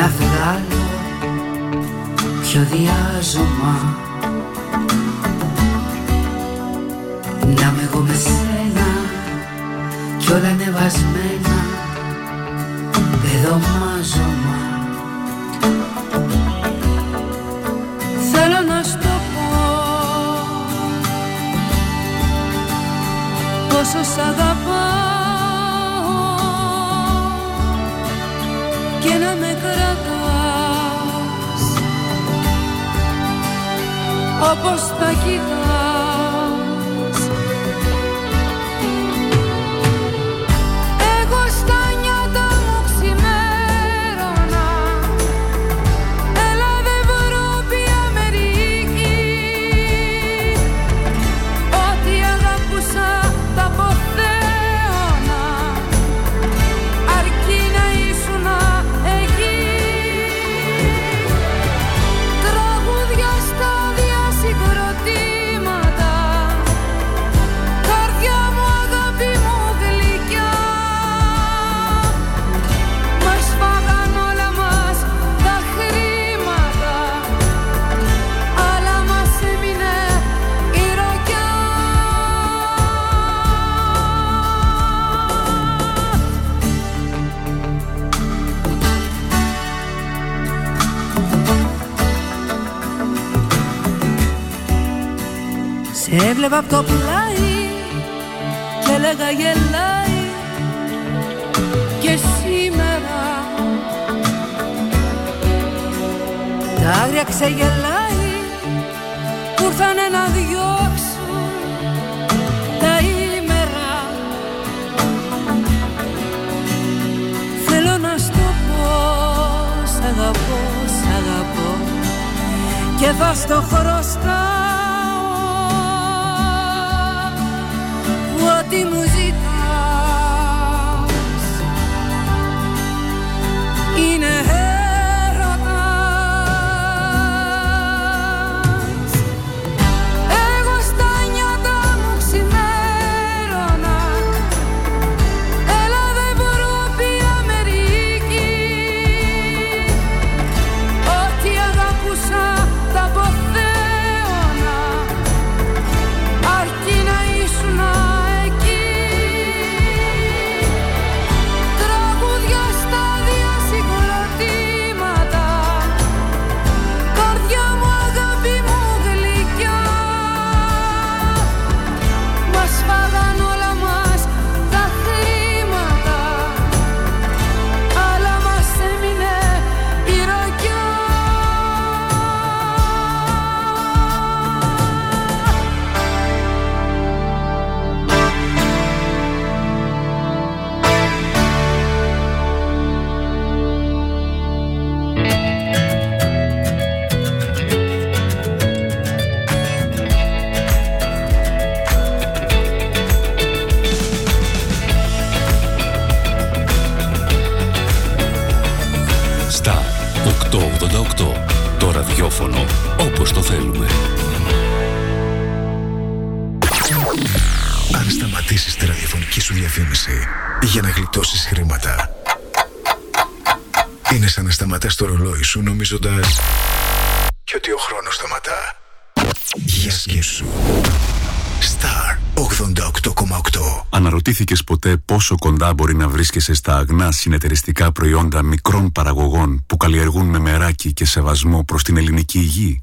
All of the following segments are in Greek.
να βγάλω πιο διάζωμα. Να με εγώ με σένα κι όλα ανεβασμένα πεδομάζωμα Θέλω να σου το πω πόσο σ' όπως τα κοιτάς έβλεπα από το πλάι και έλεγα γελάει και σήμερα τα άγρια ξεγελάει που ήρθανε να διώξουν τα ήμερα Θέλω να στο πω σ' αγαπώ, σ' αγαπώ και θα στο χρωστάω ό,τι σου νομίζοντας και ότι ο χρόνος σταματά. Για σκέψου. Star 88,8 Αναρωτήθηκες ποτέ πόσο κοντά μπορεί να βρίσκεσαι στα αγνά συνεταιριστικά προϊόντα μικρών παραγωγών που καλλιεργούν με μεράκι και σεβασμό προς την ελληνική υγεία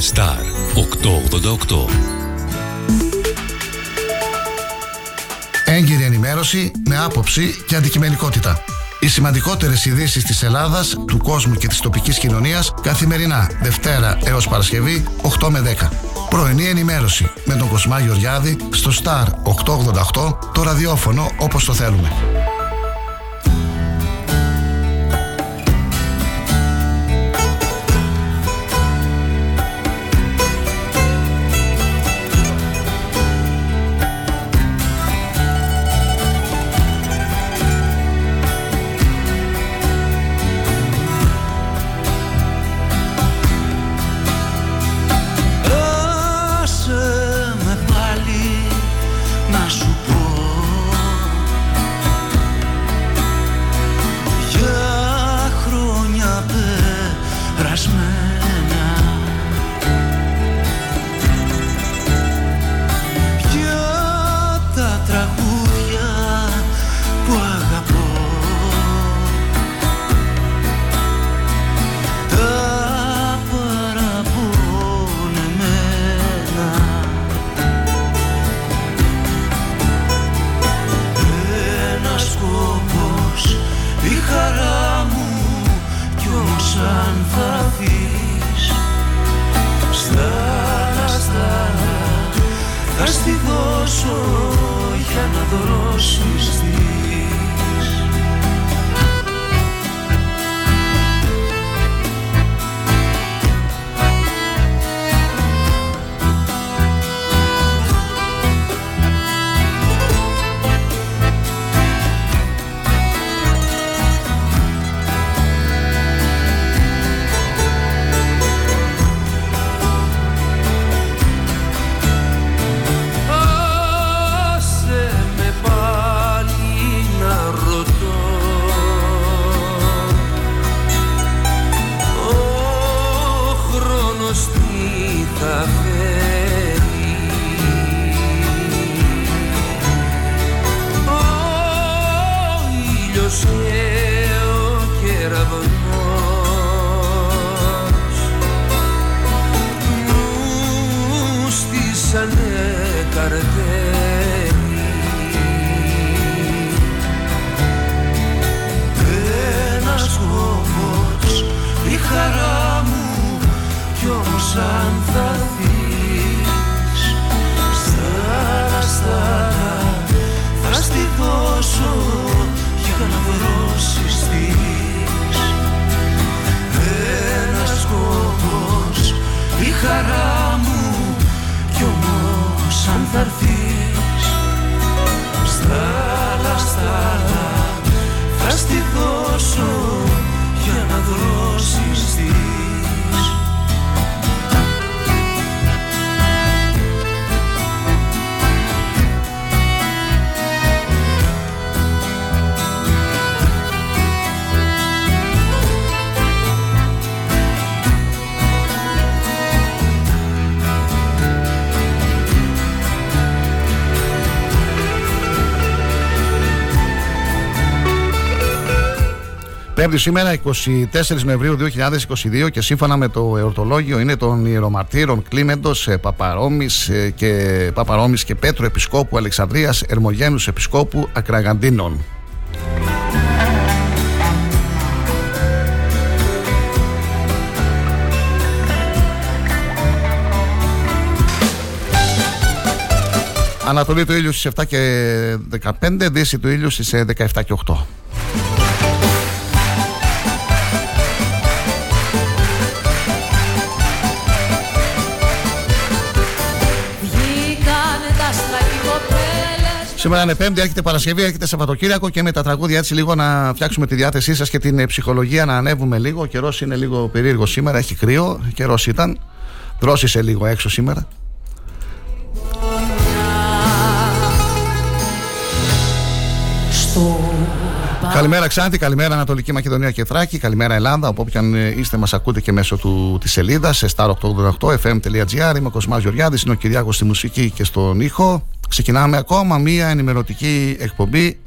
Star 888 Έγκυρη ενημέρωση με άποψη και αντικειμενικότητα. Οι σημαντικότερες ειδήσεις της Ελλάδας, του κόσμου και της τοπικής κοινωνίας καθημερινά, Δευτέρα έως Παρασκευή, 8 με 10. Πρωινή ενημέρωση με τον Κοσμά Γεωργιάδη στο Star 888, το ραδιόφωνο όπως το θέλουμε. Πέμπτη σήμερα 24 Νοεμβρίου 2022 και σύμφωνα με το εορτολόγιο είναι των ιερομαρτύρων Κλίμεντος ε, Παπαρόμης ε, και, Παπαρόμης και Πέτρου Επισκόπου Αλεξανδρίας Ερμογένους Επισκόπου Ακραγαντίνων. Ανατολή του ήλιου στις 7 και 15, δύση του ήλιου στις ε, 17 και 8. Σήμερα είναι Πέμπτη, έρχεται Παρασκευή, έρχεται Σαββατοκύριακο και με τα τραγούδια έτσι λίγο να φτιάξουμε τη διάθεσή σας και την ε, ψυχολογία να ανέβουμε λίγο. Ο καιρός είναι λίγο περίεργος σήμερα, έχει κρύο. Καιρός ήταν. Δρόσησε λίγο έξω σήμερα. στο Καλημέρα Ξάνθη, καλημέρα Ανατολική Μακεδονία και Θράκη, καλημέρα Ελλάδα, από όποιαν ε, είστε μας ακούτε και μέσω του, της σελίδας σε star888fm.gr Είμαι ο Κοσμάς Γεωργιάδης, είναι ο Κυριάκος στη μουσική και στον ήχο Ξεκινάμε ακόμα μία ενημερωτική εκπομπή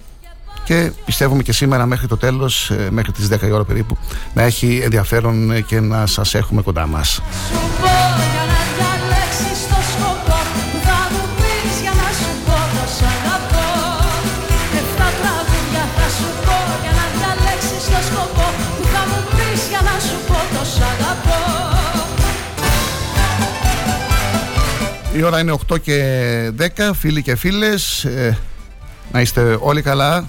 και πιστεύουμε και σήμερα μέχρι το τέλος, ε, μέχρι τις 10 η ώρα περίπου, να έχει ενδιαφέρον και να σας έχουμε κοντά μας. Η ώρα είναι 8 και 10, φίλοι και φίλες. Ε, να είστε όλοι καλά.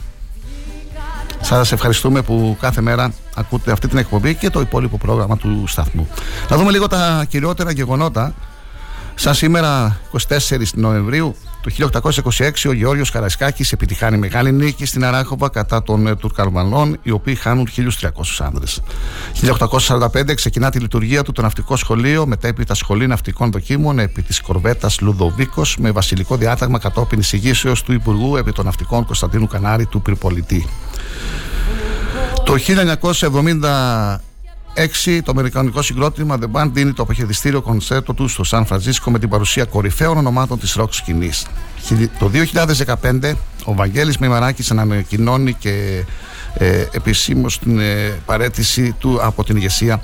Σας ευχαριστούμε που κάθε μέρα ακούτε αυτή την εκπομπή και το υπόλοιπο πρόγραμμα του σταθμού. Να δούμε λίγο τα κυριότερα γεγονότα. Σαν σήμερα 24 Νοεμβρίου το 1826 ο Γεώργιος Καρασκάκης επιτυχάνει μεγάλη νίκη στην Αράχοβα κατά των ε, Τουρκαλμανών οι οποίοι χάνουν 1.300 άνδρες. 1845 ξεκινά τη λειτουργία του το ναυτικό σχολείο μετέπειτα σχολή ναυτικών δοκίμων επί της κορβέτας Λουδοβίκος με βασιλικό διάταγμα κατόπιν εισηγήσεως του Υπουργού επί των ναυτικών Κωνσταντίνου Κανάρη του Πυρπολιτή. Το 1970 6. Το αμερικανικό συγκρότημα The Band δίνει το αποχαιρετιστήριο κονσέρτο του στο Σαν Φρανσίσκο με την παρουσία κορυφαίων ονομάτων της ροκ σκηνής. Το 2015 ο Βαγγέλης Μημαράκης ανακοινώνει και ε, επισήμως την ε, παρέτηση του από την ηγεσία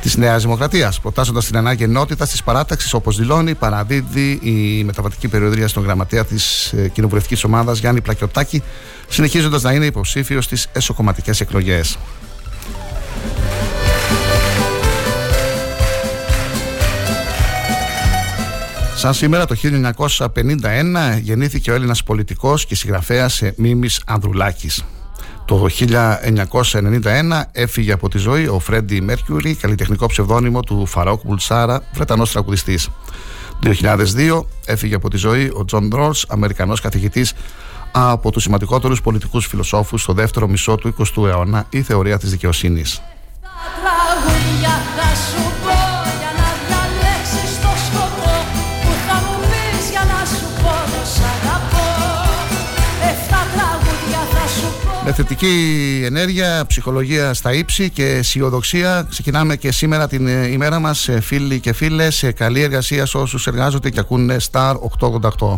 της Νέας Δημοκρατίας, προτάσσοντας την ανάγκη ενότητας της παράταξης, όπως δηλώνει, παραδίδει η μεταβατική περιοδία στον γραμματέα της ε, κοινοβουλευτικής ομάδας Γιάννη Πλακιωτάκη, συνεχίζοντας να είναι υποψήφιος στις εσωκομματικές εκλογές. Σαν σήμερα το 1951 γεννήθηκε ο Έλληνας πολιτικός και συγγραφέας Μίμης Ανδρουλάκης. Το 1991 έφυγε από τη ζωή ο Φρέντι Μέρκιουρι, καλλιτεχνικό ψευδόνυμο του Φαρόκ Μπουλσάρα, Βρετανός τραγουδιστής. Το 2002 έφυγε από τη ζωή ο Τζον Ρόλς, Αμερικανός καθηγητής από τους σημαντικότερους πολιτικούς φιλοσόφους στο δεύτερο μισό του 20ου αιώνα, η θεωρία της δικαιοσύνης. Θετική ενέργεια, ψυχολογία στα ύψη και αισιοδοξία ξεκινάμε και σήμερα την ε, ημέρα μας ε, φίλοι και φίλες. Ε, καλή εργασία σε όσους εργάζονται και ακούνε Star 888.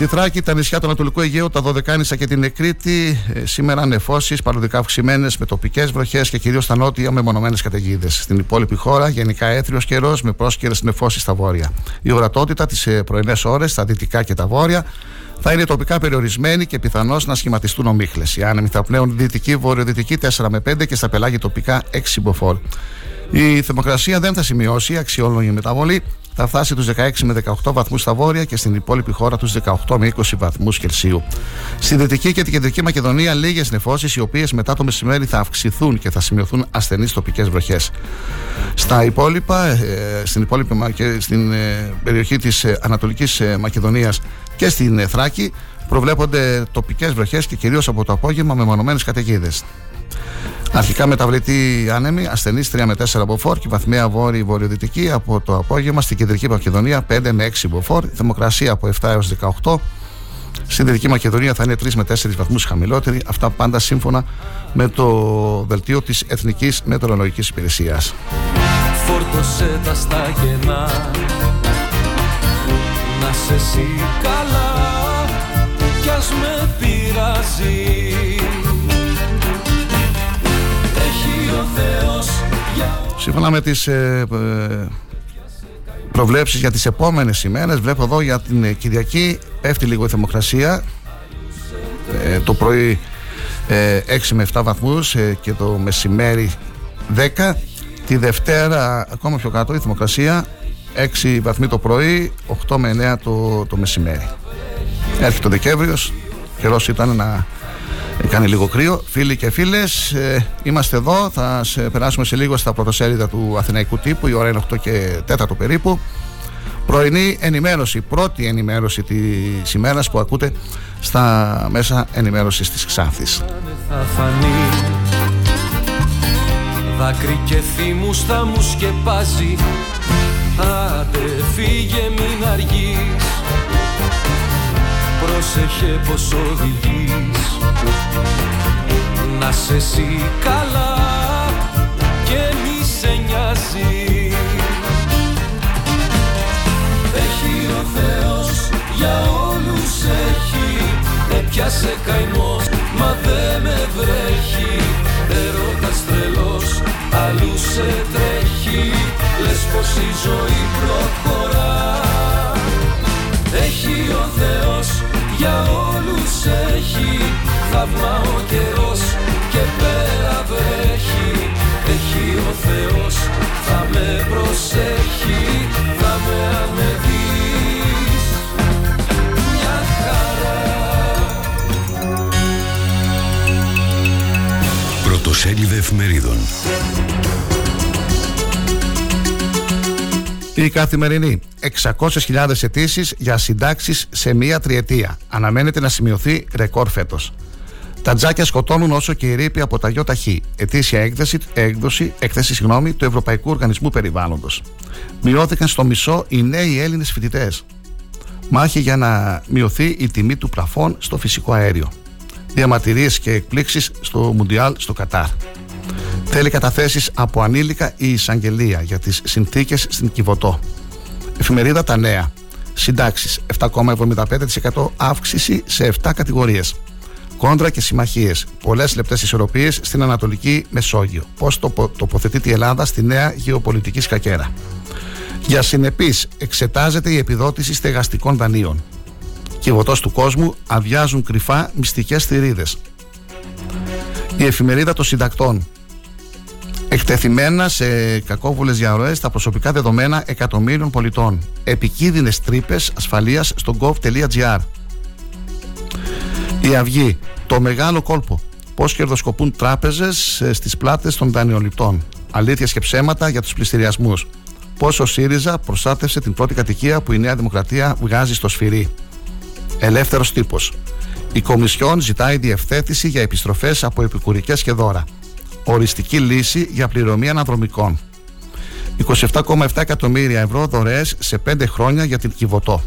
Στη Θράκη, τα νησιά του Ανατολικού Αιγαίου, τα Δωδεκάνησα και την Εκρήτη, ε, σήμερα νεφώσει παροδικά αυξημένες με τοπικές βροχές και κυρίως στα νότια με μονομένες καταιγίδες. Στην υπόλοιπη χώρα, γενικά έθριος καιρός με πρόσκαιρες νεφώσει στα βόρεια. Η ορατότητα τις ε, πρωινές ώρες στα δυτικά και τα βόρεια θα είναι τοπικά περιορισμένη και πιθανώς να σχηματιστούν ομίχλες. Οι άνεμοι θα πνέουν δυτική, βορειοδυτική 4 με 5 και στα πελάγια τοπικά 6 μποφόρ. Η θερμοκρασία δεν θα σημειώσει αξιόλογη μεταβολή θα φτάσει τους 16 με 18 βαθμούς στα βόρεια και στην υπόλοιπη χώρα τους 18 με 20 βαθμούς Κελσίου. Στη Δυτική και την Κεντρική Μακεδονία λίγες νεφώσεις, οι οποίες μετά το μεσημέρι θα αυξηθούν και θα σημειωθούν ασθενείς τοπικές βροχές. Στα υπόλοιπα, ε, στην υπόλοιπη και στην ε, περιοχή της ε, Ανατολικής Μακεδονίας και στην Θράκη προβλέπονται τοπικές βροχές και κυρίως από το απόγευμα με μονομένες καταιγίδες. Αρχικά μεταβλητή άνεμη, ασθενή 3 με 4 μποφόρ και βαθμία βόρειο-βορειοδυτική από το απόγευμα στην κεντρική Μακεδονία 5 με 6 μποφόρ, θερμοκρασία από 7 έως 18. Στην Δυτική Μακεδονία θα είναι 3 με 4 βαθμούς χαμηλότερη, αυτά πάντα σύμφωνα με το δελτίο της Εθνικής Μετεωρολογικής Υπηρεσίας. Φόρτωσε τα στα να σε καλά κι ας με πειράζει Σύμφωνα με τις ε, ε, προβλέψεις για τις επόμενες ημέρες βλέπω εδώ για την ε, Κυριακή πέφτει λίγο η θερμοκρασία. Ε, το πρωί 6 με 7 βαθμούς και το μεσημέρι 10 τη Δευτέρα ακόμα πιο κάτω η θερμοκρασία 6 βαθμοί το πρωί 8 με 9 το, το μεσημέρι. Έρχεται ο Δεκέμβριος καιρός ήταν να κάνει λίγο κρύο. Φίλοι και φίλες, ε, είμαστε εδώ. Θα σε περάσουμε σε λίγο στα πρωτοσέλιδα του Αθηναϊκού τύπου. Η ώρα είναι 8 και 4 περίπου. Πρωινή ενημέρωση, πρώτη ενημέρωση της ημέρας που ακούτε στα μέσα ενημέρωσης της Ξάνθης. Δάκρυ και θύμους θα μου σκεπάζει Άντε φύγε μην αργείς Πρόσεχε πως οδηγείς. Να σε εσύ καλά και μη σε νοιάζεις. Δεν για όλους έχει. Έπιασε καημός μα δεν με βρέχει. Έρωτας τρελός αλλού σε τρέχει. Λες πως η ζωή προχωρά. Έχει ο Θεός για όλους έχει Θαύμα ο καιρός και πέρα βρέχει. Έχει ο Θεός θα με προσέχει Θα με ανεβείς. Μια χαρά. Πρωτοσέλιδα εφημερίδων. Η καθημερινή 600.000 αιτήσεις για συντάξεις σε μία τριετία. Αναμένεται να σημειωθεί ρεκόρ φέτος. Τα τζάκια σκοτώνουν όσο και η ρήπη από τα ΙΟΤΑΧΗ. Ετήσια έκδοση, έκδοση, έκθεση συγγνώμη, του Ευρωπαϊκού Οργανισμού Περιβάλλοντος. Μειώθηκαν στο μισό οι νέοι Έλληνες φοιτητές. Μάχη για να μειωθεί η τιμή του πλαφών στο φυσικό αέριο. Διαμαρτυρίες και εκπλήξεις στο Μουντιάλ στο Κατάρ. Θέλει καταθέσεις από ανήλικα η εισαγγελία για τις συνθήκες στην Κιβωτό. Εφημερίδα Τα Νέα. Συντάξεις 7,75% αύξηση σε 7 κατηγορίες. Κόντρα και συμμαχίες. Πολλές λεπτές ισορροπίες στην Ανατολική Μεσόγειο. Πώς τοποθετείται η Ελλάδα στη νέα γεωπολιτική σκακέρα. Για συνεπείς, εξετάζεται η επιδότηση στεγαστικών δανείων. Κιβωτός του κόσμου αδειάζουν κρυφά μυστικές θηρίδες. Η εφημερίδα των συντακτών. Εκτεθειμένα σε κακόβουλες διαρροές τα προσωπικά δεδομένα εκατομμύριων πολιτών. Επικίνδυνες τρύπες ασφαλείας στο gov.gr. Η Αυγή. Το μεγάλο κόλπο. Πώς κερδοσκοπούν τράπεζες ε, στις πλάτες των δανειοληπτών. Αλήθειες και ψέματα για τους πληστηριασμούς. Πώς ο ΣΥΡΙΖΑ προστάτευσε την πρώτη κατοικία που η Νέα Δημοκρατία βγάζει στο σφυρί. Ελεύθερος τύπος. Η Κομισιόν ζητάει διευθέτηση για επιστροφές από επικουρικές και δώρα. Οριστική λύση για πληρωμή αναδρομικών. 27,7 εκατομμύρια ευρώ δωρεές σε 5 χρόνια για την Κιβωτό.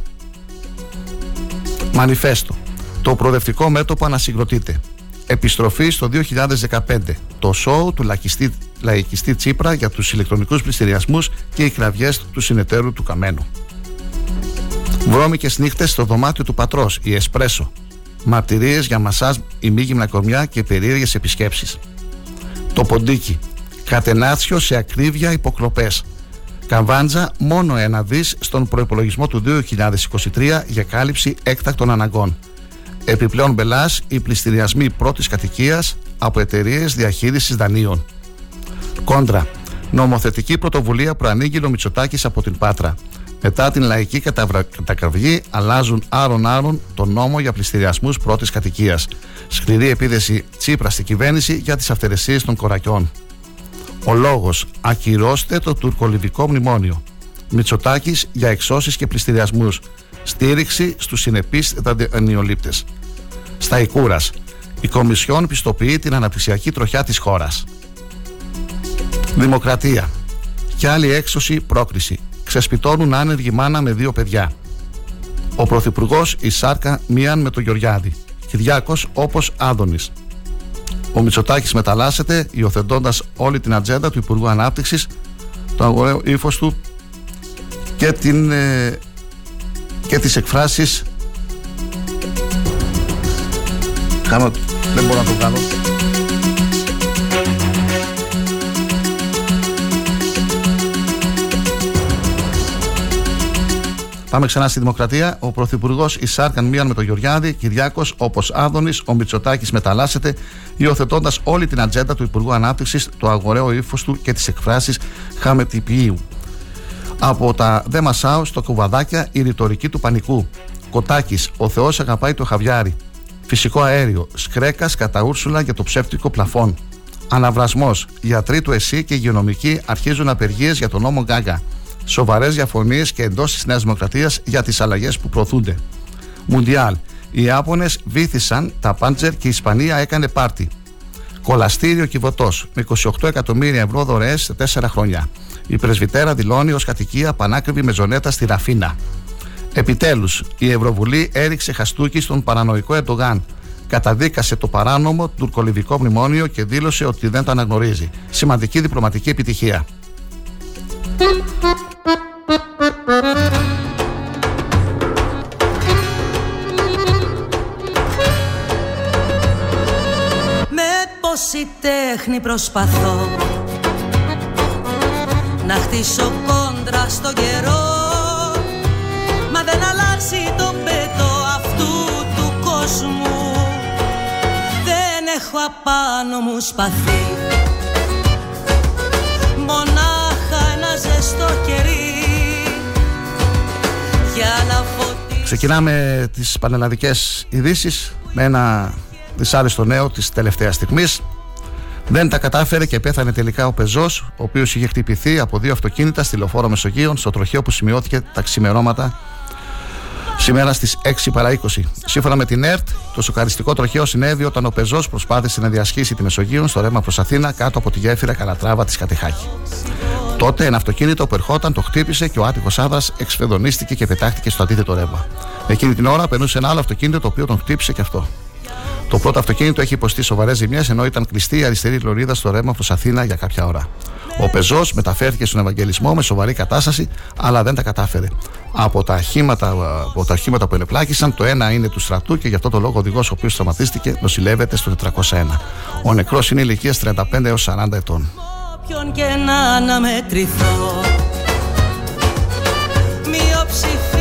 Μανιφέστο. Το προοδευτικό μέτωπο ανασυγκροτείται. Επιστροφή στο 2015. Το σοου του λαϊκιστή, λαϊκιστή Τσίπρα για τους ηλεκτρονικούς πληστηριασμούς και οι κραυγές του συνεταίρου του Καμένου. Βρώμικες νύχτες στο δωμάτιο του πατρός, η Εσπρέσο. Μαρτυρίες για μασάζ, ημίγυμνα κορμιά και περίεργες επισκέψεις. Το ποντίκι. Κατενάτσιο σε ακρίβεια υποκλοπές. Καβάντζα μόνο ένα δις στον προϋπολογισμό του 2023 για κάλυψη έκτακτων αναγκών. Επιπλέον μπελάς οι πληστηριασμοί πρώτης κατοικίας από εταιρείες διαχείρισης δανείων. Κόντρα. Νομοθετική πρωτοβουλία προανήγγειλε ο Μητσοτάκης από την Πάτρα. Μετά την λαϊκή καταβρα... κατακραυγή αλλάζουν άρον-άρον τον νόμο για πληστηριασμούς πρώτης κατοικίας. Σκληρή επίδεση Τσίπρα στην κυβέρνηση για τις αυτερεσίες των κορακιών. Ο λόγος ακυρώστε το τουρκολιβικό μνημόνιο. Μητσοτάκης για εξώσεις και πληστηριασμούς. Στήριξη στους συνεπείς δανειολήπτες. Στα Ικούρας. Η Κομισιόν πιστοποιεί την αναπτυξιακή τροχιά της χώρας. Δημοκρατία. Και άλλη έξωση πρόκριση. Ξεσπιτώνουν άνεργη μάνα με δύο παιδιά. Ο Πρωθυπουργός η Σάρκα μίαν με τον Γεωργιάδη. Κυριάκος όπως Άδωνης. Ο Μητσοτάκης μεταλλάσσεται υιοθετώντας όλη την ατζέντα του Υπουργού Ανάπτυξης, το αγοραίο ύφος του και, την, ε, και τις εκφράσεις Κάνω, δεν μπορώ να το κάνω Πάμε ξανά στη Δημοκρατία. Ο Πρωθυπουργός Ισάρκαν μίαν με τον Γεωργιάδη, Κυριάκος όπως Άδωνης, ο Μητσοτάκης μεταλλάσσεται, υιοθετώντας όλη την ατζέντα του Υπουργού Ανάπτυξης, το αγοραίο ύφος του και τις εκφράσεις χαμετυπίου. Από τα δε μασάω στο κουβαδάκια η ρητορική του πανικού. Κοτάκης, ο Θεός αγαπάει το χαβιάρι. Φυσικό αέριο, σκρέκας κατά Ούρσουλα για το ψεύτικο πλαφόν. Αναβρασμός, γιατροί του ΕΣΥ και υγειονομικοί αρχίζουν απεργίες για τον νόμο Γκάγκα. Σοβαρές διαφωνίες και εντό της Νέας Δημοκρατίας για τις αλλαγές που προωθούνται. Μουντιάλ. Οι Ιάπωνε βήθησαν τα πάντζερ και η Ισπανία έκανε πάρτι. Κολαστήριο Κιβωτός με 28 εκατομμύρια ευρώ δωρεές σε 4 χρόνια. Η πρεσβυτέρα δηλώνει ως κατοικία πανάκριβη μεζονέτα στη Ραφίνα. Επιτέλους, η Ευρωβουλή έριξε χαστούκι στον παρανοϊκό Ερντογάν. Καταδίκασε το παράνομο τουρκολιβικό μνημόνιο και δήλωσε ότι δεν το αναγνωρίζει. Σημαντική διπλωματική επιτυχία. Με πόση τέχνη προσπαθώ να χτίσω κόντρα στο καιρό. Μα δεν αλλάξει το πέτο αυτού του κόσμου. Δεν έχω απάνω μου σπαθί. Μονάχα ένα ζεστό κερί. Ξεκινάμε τις πανελλαδικές ειδήσεις με ένα δυσάρεστο νέο της τελευταίας στιγμής. Δεν τα κατάφερε και πέθανε τελικά ο πεζός, ο οποίος είχε χτυπηθεί από δύο αυτοκίνητα στη λεωφόρο Μεσογείων, στο τροχαίο που σημειώθηκε τα ξημερώματα σήμερα στις 6 παρα 20. Σύμφωνα με την ΕΡΤ, το σοκαριστικό τροχαίο συνέβη όταν ο πεζός προσπάθησε να διασχίσει τη Μεσογείων στο ρέμα προς Αθήνα κάτω από τη γέφυρα Καλατράβα της Κατεχάκη. Τότε ένα αυτοκίνητο που ερχόταν το χτύπησε και ο άτυχος άδρα εξφεδονίστηκε και πετάχτηκε στο αντίθετο ρεύμα. Εκείνη την ώρα περνούσε ένα άλλο αυτοκίνητο το οποίο τον χτύπησε και αυτό. Το πρώτο αυτοκίνητο έχει υποστεί σοβαρές ζημιές ενώ ήταν κλειστή η αριστερή λωρίδα στο ρεύμα προς Αθήνα για κάποια ώρα. Ο πεζός μεταφέρθηκε στον Ευαγγελισμό με σοβαρή κατάσταση, αλλά δεν τα κατάφερε. Από τα οχήματα, από τα οχήματα που ενεπλάκησαν, το ένα είναι του στρατού και γι' αυτό το λόγο ο οδηγός, ο οποίος τραυματίστηκε, νοσηλεύεται στο 401. Ο νεκρός είναι ηλικίας 35 έως 40 ετών. Ποιον και να αναμετρηθώ Μειοψηφία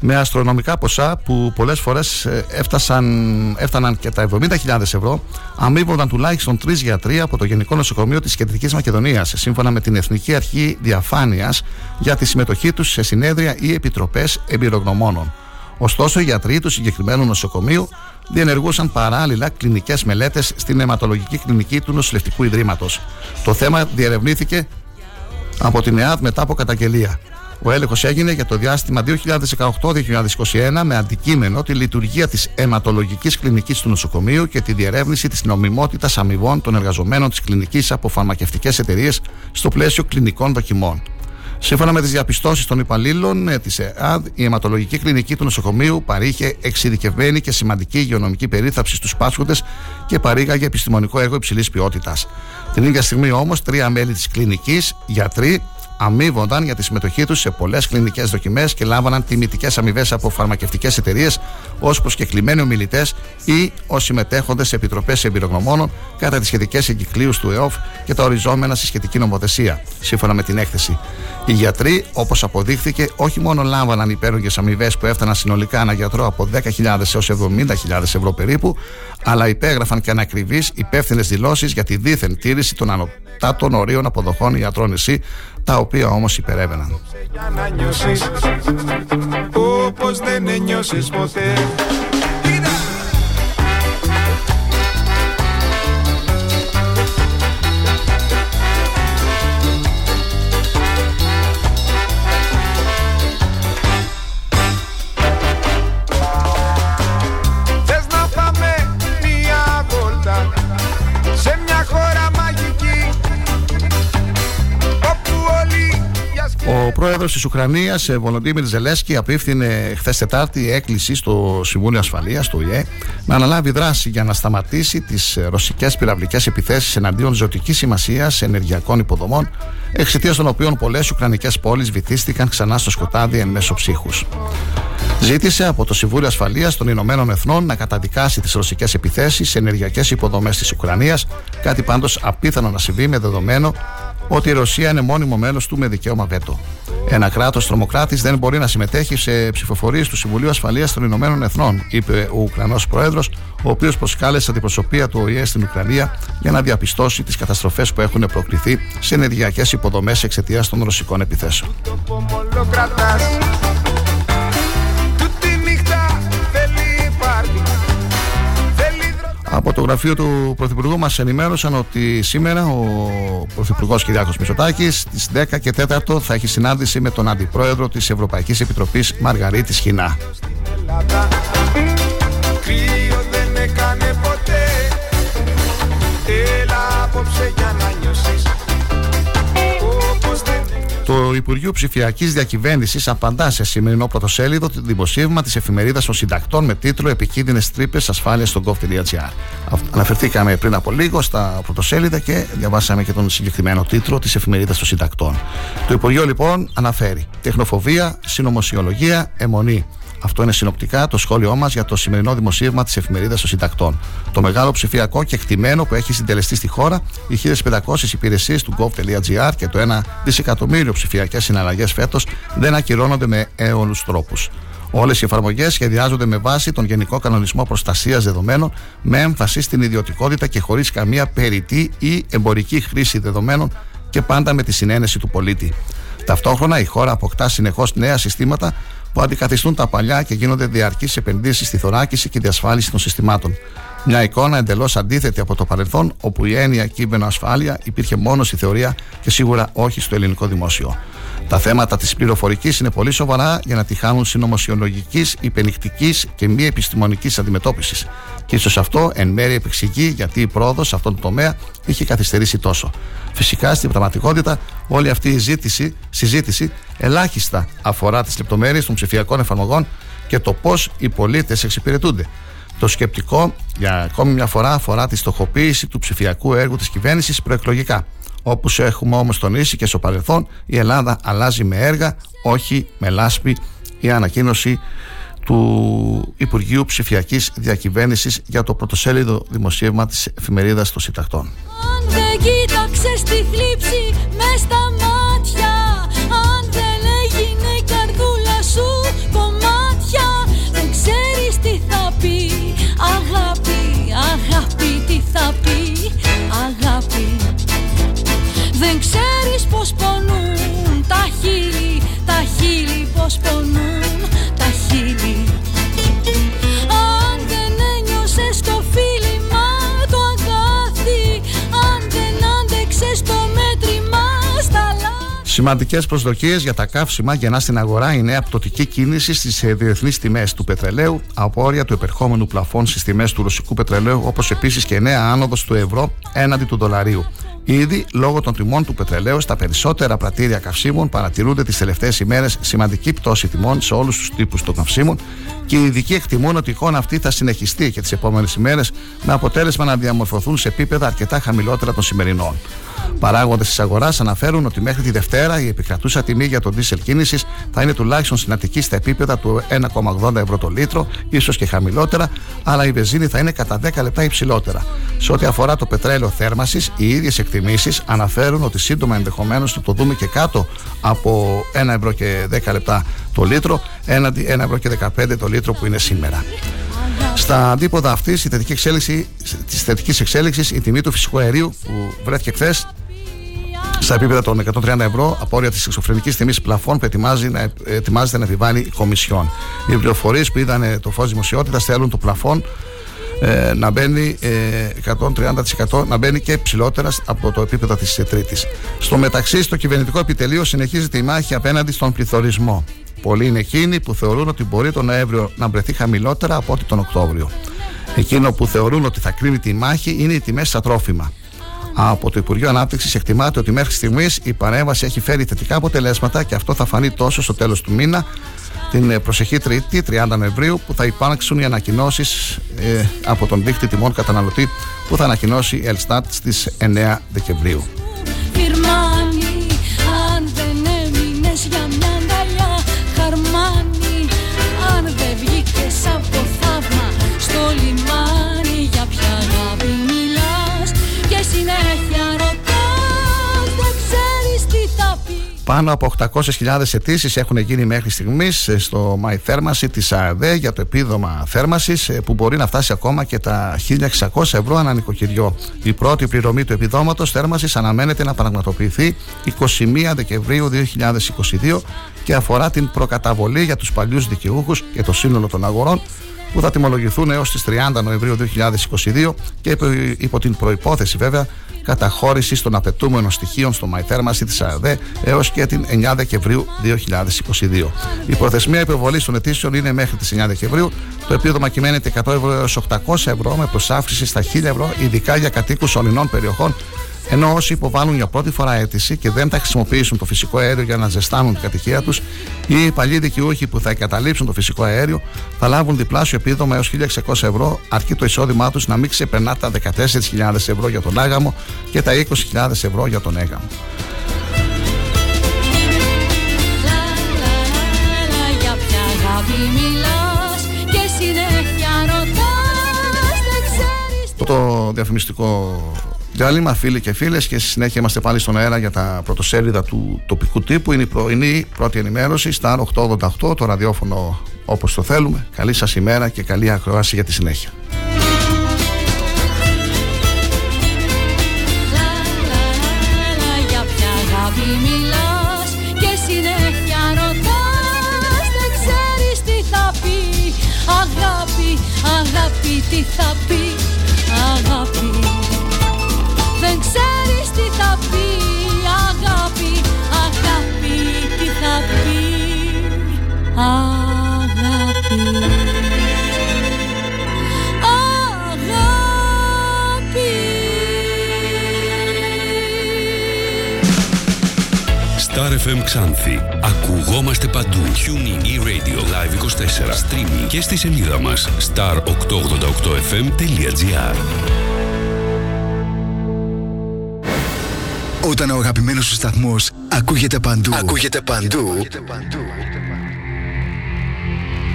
με αστρονομικά ποσά που πολλές φορές έφτασαν, έφταναν και τα 70.000 ευρώ, αμείβονταν τουλάχιστον τρεις γιατροί από το Γενικό Νοσοκομείο της Κεντρικής Μακεδονίας, σύμφωνα με την Εθνική Αρχή Διαφάνειας για τη συμμετοχή τους σε συνέδρια ή επιτροπές εμπειρογνωμόνων. Ωστόσο, οι γιατροί του συγκεκριμένου νοσοκομείου διενεργούσαν παράλληλα κλινικές μελέτες στην αιματολογική κλινική του Νοσηλευτικού Ιδρύματος. Το θέμα διερευνήθηκε από την ΕΑΔ μετά από καταγγελία. Ο έλεγχος έγινε για το διάστημα 2018-2021 με αντικείμενο τη λειτουργία της αιματολογικής κλινικής του νοσοκομείου και τη διερεύνηση της νομιμότητας αμοιβών των εργαζομένων της κλινικής από φαρμακευτικές εταιρείες στο πλαίσιο κλινικών δοκιμών. Σύμφωνα με τις διαπιστώσεις των υπαλλήλων ε, τη ΕΑΔ, η αιματολογική κλινική του νοσοκομείου παρήχε εξειδικευμένη και σημαντική υγειονομική περίθαψη στους πάσχοντες και παρήγαγε επιστημονικό έργο υψηλής ποιότητας. Την ίδια στιγμή όμως, τρία μέλη της κλινικής, γιατροί, αμείβονταν για τη συμμετοχή τους σε πολλές κλινικές δοκιμές και λάμβαναν τιμητικές αμοιβές από φαρμακευτικές εταιρείες ως προσκεκλημένοι ομιλητές ή ως συμμετέχοντες σε επιτροπές εμπειρογνωμόνων κατά τις σχετικές εγκυκλίους του ΕΟΦ και τα οριζόμενα στη σχετική νομοθεσία, σύμφωνα με την έκθεση. Οι γιατροί, όπως αποδείχθηκε, όχι μόνο λάμβαναν υπέρογγε αμοιβές που έφταναν συνολικά ένα γιατρό από 10.000 έως 70.000 ευρώ περίπου, αλλά υπέγραφαν και ανακριβείς υπεύθυνες δηλώσεις για τη δίθεν τήρηση των ανωτάτων ορίων αποδοχών ιατρών εσύ, τα οποία όμως υπερέβαιναν. Για να νιώσεις όπως δεν ένιωσες ποτέ της Ουκρανίας, Βολοντίμιρ Ζελέσκι, απίφθινε χθες Τετάρτη έκκληση στο Συμβούλιο Ασφαλείας, του ΙΕ, να αναλάβει δράση για να σταματήσει τις ρωσικές πυραυλικές επιθέσεις εναντίον ζωτικής σημασίας ενεργειακών υποδομών, εξαιτίας των οποίων πολλές Ουκρανικές πόλεις βυθίστηκαν ξανά στο σκοτάδι εν μέσω ψύχους. Ζήτησε από το Συμβούλιο Ασφαλείας των Ηνωμένων Εθνών να καταδικάσει τις ρωσικές επιθέσεις σε ενεργειακές υποδομές της Ουκρανίας, κάτι πάντως απίθανο να συμβεί με δεδομένο ότι η Ρωσία είναι μόνιμο μέλος του με δικαίωμα βέτο. Ένα κράτος τρομοκράτης δεν μπορεί να συμμετέχει σε ψηφοφορίες του Συμβουλίου Ασφαλείας των Ηνωμένων Εθνών, είπε ο Ουκρανός Πρόεδρος, ο οποίος προσκάλεσε αντιπροσωπεία του ΟΗΕ στην Ουκρανία για να διαπιστώσει τις καταστροφές που έχουν προκληθεί σε ενεργειακές υποδομές εξαιτίας των ρωσικών επιθέσεων. Από το γραφείο του Πρωθυπουργού μας ενημέρωσαν ότι σήμερα ο Πρωθυπουργός Κυριάκος Μητσοτάκης στις 10 και 4 θα έχει συνάντηση με τον Αντιπρόεδρο της Ευρωπαϊκής Επιτροπής Μαργαρίτη Χινά. Υπουργείο Ψηφιακής Διακυβέρνησης απαντά σε σημερινό πρωτοσέλιδο το δημοσίευμα της εφημερίδας των συντακτών με τίτλο Επικίνδυνες τρύπες ασφάλειας στο gov.gr. Αναφερθήκαμε πριν από λίγο στα πρωτοσέλιδα και διαβάσαμε και τον συγκεκριμένο τίτλο της εφημερίδας των συντακτών. Το Υπουργείο λοιπόν αναφέρει τεχνοφοβία, συνωμοσιολογία, αιμονή. Αυτό είναι συνοπτικά το σχόλιο μας για το σημερινό δημοσίευμα της εφημερίδας των συντακτών. Το μεγάλο ψηφιακό και εκτιμένο που έχει συντελεστεί στη χώρα, οι 1500 υπηρεσίες του gov.gr και το 1 δισεκατομμύριο ψηφιακές συναλλαγές φέτος δεν ακυρώνονται με έολου τρόπους. Όλες οι εφαρμογές σχεδιάζονται με βάση τον Γενικό Κανονισμό Προστασίας Δεδομένων με έμφαση στην ιδιωτικότητα και χωρίς καμία περιττή ή εμπορική χρήση δεδομένων και πάντα με τη συνένεση του πολίτη. Ταυτόχρονα η χώρα αποκτά συνεχώς νέα συστήματα που αντικαθιστούν τα παλιά και γίνονται διαρκείς επενδύσεις στη θωράκιση και διασφάλιση των συστημάτων. Μια εικόνα εντελώς αντίθετη από το παρελθόν, όπου η έννοια κείμενο ασφάλεια υπήρχε μόνο στη θεωρία και σίγουρα όχι στο ελληνικό δημόσιο. Τα θέματα της πληροφορικής είναι πολύ σοβαρά για να τη χάνουν συνωμοσιολογικής, υπενικτικής και μη επιστημονικής αντιμετώπισης. Και ίσως αυτό εν μέρει επεξηγεί γιατί η πρόοδος σε αυτόν τον τομέα είχε καθυστερήσει τόσο. Φυσικά στην πραγματικότητα όλη αυτή η ζήτηση, συζήτηση ελάχιστα αφορά τις λεπτομέρειες των ψηφιακών εφαρμογών και το πώς οι πολίτες εξυπηρετούνται. Το σκεπτικό για ακόμη μια φορά αφορά τη στοχοποίηση του ψηφιακού έργου της κυβέρνησης προεκλογικά. Όπως έχουμε όμως τονίσει και στο παρελθόν, η Ελλάδα αλλάζει με έργα, όχι με λάσπη. Η ανακοίνωση του Υπουργείου Ψηφιακής Διακυβέρνησης για το πρωτοσέλιδο δημοσίευμα της εφημερίδας των Συντακτών. Αν δεν κοίταξες τη θλίψη πως πονούν τα χείλη, τα χείλη πως πονούν τα χείλη Αν δεν ένιωσες το φίλημα το αγκάθι Αν δεν άντεξες το μέτρημα στα λάθη Σημαντικές προσδοκίες για τα καύσιμα γεννά στην αγορά η νέα πτωτική κίνηση στις διεθνείς τιμές του πετρελαίου, απόρρια του επερχόμενου πλαφών στις τιμές του ρωσικού πετρελαίου, όπως επίσης και νέα άνοδος του ευρώ έναντι του δολαρίου. Ήδη λόγω των τιμών του πετρελαίου στα περισσότερα πρατήρια καυσίμων παρατηρούνται τις τελευταίες ημέρες σημαντική πτώση τιμών σε όλους τους τύπους των καυσίμων και οι ειδικοί εκτιμούν ότι η εικόνα αυτή θα συνεχιστεί και τις επόμενες ημέρες με αποτέλεσμα να διαμορφωθούν σε επίπεδα αρκετά χαμηλότερα των σημερινών. Παράγοντες της αγοράς αναφέρουν ότι μέχρι τη Δευτέρα η επικρατούσα τιμή για τον δίσελ κίνησης θα είναι τουλάχιστον συναντική στα επίπεδα του 1,80 ευρώ το λίτρο, ίσως και χαμηλότερα, αλλά η βενζίνη θα είναι κατά 10 λεπτά υψηλότερα. Σε ό,τι αφορά το πετρέλαιο θέρμανσης, οι ίδιες εκτιμήσεις αναφέρουν ότι σύντομα ενδεχομένως θα το δούμε και κάτω από 1 ευρώ και 10 λεπτά το λίτρο, έναντι 1 ευρώ και 15 το λίτρο που είναι σήμερα. Στα αντίποδα αυτής τη θετική εξέλιξη, της θετικής εξέλιξης, η τιμή του φυσικού αερίου που βρέθηκε χθες στα επίπεδα των 130 ευρώ, απόρρια της εξωφρενικής τιμής πλαφών που ετοιμάζει να, ετοιμάζεται να επιβάλλει η Κομισιόν. Οι πληροφορίες που είδαν το φως δημοσιότητας θέλουν το πλαφόν ε, να μπαίνει ε, 130% να μπαίνει και ψηλότερα από το επίπεδο της τρίτης. Στο μεταξύ, στο κυβερνητικό επιτελείο συνεχίζεται η μάχη απέναντι στον πληθωρισμό. Πολλοί είναι εκείνοι που θεωρούν ότι μπορεί τον Νοέμβριο να βρεθεί χαμηλότερα από ό,τι τον Οκτώβριο. Εκείνο που θεωρούν ότι θα κρίνει τη μάχη είναι οι τιμές στα τρόφιμα. Από το Υπουργείο Ανάπτυξης εκτιμάται ότι μέχρι στιγμής η παρέμβαση έχει φέρει θετικά αποτελέσματα και αυτό θα φανεί τόσο στο τέλος του μήνα, την προσεχή Τρίτη, 30 Νοεμβρίου, που θα υπάρξουν οι ανακοινώσεις ε, από τον δίκτυο τιμών καταναλωτή που θα ανακοινώσει η Ελστάτ στις 9 Δεκεμβρίου. Φιρμάνι, αν δεν έμεινες για μια αγκαλιά Χαρμάνι, αν δεν βγήκες από το θαύμα Στο λιμάνι Πάνω από 800.000 αιτήσεις έχουν γίνει μέχρι στιγμής στο My Thermacy τη ΑΕΔ για το επίδομα θέρμανσης που μπορεί να φτάσει ακόμα και τα 1.600 ευρώ ανά νοικοκυριό. Η πρώτη πληρωμή του επιδόματος θέρμανσης αναμένεται να πραγματοποιηθεί 21 Δεκεμβρίου 2022 και αφορά την προκαταβολή για τους παλιούς δικαιούχους και το σύνολο των αγορών που θα τιμολογηθούν έως τις 30 Νοεμβρίου 2022 και υπό, υπό την προϋπόθεση βέβαια καταχώρηση των απαιτούμενων στοιχείων στο MyThermacy της ΑΕΔ έως και την 9 Δεκεμβρίου 2022. Η προθεσμία υποβολής των αιτήσεων είναι μέχρι τις 9 Δεκεμβρίου. Το επίδομα κυμαίνεται 100 ευρώ έως 800 ευρώ με προσάφρηση στα 1000 ευρώ ειδικά για κατοίκους ορεινών περιοχών ενώ όσοι υποβάλλουν για πρώτη φορά αίτηση και δεν θα χρησιμοποιήσουν το φυσικό αέριο για να ζεστάνουν την κατοικία τους ή οι παλιοί δικαιούχοι που θα εγκαταλείψουν το φυσικό αέριο θα λάβουν διπλάσιο επίδομα έως 1.600 ευρώ, αρκεί το εισόδημά τους να μην ξεπερνά τα 14.000 ευρώ για τον άγαμο και τα 20.000 ευρώ για τον έγαμο. Για ποια αγάπη αγάπη μιλάς και συνέχεια ρωτάς Δεν ξέρεις Το διαφημιστικό διάλειμμα, φίλοι και φίλες και στη συνέχεια είμαστε πάλι στον αέρα για τα πρωτοσέλιδα του τοπικού τύπου. Είναι η πρωινή πρώτη ενημέρωση, στα 888, το ραδιόφωνο όπως το θέλουμε. Καλή σας ημέρα και καλή ακρόαση για τη συνέχεια. Λα, λα, λα, λα, Για ποια αγάπη μιλάς και συνέχεια ρωτάς Δεν ξέρεις τι θα πει Αγάπη, αγάπη τι θα πει FM Ξάνθη. Ακουγόμαστε παντού. Tuning e-radio live 24. Streaming και στη σελίδα μας star888fm.gr Όταν ο αγαπημένος σου σταθμός ακούγεται παντού, ακούγεται παντού,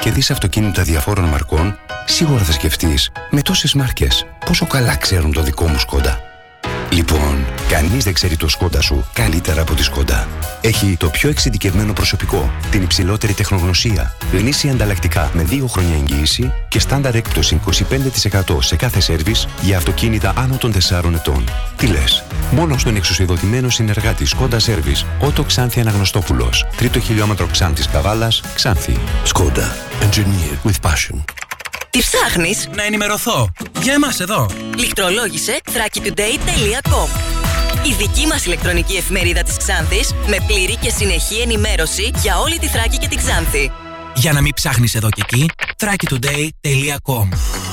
και δεις αυτοκίνητα διαφόρων μαρκών, σίγουρα θα σκεφτείς με τόσες μάρκες πόσο καλά ξέρουν το δικό μου σκόντα. Λοιπόν, κανείς δεν ξέρει το σκόντα σου καλύτερα από τη σκόντα. Έχει το πιο εξειδικευμένο προσωπικό, την υψηλότερη τεχνογνωσία, γνήσια ανταλλακτικά με 2 χρόνια εγγύηση και στάνταρ έκπτωση 25% σε κάθε σέρβις για αυτοκίνητα άνω των 4 ετών. Τι λες, μόνο στον εξουσιοδοτημένο συνεργάτη Σκόντα Σέρβις, Ότο Ξάνθη Αναγνωστόπουλος, τρίτο χιλιόμετρο Ξάνθης Καβάλας, Ξάνθη. Σκόντα. Engineer with passion. Τι ψάχνεις; Να ενημερωθώ. Για εμάς εδώ. Λιχτρολόγησε thrakitoday.com Η δική μας ηλεκτρονική εφημερίδα της Ξάνθης με πλήρη και συνεχή ενημέρωση για όλη τη Θράκη και την Ξάνθη. Για να μην ψάχνεις εδώ και εκεί, thrakitoday.com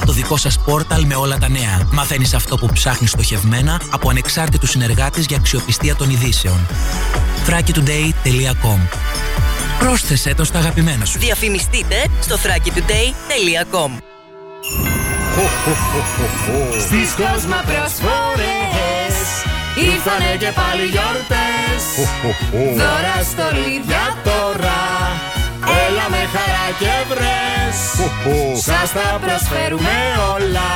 Το δικό σας πόρταλ με όλα τα νέα. Μαθαίνεις αυτό που ψάχνεις στοχευμένα από ανεξάρτητους συνεργάτες για αξιοπιστία των ειδήσεων. thrakitoday.com Πρόσθεσέ το στα αγαπημένα σου. Διαφημιστείτε στο thrakitoday.com Στις κόσμο προσφορές Ήρθανε και πάλι γιορτές. Δώρα στολίδια τώρα. Έλα με χαρά και βρες. Σας τα προσφέρουμε όλα.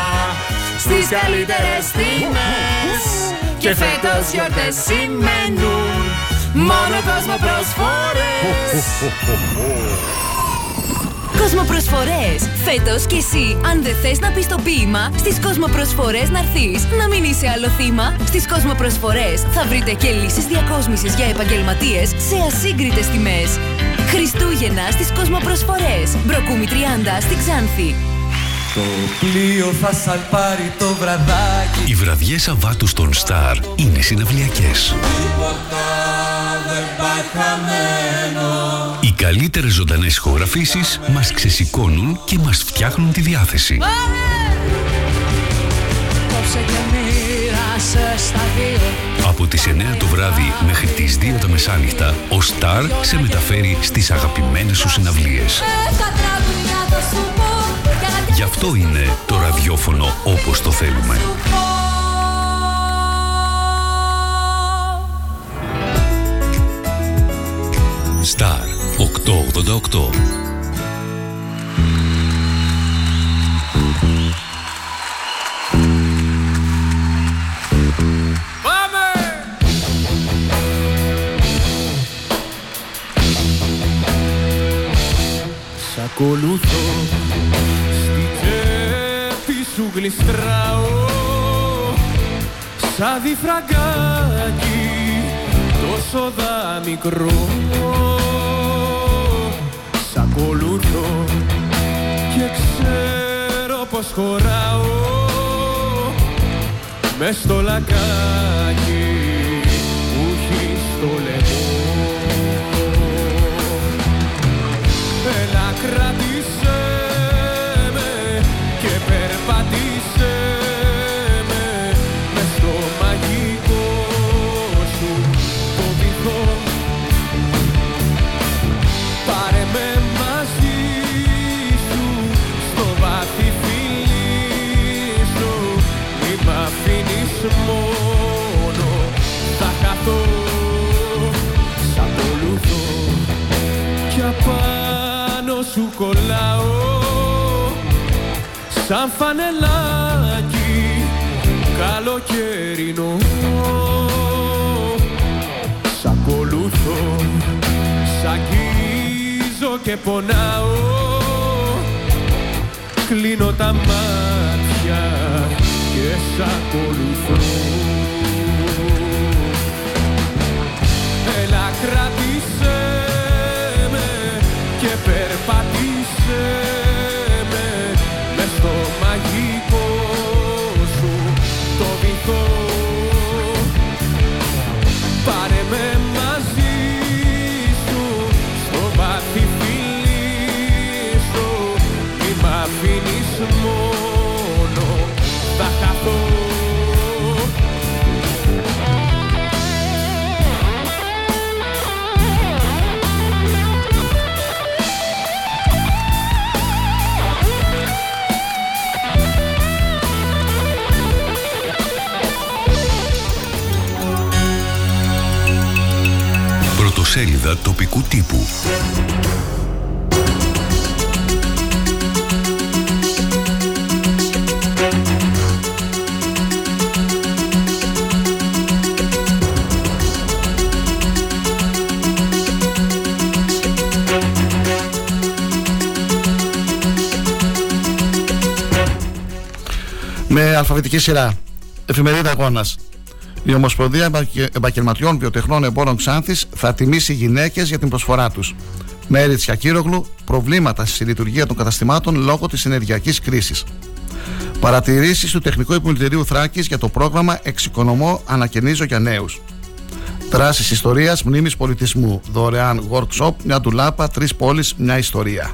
Στις καλύτερες τιμές. Και φέτος γιορτές σημαίνουν. Μόνο κόσμο προσφορές Κοσμοπροσφορές. Φέτος κι εσύ, αν δεν θες να πεις το ποίημα, στις Κοσμοπροσφορές να έρθεις. Να μην είσαι άλλο θύμα. Στις Κοσμοπροσφορές θα βρείτε και λύσεις διακόσμησης για επαγγελματίες σε ασύγκριτες τιμές. Χριστούγεννα στις Κοσμοπροσφορές. Μπροκούμη 30 στη Ξάνθη. Το πλοίο θα σαλπάρει το βραδάκι Οι βραδιές Σαββάτου στον Star είναι συναυλιακές. Τίποτα δεν πάει χαμένο Οι καλύτερες ζωντανές ηχογραφήσεις μας ξεσηκώνουν και μας φτιάχνουν τη διάθεση. Κόψε και μοίρασες στα δύο Από τις 9 το βράδυ μέχρι τις 2 τα μεσάνυχτα, ο Star σε μεταφέρει στις αγαπημένες σου συναυλίες. Ε, Τα τραγουδιά θα σου πω για να Γι' αυτό είναι το ραδιόφωνο όπως το θέλουμε. Star 888 Πάμε! Σ' ακολουθώ Στη τσέπη σου γλιστράω Σαν διφραγκάκι τόσο δα μικρό Σ' ακολουθώ και ξέρω πως χωράω. Μες στο λακάκι που έχεις στο λαιμό. Έλα κράτησε σαν φανελάκι καλοκαιρινό. Σ' ακολουθώ, σ' αγγίζω και πονάω. Κλείνω τα μάτια και σ' ακολουθώ Έλα κράτησέ με και περπατήσέ με μες στο μαγικό Πρωτοσέλιδα τοπικού τύπου. με αλφαβητική σειρά. Εφημερίδα Αγώνα. Η Ομοσπονδία Επαγγε- Επαγγελματιών Βιοτεχνών Εμπόρων Ξάνθης θα τιμήσει γυναίκες για την προσφορά τους. Μέρη Τσιακύρογλου, προβλήματα στη λειτουργία των καταστημάτων λόγω της ενεργειακής κρίσης. Παρατηρήσεις του Τεχνικού Επιμελητηρίου Θράκης για το πρόγραμμα Εξοικονομώ Ανακαινίζω για Νέους. Δράσεις ιστορίας, μνήμης πολιτισμού. Δωρεάν workshop, μια ντουλάπα, τρεις πόλεις, μια ιστορία.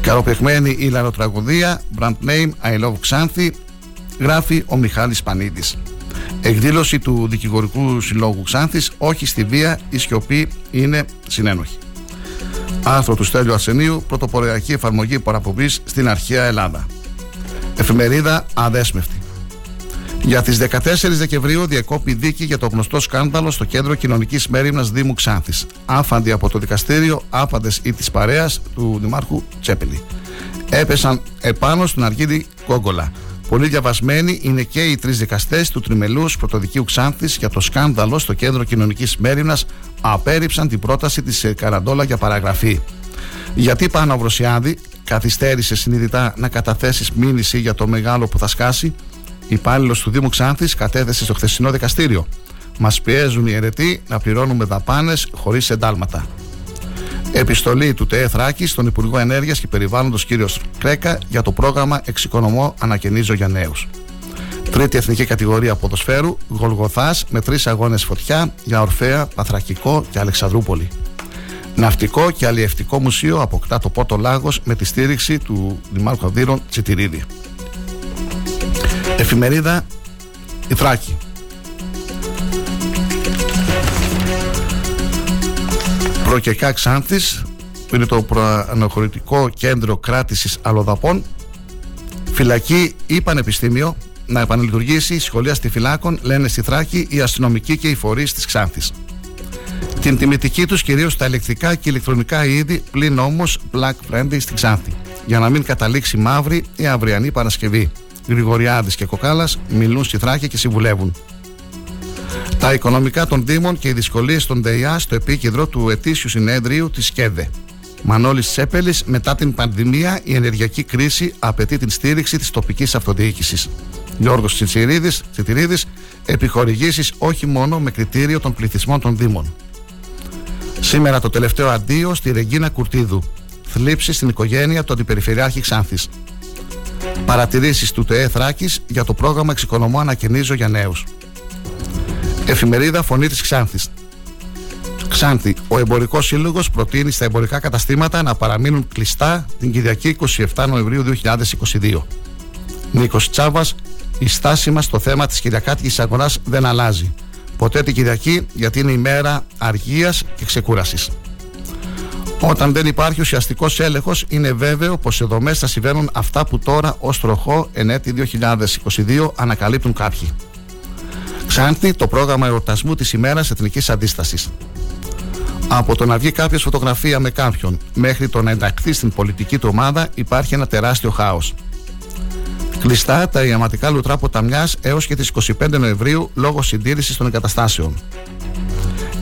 Καροπεχμένη η λαροτραγωδία, brand name I love Ξάνθη, γράφει ο Μιχάλης Πανίδης. Εκδήλωση του Δικηγορικού Συλλόγου Ξάνθης, όχι στη βία, η σιωπή είναι συνένοχη. Άρθρο του Στέλιου Αρσενίου, πρωτοποριακή εφαρμογή παραπομπής στην αρχαία Ελλάδα. Εφημερίδα Αδέσμευτη. Για τις 14 Δεκεμβρίου διακόπη δίκη για το γνωστό σκάνδαλο στο κέντρο κοινωνικής μέρημνας Δήμου Ξάνθης. Άφαντη από το δικαστήριο, άπαντες ή της παρέας του Δημάρχου Τσέπελη. Έπεσαν επάνω στον Αργύρι Κόγκολα. Πολύ διαβασμένοι είναι και οι τρεις δικαστές του Τριμελούς Πρωτοδικείου Ξάνθης για το σκάνδαλο στο κέντρο κοινωνικής μέρημνας. Απέρριψαν την πρόταση της Καραντόλα για παραγραφή. Γιατί πάνω ο Βροσιάδη καθυστέρησε συνειδητά να καταθέσεις μήνυση για το μεγάλο που θα σκάσει; Υπάλληλος του Δήμου Ξάνθης κατέθεσε στο χθεσινό δικαστήριο. Μας πιέζουν οι αιρετοί να πληρώνουμε δαπάνες χωρίς εντάλματα. Επιστολή του ΤΕΕ Θράκη στον Υπουργό Ενέργειας και Περιβάλλοντος κ. Κρέκα για το πρόγραμμα Εξοικονομώ Ανακαινίζω για Νέους. Τρίτη εθνική κατηγορία ποδοσφαίρου, Γολγοθάς με τρεις αγώνες φωτιά για Ορφαία, Παθρακικό και Αλεξανδρούπολη. Ναυτικό και Αλλιευτικό Μουσείο αποκτά το Πότο Λάγος με τη στήριξη του Δημάρχου Αδύρων Τσιτηρίδη. Εφημερίδα Η Θράκη. Προκεκά Ξάνθης που είναι το προαναχωρητικό κέντρο κράτησης αλλοδαπών φυλακή ή πανεπιστήμιο να επανελειτουργήσει η σχολεία στη φυλάκων λένε στη Θράκη οι αστυνομικοί και οι φορείς της Ξάνθης. Την τιμητική τους κυρίως στα ηλεκτρικά και ηλεκτρονικά είδη πλην όμως Black Friday στη Ξάνθη. Για να μην καταλήξει μαύρη η αυριανή Παρασκευή. Γρηγοριάδης και Κοκάλας μιλούν στη Θράκη και συμβουλεύουν τα οικονομικά των Δήμων και οι δυσκολίες των ΔΕΙΑ στο επίκεντρο του ετήσιου συνέδριου της ΚΕΔΕ. Μανώλης Τσέπελης, μετά την πανδημία, η ενεργειακή κρίση απαιτεί την στήριξη της τοπικής αυτοδιοίκησης. Γιώργος Τσιτηρίδη, επιχορηγήσεις όχι μόνο με κριτήριο των πληθυσμών των Δήμων. Σήμερα το τελευταίο αντίο στη Ρεγκίνα Κουρτίδου. Θλίψη στην οικογένεια του Αντιπεριφερειάρχη Ξάνθης. Παρατηρήσεις του ΤΕΕ Θράκης για το πρόγραμμα Εξοικονομώ Ανακαινίζω για νέους. Εφημερίδα Φωνή της Ξάνθης. Ξάνθη, ο Εμπορικός Σύλλογος προτείνει στα εμπορικά καταστήματα να παραμείνουν κλειστά την Κυριακή 27 Νοεμβρίου 2022. Νίκος Τσάβας, η στάση μας στο θέμα της Κυριακάτικη αγοράς δεν αλλάζει. Ποτέ την Κυριακή γιατί είναι η μέρα αργίας και ξεκούρασης. Όταν δεν υπάρχει ουσιαστικός έλεγχος, είναι βέβαιο πως σε δομέ θα συμβαίνουν αυτά που τώρα ως τροχό εν έτη 2022 ανακαλύπτουν κάποιοι. Ξάνθη το πρόγραμμα εορτασμού της ημέρας εθνικής αντίστασης. Από το να βγει κάποιος φωτογραφία με κάποιον μέχρι το να ενταχθεί στην πολιτική του ομάδα υπάρχει ένα τεράστιο χάος. Κλειστά τα ιαματικά λουτρά ποταμιάς έως και τις 25 Νοεμβρίου λόγω συντήρησης των εγκαταστάσεων.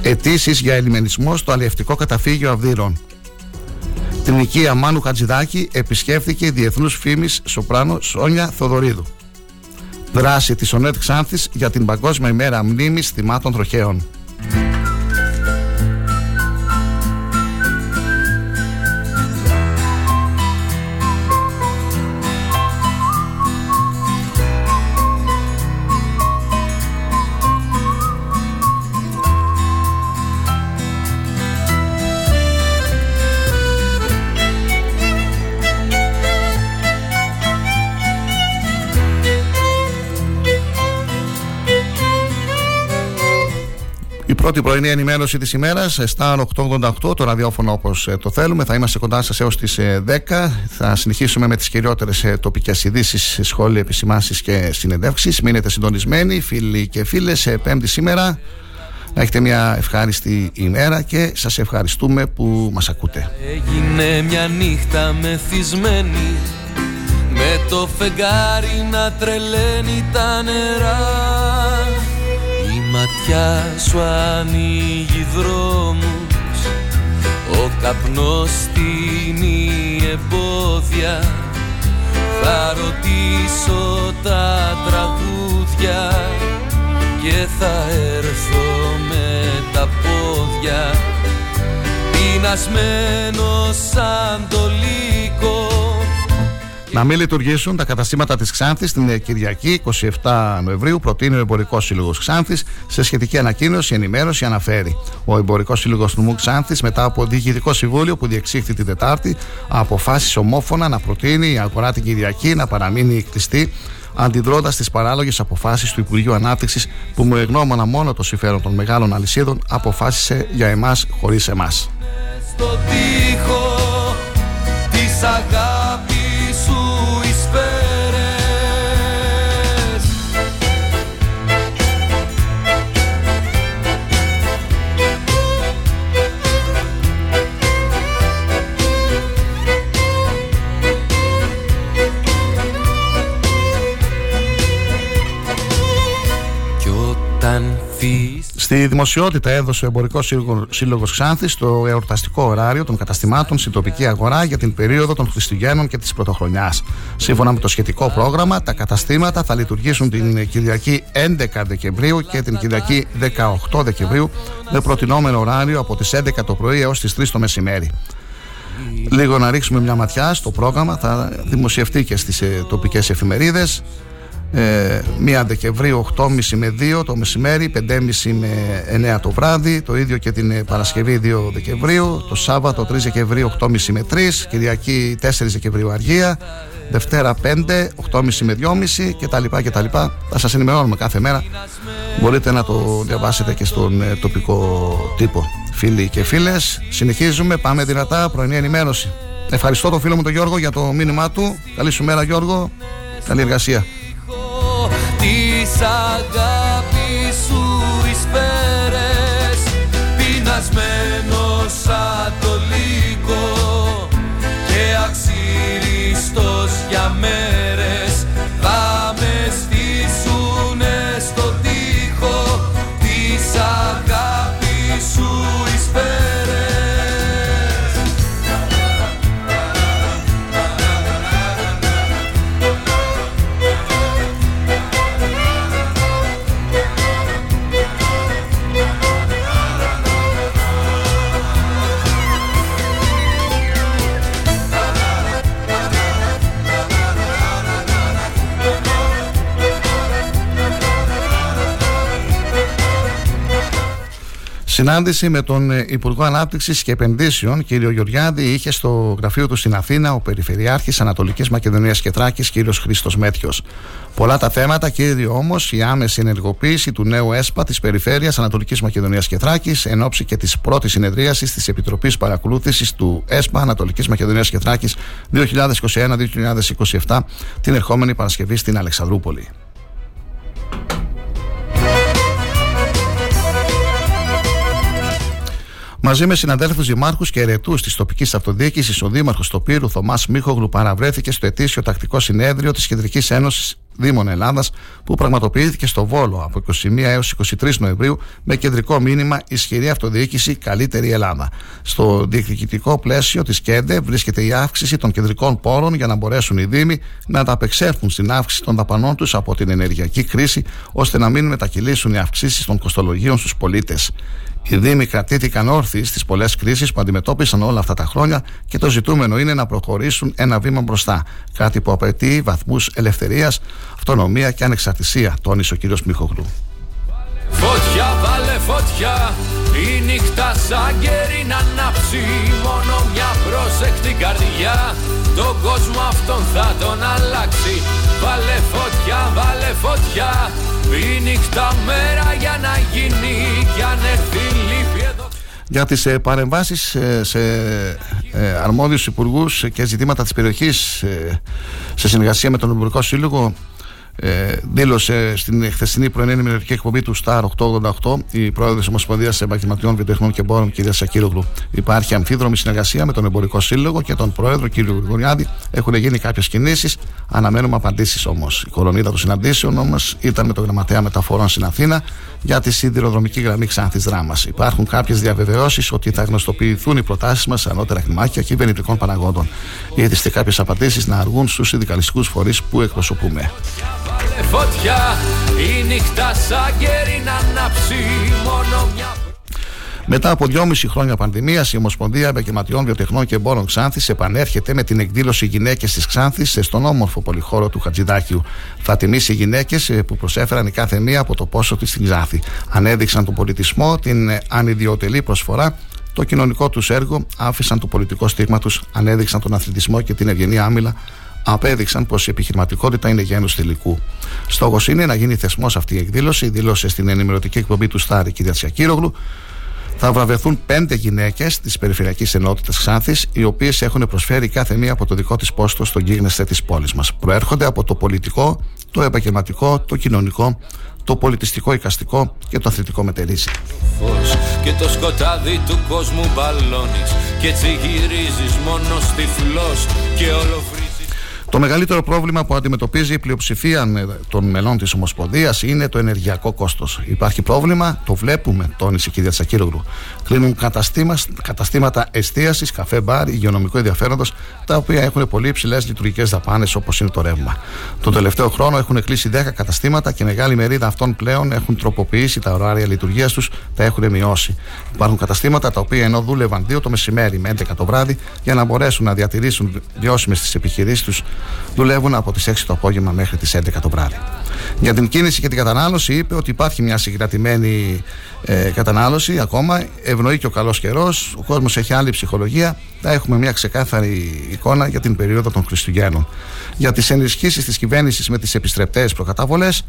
Αιτήσεις για ελιμενισμό στο αλλιευτικό καταφύγιο Αυδείρων. Την οικία Μάνου Χατζηδάκη επισκέφθηκε η διεθνούς φήμης σοπράνο Σόνια Θοδωρίδου. Δράση της ΟΝΕΤ Ξάνθης για την Παγκόσμια ημέρα μνήμης θυμάτων τροχαίων. Πρώτη πρωινή ενημέρωση της ημέρας, Star 888, το ραδιόφωνο όπως το θέλουμε. Θα είμαστε κοντά σας έως τις 10. Θα συνεχίσουμε με τις κυριότερε τοπικές ειδήσεις, σχόλια, επισημάνσεις και συνεντεύξεις. Μείνετε συντονισμένοι, φίλοι και φίλες, σε Πέμπτη σήμερα. Να έχετε μια ευχάριστη ημέρα και σας ευχαριστούμε που μας ακούτε. Έγινε μια νύχτα μεθυσμένη με το φεγγάρι να τρελαίνει τα νερά ματιά σου ανοίγει δρόμους. Ο καπνός στείνει εμπόδια. Θα ρωτήσω τα τραγούδια Και θα έρθω με τα πόδια. Πεινασμένος σαν το λύκο να μην λειτουργήσουν τα καταστήματα της Ξάνθης την Κυριακή 27 Νοεμβρίου, προτείνει ο Εμπορικός Σύλλογος Ξάνθης. Σε σχετική ανακοίνωση, ενημέρωση αναφέρει. Ο Εμπορικός Σύλλογος Νομού Ξάνθης, μετά από διοικητικό συμβούλιο που διεξήχθη την Τετάρτη, αποφάσισε ομόφωνα να προτείνει η αγορά την Κυριακή να παραμείνει κλειστή αντιδρώντας τις παράλογες αποφάσεις του Υπουργείου Ανάπτυξης που με γνώμονα μόνο το συμφέρον των μεγάλων αλυσίδων αποφάσισε για εμάς χωρίς εμάς. Στη δημοσιότητα έδωσε ο Εμπορικός Σύλλογο Ξάνθης το εορταστικό ωράριο των καταστημάτων στην τοπική αγορά για την περίοδο των Χριστουγέννων και της Πρωτοχρονιάς. Σύμφωνα με το σχετικό πρόγραμμα, τα καταστήματα θα λειτουργήσουν την Κυριακή 11 Δεκεμβρίου και την Κυριακή 18 Δεκεμβρίου με προτινόμενο ωράριο από τις 11 το πρωί έως τις 3 το μεσημέρι. Λίγο να ρίξουμε μια ματιά στο πρόγραμμα, θα δημοσιευτεί και στις ε, τοπικές εφημερίδες ε, 1 Δεκεμβρίου 8.30 με 2 το μεσημέρι 5.30 με 9 το βράδυ το ίδιο και την ε, Παρασκευή 2 Δεκεμβρίου το Σάββατο 3 Δεκεμβρίου 8.30 με 3 Κυριακή 4 Δεκεμβρίου Αργία Δευτέρα 5, 8.30 με 2.30 κτλ. κτλ. Θα σας ενημερώνουμε κάθε μέρα. Μπορείτε να το διαβάσετε και στον ε, τοπικό τύπο. Φίλοι και φίλες, συνεχίζουμε, πάμε δυνατά, πρωινή ενημέρωση. Ευχαριστώ τον φίλο μου τον Γιώργο για το μήνυμά του. Καλή σου μέρα Γιώργο, καλή εργασία της αγάπης Συνάντηση με τον ε, Υπουργό Ανάπτυξης και Επενδύσεων, κύριο Γεωργιάδη, είχε στο γραφείο του στην Αθήνα ο Περιφερειάρχης Ανατολικής Μακεδονίας και Θράκη, κύριος Χρήστος Μέτιος. Πολλά τα θέματα, κύριο όμως η άμεση ενεργοποίηση του νέου ΕΣΠΑ της Περιφέρειας Ανατολικής Μακεδονίας και Θράκη εν ώψη και της πρώτης συνεδρίασης της Επιτροπής Παρακολούθησης του ΕΣΠΑ Ανατολικής Μακεδονίας και Θράκη 2021-2027 την ερχόμενη Παρασκευή στην Αλεξανδρούπολη. Μαζί με συναδέλφους δημάρχους και ερετού της τοπικής αυτοδιοίκησης, ο Δήμαρχος Τοπύρου Θωμάς Μίχογλου παραβρέθηκε στο ετήσιο τακτικό συνέδριο της Κεντρικής Ένωσης Δήμων Ελλάδας που πραγματοποιήθηκε στο Βόλο από 21 έως 23 Νοεμβρίου με κεντρικό μήνυμα Ισχυρή Αυτοδιοίκηση Καλύτερη Ελλάδα. Στο διεκδικητικό πλαίσιο της ΚΕΝΤΕ βρίσκεται η αύξηση των κεντρικών πόρων για να μπορέσουν οι Δήμοι να ανταπεξέλθουν στην αύξηση των δαπανών τους από την ενεργειακή κρίση ώστε να μην μετακυλήσουν οι αυξήσεις των κοστολογίων στους πολίτες. Οι Δήμοι κρατήθηκαν όρθιοι στις πολλές κρίσεις που αντιμετώπισαν όλα αυτά τα χρόνια και το ζητούμενο είναι να προχωρήσουν ένα βήμα μπροστά. Κάτι που απαιτεί βαθμούς ελευθερίας, αυτονομία και ανεξαρτησία, τόνισε ο κ. Μιχογλου. Φωτιά, βάλε φωτιά Η νύχτα σαν καιρή να ανάψει Μόνο μια πρόσεκτη καρδιά Τον κόσμο αυτόν θα τον αλλάξει Βάλε φωτιά, βάλε φωτιά Η νύχτα μέρα για να γίνει Κι αν έρθει λύπη εδώ για τις ε, παρεμβάσεις ε, σε ε, αρμόδιους υπουργούς και ζητήματα της περιοχής ε, σε συνεργασία με τον Εμπορικό Σύλλογο ε, δήλωσε στην χθεσινή πρωινή ενημερωτική εκπομπή του Star 888 η πρόεδρος της Ομοσπονδίας Επαγγελματιών Βιοτεχνών και Εμπόρων, κ. Σακύρογλου. Υπάρχει αμφίδρομη συνεργασία με τον Εμπορικό Σύλλογο και τον πρόεδρο, κ. Γρηγοριάδη. Έχουν γίνει κάποιες κινήσεις. Αναμένουμε απαντήσεις όμως. Η κολονίδα των συναντήσεων όμως ήταν με τον Γραμματέα Μεταφορών στην Αθήνα για τη σιδηροδρομική γραμμή Ξάνθη Δράμας. Υπάρχουν κάποιες διαβεβαιώσεις ότι θα γνωστοποιηθούν οι προτάσεις μας σε ανώτερα κλιμάκια κυβερνητικών παραγόντων. Ήθιστε κάποιες απαντήσεις να αργούν στους συνδικαλιστικούς φορείς που εκπροσωπούμε. Βάλε φωτιά Η νύχτα σαν καιρή να ανάψει Μόνο μια μετά από δυόμιση χρόνια πανδημίας, η Ομοσπονδία Επαγγελματιών Βιοτεχνών και Εμπόρων Ξάνθης επανέρχεται με την εκδήλωση Γυναίκες της Ξάνθης στον όμορφο πολυχώρο του Χατζηδάκιου. Θα τιμήσει γυναίκες που προσέφεραν η κάθε μία από το πόσο της στην Ξάνθη. Ανέδειξαν τον πολιτισμό, την ανιδιοτελή προσφορά το κοινωνικό τους έργο, άφησαν το πολιτικό στίγμα τους, ανέδειξαν τον αθλητισμό και την ευγενή άμυλα, απέδειξαν πως η επιχειρηματικότητα είναι γένου τελικού. Στόχος είναι να γίνει θεσμός αυτή η εκδήλωση, δήλωσε στην ενημερωτική εκπομπή του Στάρη κ. Τσιακύρογλου. Θα βραβευθούν πέντε γυναίκες της Περιφερειακής Ενότητας Ξάνθης, οι οποίες έχουν προσφέρει κάθε μία από το δικό της πόστο στον γίγνεσθε της πόλης μας. Προέρχονται από το πολιτικό, το επαγγελματικό, το κοινωνικό, το πολιτιστικό, οικαστικό και το αθλητικό μετερίζει. φως Και το σκοτάδι του κόσμου μπαλώνεις Και έτσι γυρίζεις μόνο τυφλός Και όλο βρίζεις Το μεγαλύτερο πρόβλημα που αντιμετωπίζει η πλειοψηφία με- των μελών της Ομοσπονδίας είναι το ενεργειακό κόστος. Υπάρχει πρόβλημα, το βλέπουμε, τόνισε η κυρία Τσακύρογλου. Κλείνουν καταστήμα, καταστήματα εστίασης, καφέ, μπαρ, υγειονομικού ενδιαφέροντος, τα οποία έχουν πολύ υψηλές λειτουργικές δαπάνες όπως είναι το ρεύμα. Τον τελευταίο χρόνο έχουν κλείσει 10 καταστήματα και μεγάλη μερίδα αυτών πλέον έχουν τροποποιήσει τα ωράρια λειτουργίας τους, τα έχουν μειώσει. Υπάρχουν καταστήματα τα οποία ενώ δούλευαν 2 το μεσημέρι με 11 το βράδυ για να μπορέσουν να διατηρήσουν βιώσιμες τις επιχειρήσεις τους, δουλεύουν από τις 6 το απόγευμα μέχρι τις 11 το βράδυ. Για την κίνηση και την κατανάλωση είπε ότι υπάρχει μια συγκρατημένη ε, κατανάλωση ακόμα. Ευνοεί και ο καλός καιρός. Ο κόσμος έχει άλλη ψυχολογία. Θα έχουμε μια ξεκάθαρη εικόνα για την περίοδο των Χριστουγέννων. Για τις ενισχύσεις της κυβέρνησης με τις επιστρεπτές προκαταβολές,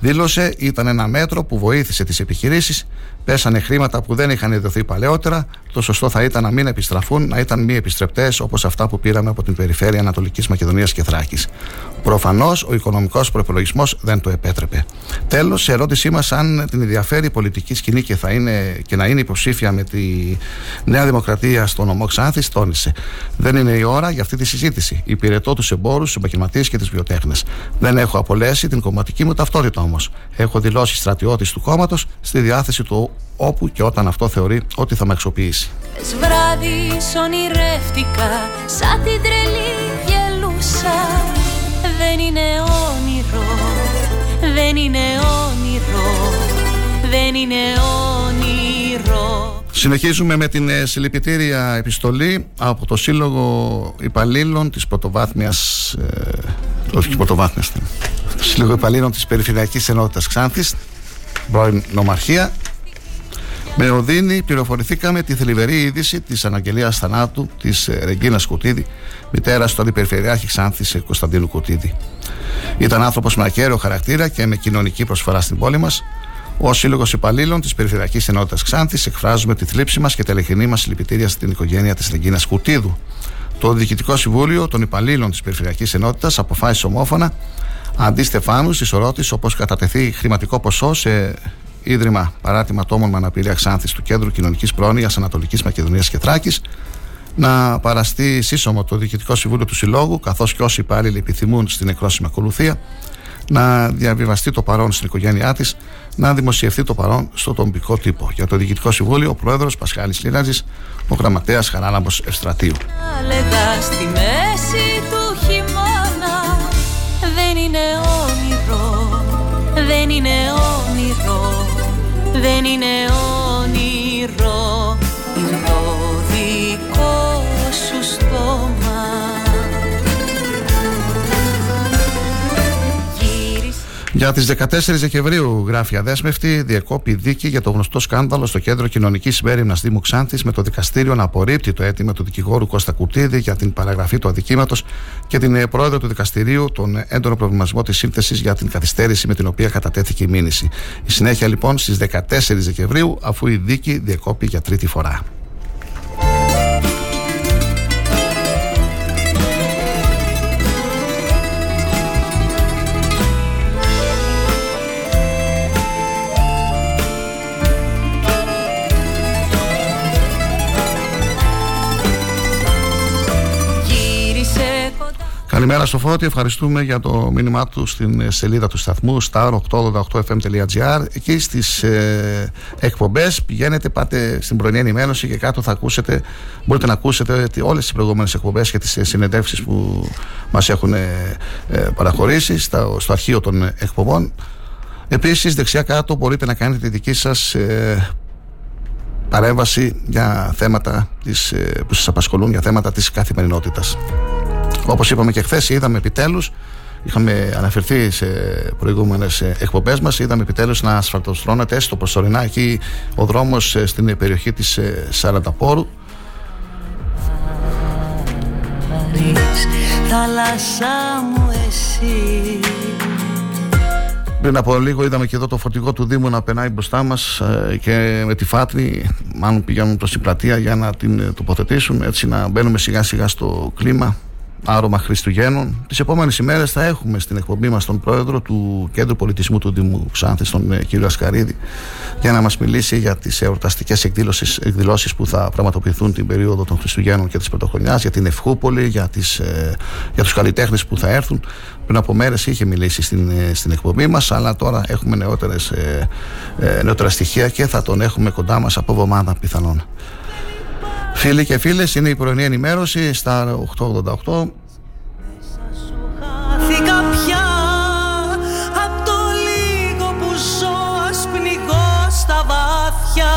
δήλωσε ήταν ένα μέτρο που βοήθησε τις επιχειρήσεις. Πέσανε χρήματα που δεν είχαν δοθεί παλαιότερα. Το σωστό θα ήταν να μην επιστραφούν, να ήταν μη επιστρεπτές όπως αυτά που πήραμε από την περιφέρεια Ανατολικής Μακεδονίας και Θράκης. Προφανώς ο οικονομικός προπολογισμός δεν το επέτρεπε. Τέλος, σε ερώτησή μας αν την ενδιαφέρει η πολιτική σκηνή και, θα είναι, και να είναι υποψήφια με τη Νέα Δημοκρατία στο νομό Ξάνθης, τόνισε. Δεν είναι η ώρα για αυτή τη συζήτηση. Υπηρετώ τους εμπόρους, τους επαγγελματίες και τις βιοτέχνες. Δεν έχω απολέσει την κομματική μου ταυτότητα όμως. Έχω δηλώσει στρατιώτης του κόμματος στη διάθεση του όπου και όταν αυτό θεωρεί ότι θα με αξιοποιήσει. Χθες βράδυ σ' ονειρεύτηκα Σαν την τρελή γελούσα Δεν είναι όνειρο Δεν είναι όνειρο Δεν είναι όνειρο Συνεχίζουμε με την ε, συλληπιτήρια επιστολή από το Σύλλογο Υπαλλήλων της Πρωτοβάθμιας ε, όχι Πρωτοβάθμιας ναι. Σύλλογο Υπαλλήλων της Περιφερειακής Ενότητας Ξάνθης πρώην Νομαρχία με οδύνη πληροφορηθήκαμε τη θλιβερή είδηση της αναγγελίας θανάτου της ε, Ρεγκίνας Κουτίδη μητέρας του Αντιπεριφερειάρχη Ξάνθης ε, Κωνσταντίνου Κουτίδη ήταν άνθρωπος με ακέραιο χαρακτήρα και με κοινωνική προσφορά στην πόλη μας. Ω Σύλλογος Υπαλλήλων της Περιφερειακής Ενότητας Ξάνθης, εκφράζουμε τη θλίψη μας και τα ειλικρινή μας συλληπιτήρια στην οικογένεια της Ρεγκίνας Κουτίδου. Το Διοικητικό Συμβούλιο των Υπαλλήλων της Περιφερειακής Ενότητας αποφάσισε ομόφωνα αντί Στεφάνους τη ορότη όπως κατατεθεί χρηματικό ποσό σε Ίδρυμα Παράτημα Ατόμων με Αναπηρία Ξάνθης του Κέντρου Κοινωνικής Πρόνοιας Ανατολικής Μακεδονίας και Θράκης να παραστεί σύσσωμο το Διοικητικό Συμβούλιο του Συλλόγου, καθώς και όσοι υπάλληλοι επιθυμούν στην εκρόσιμη ακολουθία, να διαβιβαστεί το παρόν στην οικογένειά της, να δημοσιευθεί το παρόν στο τοπικό τύπο. Για το Διοικητικό Συμβούλιο, ο Πρόεδρος Πασχάλης Λιράζη, ο Γραμματέας Χαράλαμπος Ευστρατείου. Δεν είναι όνειρο Για τις 14 Δεκεμβρίου, γράφει αδέσμευτη, διεκόπη δίκη για το γνωστό σκάνδαλο στο κέντρο κοινωνικής μέρημνας Δήμου Ξάνθης με το δικαστήριο να απορρίπτει το αίτημα του δικηγόρου Κώστα Κουτίδη για την παραγραφή του αδικήματος και την ε, πρόεδρο του δικαστηρίου τον έντονο προβληματισμό της σύνθεσης για την καθυστέρηση με την οποία κατατέθηκε η μήνυση. Η συνέχεια λοιπόν στις 14 Δεκεμβρίου, αφού η δίκη διεκόπη για τρίτη φορά. Καλημέρα στο Φώτη, ευχαριστούμε για το μήνυμά του στην ε, σελίδα του σταθμού star888fm.gr Εκεί στις ε, εκπομπές πηγαίνετε, πάτε στην πρωινή ενημέρωση και κάτω θα ακούσετε, μπορείτε να ακούσετε τι- όλες τις προηγούμενες εκπομπές και τις ε, συνεντεύξεις που μας έχουν ε, ε, παραχωρήσει στα- στο αρχείο των ε, εκπομπών Επίσης δεξιά κάτω μπορείτε να κάνετε τη δική σας ε, παρέμβαση για θέματα της, ε, που σας απασχολούν, για θέματα της καθημερινότητας. Όπως είπαμε και χθες, είδαμε επιτέλους Είχαμε αναφερθεί σε προηγούμενες εκπομπές μας. Είδαμε επιτέλους να ασφαλτοστρώνεται έστω προσωρινά εκεί ο δρόμος στην περιοχή της Σαρανταπόρου. Πάρεις θάλασσά μου εσύ Πριν από λίγο είδαμε και εδώ το φορτηγό του Δήμου να περνάει μπροστά μας και με τη φάτρη, μάλλον πηγαίνουν προς την πλατεία για να την ε, τοποθετήσουν. Έτσι να μπαίνουμε σιγά σιγά στο κλίμα άρωμα Χριστουγέννων. Τις επόμενες ημέρες θα έχουμε στην εκπομπή μας τον πρόεδρο του Κέντρου Πολιτισμού του Δήμου Ξάνθης, τον ε, κύριο Ασκαρίδη, για να μας μιλήσει για τις εορταστικές εκδηλώσεις που θα πραγματοποιηθούν την περίοδο των Χριστουγέννων και της Πρωτοχρονιάς, για την Ευχούπολη, για, τις, ε, για τους καλλιτέχνες που θα έρθουν. Πριν από μέρες είχε μιλήσει στην, ε, στην εκπομπή μας, αλλά τώρα έχουμε νεότερες, ε, ε, νεότερα στοιχεία και θα τον έχουμε κοντά μας από εβδομάδα πιθανόν. Φίλοι και φίλες, είναι η πρωινή ενημέρωση στα 888. Χάθηκα πια Απ' το λίγο που ζω Ας πνιγώ στα βάθια.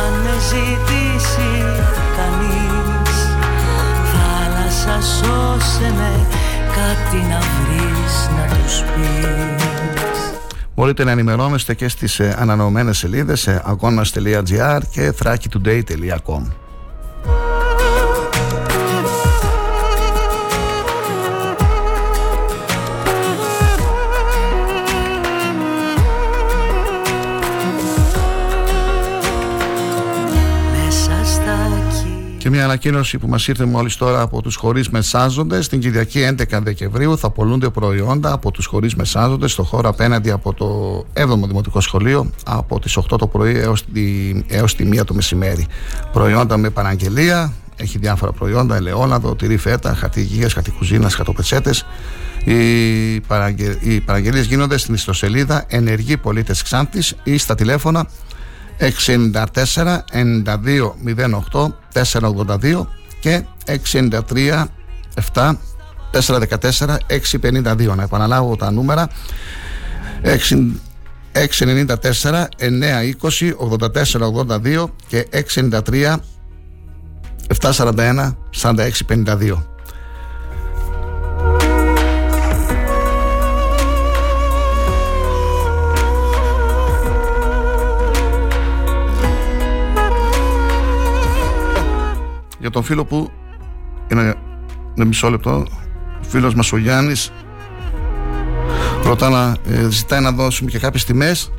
Αν με ζητήσει κανείς Θάλασσα σώσε με Κάτι να βρεις να τους πεις. Μπορείτε να ενημερώνεστε και στις ε, ανανεωμένες σελίδες ε, αγώνας.gr και thrakitoday.com μια ανακοίνωση που μας ήρθε μόλις τώρα από τους χωρίς μεσάζοντες Την Κυριακή 11 Δεκεμβρίου θα πολλούνται προϊόντα από τους χωρίς μεσάζοντες στο χώρο απέναντι από το 7ο Δημοτικό Σχολείο από τις 8 το πρωί έως τη, έως τη 1 το μεσημέρι. Προϊόντα με παραγγελία, έχει διάφορα προϊόντα, ελαιόλαδο, τυρί φέτα, χαρτί υγείας, χαρτί κουζίνας, χαρτοπετσέτες. Οι, παραγγε... οι παραγγελίες γίνονται στην ιστοσελίδα Ενεργοί Πολίτες Ξάνθης ή στα τηλέφωνα 694 92 08 482 και 693 7 414 652 να επαναλάβω τα νούμερα. 694 920 84 82 και 693 741 46 για τον φίλο που είναι, είναι μισό λεπτό ο φίλος μας ο Γιάννης ρωτά να ε, ζητάει να δώσουμε και κάποιες τιμές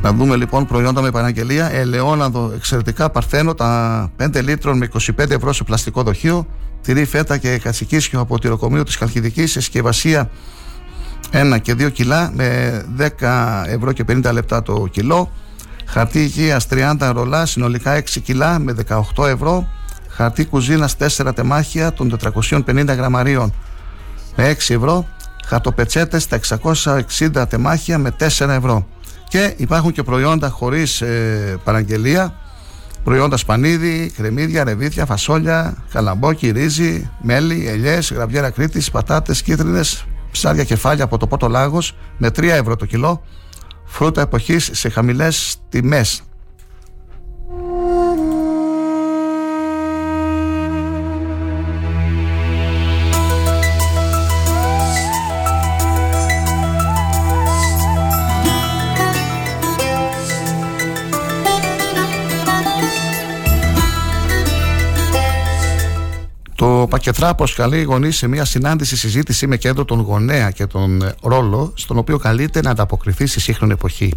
να δούμε λοιπόν προϊόντα με παραγγελία ελαιόλαδο εξαιρετικά παρθένο τα 5 λίτρων με 25 ευρώ σε πλαστικό δοχείο τυρί φέτα και κατσικίσιο από τυροκομείο της Χαλκιδικής σε συσκευασία 1 και 2 κιλά με 10 ευρώ και 50 λεπτά το κιλό. Χαρτί υγείας 30 ρολά, συνολικά 6 κιλά με 18 ευρώ. Χαρτί κουζίνας 4 τεμάχια των 450 γραμμαρίων με 6 ευρώ. Χαρτοπετσέτες τα 660 τεμάχια με 4 ευρώ. Και υπάρχουν και προϊόντα χωρίς ε, παραγγελία. Προϊόντα σπανίδι, κρεμμύδια, ρεβίθια, φασόλια, καλαμπόκι, ρύζι, μέλι, ελιές, γραβιέρα κρήτης, πατάτες, κίτρινες, ψάρια κεφάλια από το Πότο Λάγος με 3 ευρώ το κιλό. Φρούτα εποχής σε χαμηλές τιμές. Πακετρά προσκαλεί γονείς σε μια συνάντηση συζήτηση με κέντρο τον γονέα και τον ε, ρόλο, στον οποίο καλείται να ανταποκριθεί στη σύγχρονη εποχή.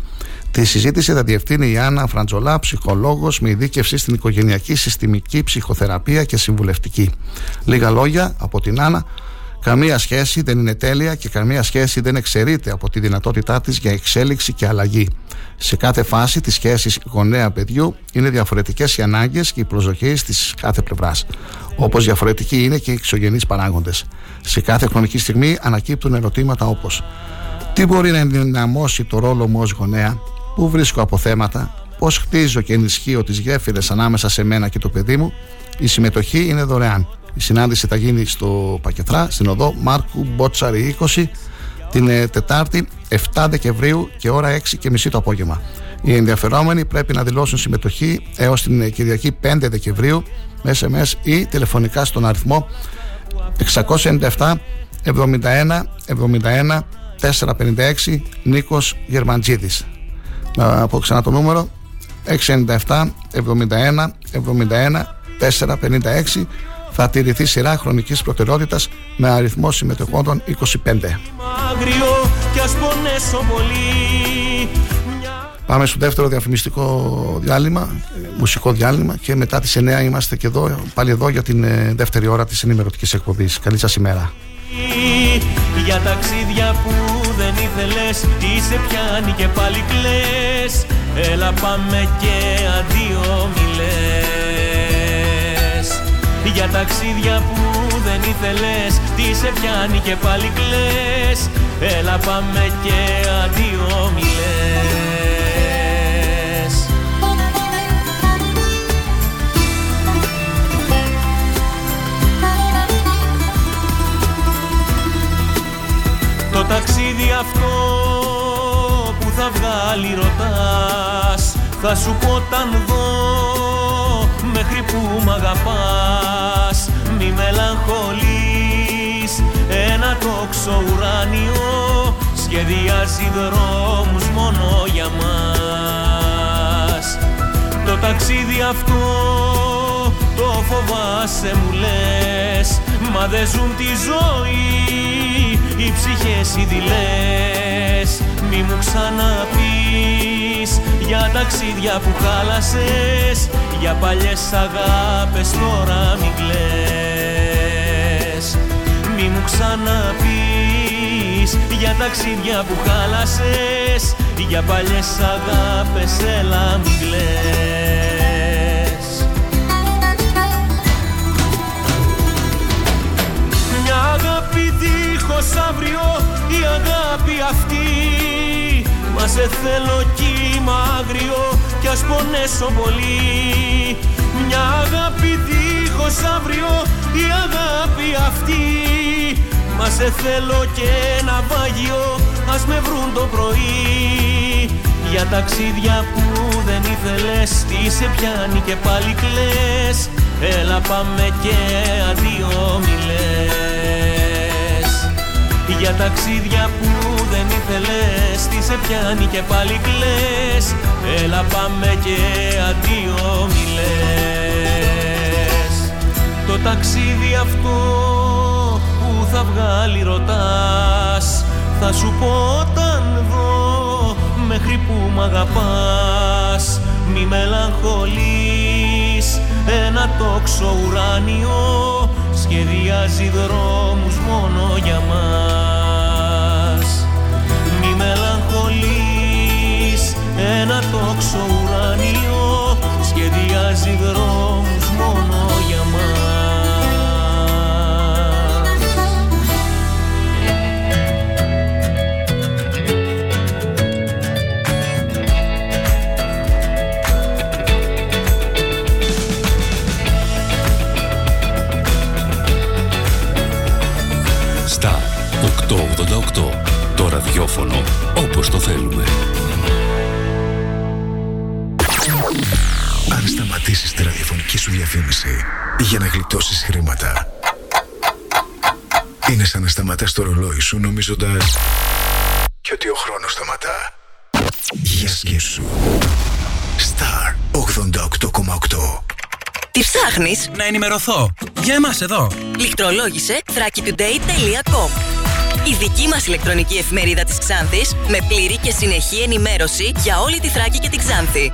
Τη συζήτηση θα διευθύνει η Άννα Φραντζολά, ψυχολόγος με ειδίκευση στην οικογενειακή συστημική ψυχοθεραπεία και συμβουλευτική. Λίγα λόγια από την Άννα. Καμία σχέση δεν είναι τέλεια και καμία σχέση δεν εξαιρείται από τη δυνατότητά της για εξέλιξη και αλλαγή. Σε κάθε φάση της σχέσης γονέα-παιδιού είναι διαφορετικές οι ανάγκες και οι προσδοκίες της κάθε πλευράς. Όπως διαφορετικοί είναι και οι εξωγενείς παράγοντες. Σε κάθε χρονική στιγμή ανακύπτουν ερωτήματα όπως Τι μπορεί να ενδυναμώσει το ρόλο μου ως γονέα, Πού βρίσκω αποθέματα, Πώς χτίζω και ενισχύω τις γέφυρες ανάμεσα σε μένα και το παιδί μου, η συμμετοχή είναι δωρεάν. Η συνάντηση θα γίνει στο Πακετρά, στην οδό Μάρκου Μπότσαρη 20, την ε, Τετάρτη 7 Δεκεμβρίου και ώρα 6 και μισή το απόγευμα. Οι ενδιαφερόμενοι πρέπει να δηλώσουν συμμετοχή έως την ε, Κυριακή 5 Δεκεμβρίου με SMS ή τηλεφωνικά στον αριθμό 697 71 71 456 Νίκος Γερμαντζίδης. Να πω ξανά το νούμερο 697 71 71 456 θα τηρηθεί σειρά χρονικής προτεραιότητας με αριθμό συμμετεχόντων 25. Πάμε στο δεύτερο διαφημιστικό διάλειμμα, μουσικό διάλειμμα και μετά τις 9 είμαστε και εδώ, πάλι εδώ για την ε, δεύτερη ώρα της ενημερωτικής εκπομπής. Καλή σας ημέρα. Για ταξίδια που δεν ήθελες Είσαι πιάνει και πάλι κλαις Έλα πάμε και αντίο μιλές Για ταξίδια που δεν ήθελες Τι σε πιάνει και πάλι κλαις. Έλα πάμε και αντίο μιλές Το ταξίδι αυτό που θα βγάλει ρωτάς. Θα σου πω όταν δω μέχρι που μ' αγαπάς. Μη μελαγχολείς ένα τόξο ουράνιο Σχεδιάζει δρόμους μόνο για μας. Το ταξίδι αυτό το φοβάσαι μου λες Μα δεν ζουν τη ζωή οι ψυχές οι δειλές Μη μου ξαναπείς για ταξίδια που χάλασες Για παλιές αγάπες τώρα μην κλαις. Μη μου ξαναπείς για ταξίδια που χάλασες Για παλιές αγάπες έλα μην κλαις. Μια αγάπη δίχως αύριο η αγάπη αυτή Μα σε θέλω κύμα άγριο κι ας πονέσω πολύ. Μια αγάπη δίχως αύριο η αγάπη αυτή. Μα σε θέλω και ένα βάγιο ας με βρουν το πρωί. Για ταξίδια που δεν ήθελες τι σε πιάνει και πάλι κλαις. Έλα πάμε και αντίο μιλές Για ταξίδια που δεν ήθελες Τι σε πιάνει και πάλι κλαις. Έλα πάμε και αντίο μιλές Το ταξίδι αυτό που θα βγάλει ρωτάς. Θα σου πω όταν δω μέχρι που μ' αγαπάς. Μη μελαγχολείς ένα τόξο ουράνιο. Σχεδιάζει δρόμους μόνο για μας ένα τόξο ουράνιο σχεδιάζει δρόμους μόνο για μας. Στα 888 το ραδιόφωνο όπως το θέλουμε. Αν σταματήσεις τη ραδιοφωνική σου διαφήμιση για να γλιτώσεις χρήματα, είναι σαν να σταματάς το ρολόι σου νομίζοντας και ότι ο χρόνος σταματά. Για σκέψου. Star 88,8 Τι ψάχνεις; Να ενημερωθώ. Για εμάς εδώ. Λιχτρολόγησε thrakitoday.com Η δική μας ηλεκτρονική εφημερίδα της Ξάνθης με πλήρη και συνεχή ενημέρωση για όλη τη Θράκη και την Ξάνθη.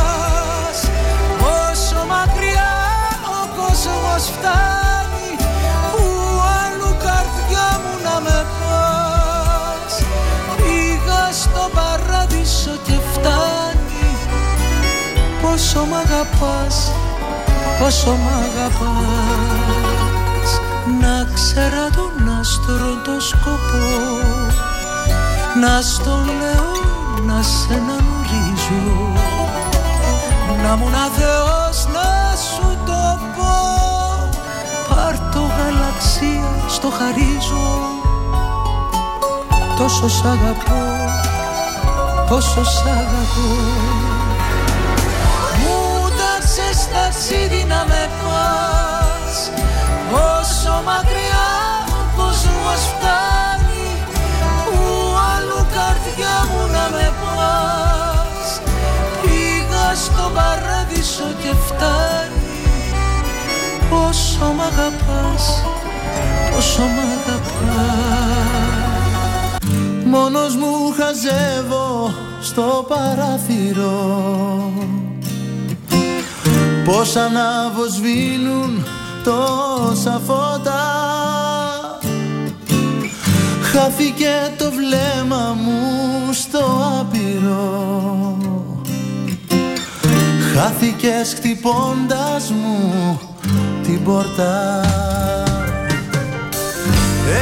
Πόσο μ' αγαπάς, πόσο μ' αγαπάς. Να ξέρα τον άστρο το σκοπό να στο λέω να σε γνωρίζω Να μου να Θεός να σου το πω. Πάρ' το γαλαξία στο χαρίζω. Τόσο σ' αγαπώ, πόσο σ' αγαπώ ταξίδι να με πας Όσο μακριά ο κόσμος φτάνει Που αλλού καρδιά μου να με πας Πήγα στο παράδεισο και φτάνει. Πόσο μ' αγαπάς, πόσο μ' αγαπάς. Μόνος μου χαζεύω στο παράθυρο Πώς αναβοσβήνουν τόσα φώτα. Χάθηκε το βλέμμα μου στο άπειρο. Χάθηκες χτυπώντας μου την πόρτα.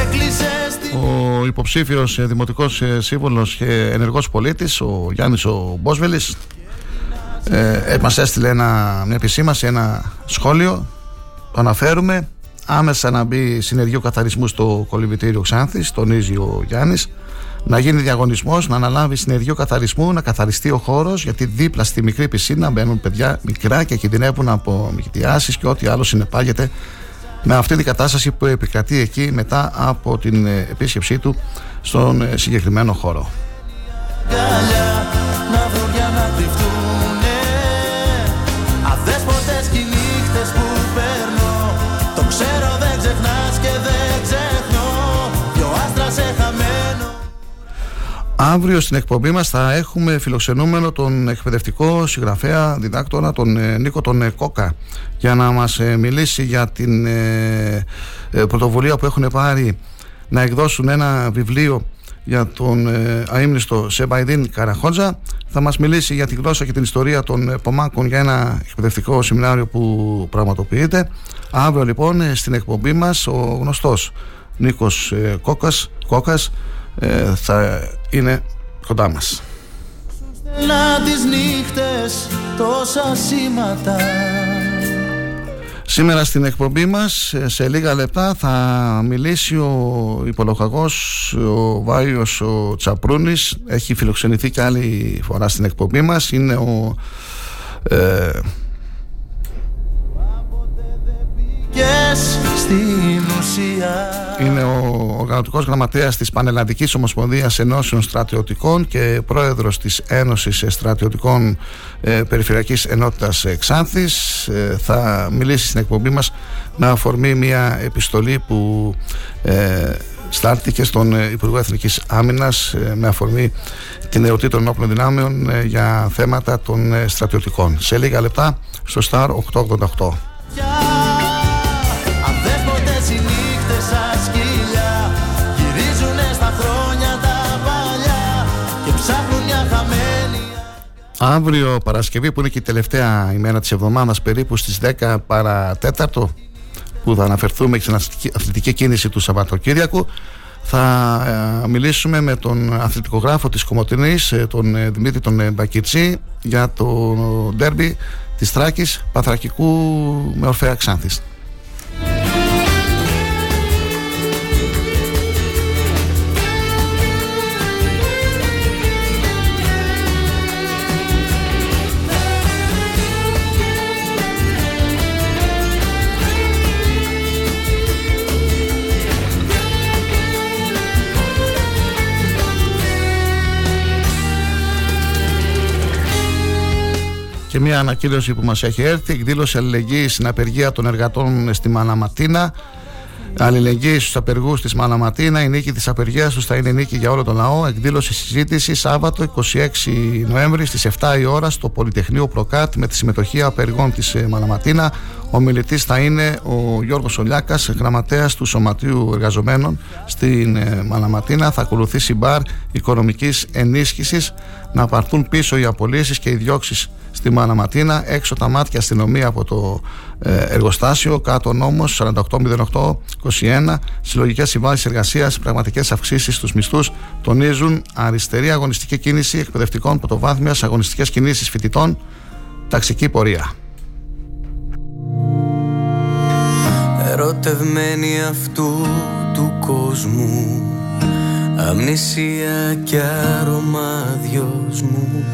Έκλεισες την Ο υποψήφιος ε, δημοτικός ε, σύμβολος και ενεργός πολίτης, ο Γιάννης ο Μπόσβελης, ε, ε, μας έστειλε ένα, μια επισήμαση, ένα σχόλιο, το αναφέρουμε, άμεσα να μπει συνεργείο καθαρισμού στο κολυμπητήριο Ξάνθης, τονίζει ο Γιάννης, να γίνει διαγωνισμός, να αναλάβει συνεργείο καθαρισμού, να καθαριστεί ο χώρος, γιατί δίπλα στη μικρή πισίνα μπαίνουν παιδιά μικρά και κινδυνεύουν από μικτιάσεις και ό,τι άλλο συνεπάγεται με αυτή την κατάσταση που επικρατεί εκεί μετά από την ε, επίσκεψή του στον ε, συγκεκριμένο χώρο. αγκαλιά Αύριο στην εκπομπή μας θα έχουμε φιλοξενούμενο τον εκπαιδευτικό συγγραφέα διδάκτορα τον ε, Νίκο τον ε, Κόκα για να μας ε, μιλήσει για την ε, ε, πρωτοβουλία που έχουν πάρει να εκδώσουν ένα βιβλίο για τον ε, αείμνηστο Σεμπαϊδίν Καραχότζα. Θα μας μιλήσει για τη γλώσσα και την ιστορία των ε, Πομάκων για ένα εκπαιδευτικό σεμινάριο που πραγματοποιείται. Αύριο λοιπόν ε, στην εκπομπή μας ο γνωστός Νίκος ε, Κόκας, Κόκας ε, θα είναι κοντά μας. Να τις νύχτες τόσα σήματα Σήμερα στην εκπομπή μας ε, σε λίγα λεπτά θα μιλήσει ο υπολογαγός ο Βάιος ο Τσαπρούνης έχει φιλοξενηθεί και άλλη φορά στην εκπομπή μας. Είναι ο ε, Και στην ουσία Είναι ο οργανωτικός γραμματέας της Πανελλαδικής Ομοσπονδίας Ενώσεων Στρατιωτικών και πρόεδρος της Ένωσης Στρατιωτικών ε, Περιφερειακής Ενότητας Ξάνθης ε, θα μιλήσει στην εκπομπή μας με αφορμή μια επιστολή που ε, στάλθηκε στον ε, Υπουργό Εθνικής Άμυνας ε, με αφορμή την ερωτή των ενόπλων δυνάμεων ε, για θέματα των στρατιωτικών. Σε λίγα λεπτά στο Star 888. Αύριο Παρασκευή που είναι και η τελευταία ημέρα της εβδομάδας περίπου στις 10 παρατέταρτο που θα αναφερθούμε και στην αθλητική κίνηση του Σαββατοκύριακου θα ε, μιλήσουμε με τον αθλητικογράφο της Κομωτινής ε, τον ε, Δημήτρη τον Μπακιτσί για το ντέρμπι της Τράκης Παθρακικού με Ορφέα Ξάνθης. Και μια ανακοίνωση που μας έχει έρθει. Εκδήλωση αλληλεγγύης στην απεργία των εργατών στη Μαναματίνα αλληλεγγύη στους απεργούς της Μαναματίνα η νίκη της απεργίας τους θα είναι νίκη για όλο τον λαό. Εκδήλωση συζήτηση Σάββατο 26 Νοέμβρη στις 7 η ώρα στο Πολυτεχνείο Προκάτ με τη συμμετοχή απεργών της ε, Μαναματίνα ο μιλητής θα είναι ο Γιώργος Ολιάκας γραμματέας του Σωματείου Εργαζομένων στην ε, Μαναματίνα θα ακολουθήσει μπαρ οικονομικής ενίσχυσης να πάρθουν πίσω οι απολύσεις και οι διώξεις στη Μαναματίνα, έξω τα μάτια αστυνομία από το ε, εργοστάσιο, κάτω νόμος 4808-21, συλλογικές συμβάσεις εργασίας, πραγματικές αυξήσεις στους μισθούς, τονίζουν αριστερή αγωνιστική κίνηση εκπαιδευτικών πρωτοβάθμιας, αγωνιστικές κινήσεις φοιτητών, ταξική πορεία. Ερωτευμένη αυτού του κόσμου Αμνησία κι άρωμα μου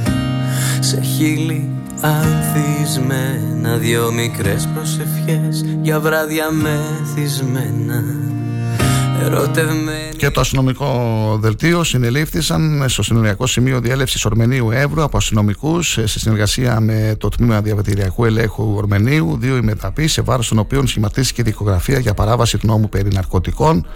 σε χείλη ανθισμένα. Δυο μικρές προσευχές για βράδια μεθυσμένα. Και το αστυνομικό δελτίο συνελήφθησαν στο συνοριακό σημείο διέλευσης Ορμενίου Εύρου από αστυνομικούς σε συνεργασία με το τμήμα διαβατηριακού ελέγχου Ορμενίου, δύο ημεταπείς σε βάρος των οποίων σχηματίστηκε δικογραφία για παράβαση του νόμου περί ναρκωτικών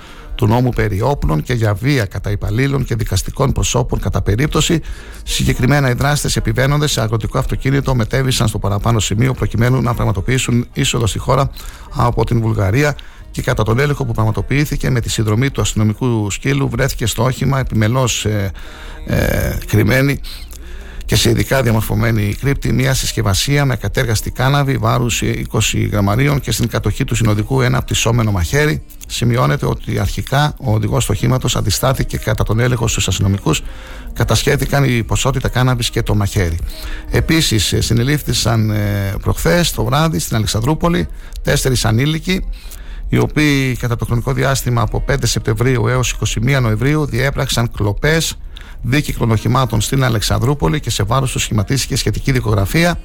του νόμου περί όπλων και για βία κατά υπαλλήλων και δικαστικών προσώπων κατά περίπτωση. Συγκεκριμένα οι δράστες επιβαίνοντες σε αγροτικό αυτοκίνητο μετέβησαν στο παραπάνω σημείο προκειμένου να πραγματοποιήσουν είσοδο στη χώρα από την Βουλγαρία και κατά τον έλεγχο που πραγματοποιήθηκε με τη συνδρομή του αστυνομικού σκύλου βρέθηκε στο όχημα επιμελώς ε, ε, κρυμμένη και σε ειδικά διαμορφωμένη κρύπτη μια συσκευασία με κατέργαστη κάναβη βάρους 20 γραμμαρίων και στην κατοχή του συνοδικού ένα απτυσσόμενο μαχαίρι. Σημειώνεται ότι αρχικά ο οδηγός του οχήματο αντιστάθηκε κατά τον έλεγχο στους αστυνομικούς. Κατασχέθηκαν η ποσότητα κάναβης και το μαχαίρι. Επίσης, συνελήφθησαν ε, προχθές το βράδυ στην Αλεξανδρούπολη τέσσερις ανήλικοι οι οποίοι κατά το χρονικό διάστημα από 5 Σεπτεμβρίου έως 21 Νοεμβρίου διέπραξαν κλοπές δίκυκλων οχημάτων στην Αλεξανδρούπολη και σε βάρος τους σχηματίστηκε σχετική δικογραφία.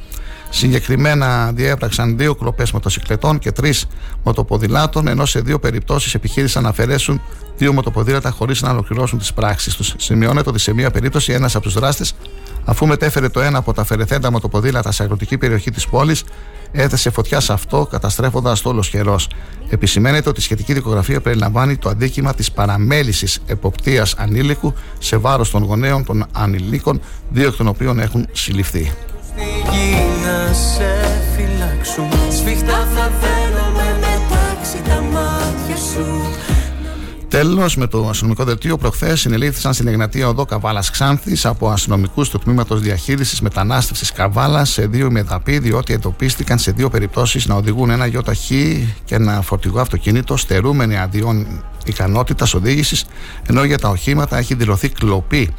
Συγκεκριμένα διέπραξαν δύο κλοπές μοτοσυκλετών και τρεις μοτοποδηλάτων, ενώ σε δύο περιπτώσεις επιχείρησαν να αφαιρέσουν δύο μοτοποδήλατα χωρίς να ολοκληρώσουν τις πράξεις τους. Σημειώνεται ότι σε μία περίπτωση ένας από τους δράστες, αφού μετέφερε το ένα από τα αφαιρεθέντα μοτοποδήλατα σε αγροτική περιοχή της πόλης, έθεσε φωτιά σε αυτό, καταστρέφοντας το όλος καιρός. Επισημαίνεται ότι η σχετική δικογραφία περιλαμβάνει το αντίκημα της παραμέλησης εποπτείας ανήλικου σε βάρος των γονέων των ανηλίκων, δύο εκ των οποίων έχουν συλληφθεί. Τέλος, με το αστυνομικό δελτίο, προχθές συνελήφθησαν στην Εγνατία Οδό Καβάλας Ξάνθης από αστυνομικούς του τμήματος διαχείρισης μετανάστευσης Καβάλας σε δύο ημεδαπή, διότι εντοπίστηκαν σε δύο περιπτώσεις να οδηγούν ένα ΙΧ και ένα φορτηγό αυτοκίνητο στερούμενοι αδειών ικανότητας οδήγησης, ενώ για τα οχήματα έχει δηλωθεί κλοπή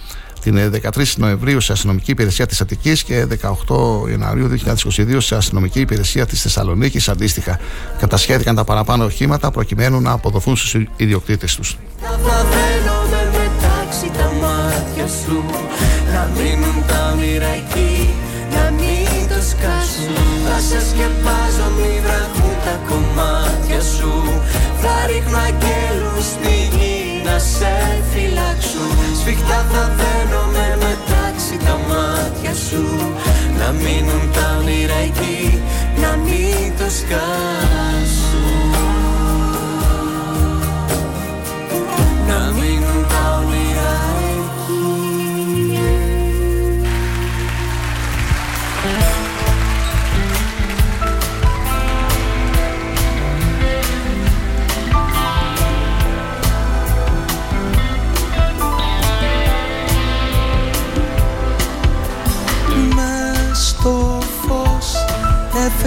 την 13 Νοεμβρίου σε αστυνομική υπηρεσία της Αττικής και 18 Ιανουαρίου 2022 σε αστυνομική υπηρεσία της Θεσσαλονίκης αντίστοιχα. Κατασχέθηκαν τα παραπάνω οχήματα προκειμένου να αποδοθούν στους ιδιοκτήτες τους. Να μείνουν τα μοίρα εκεί, να μην το σκάσουν Θα σε σκεπάζω, μη βραχούν τα κομμάτια σου Θα ρίχνω αγγέλους στη γη να σε φυλάξουν Σφιχτά θα δένομαι μετάξι τα μάτια σου. Να μείνουν τα όνειρα εκεί, να μην το σκάσουν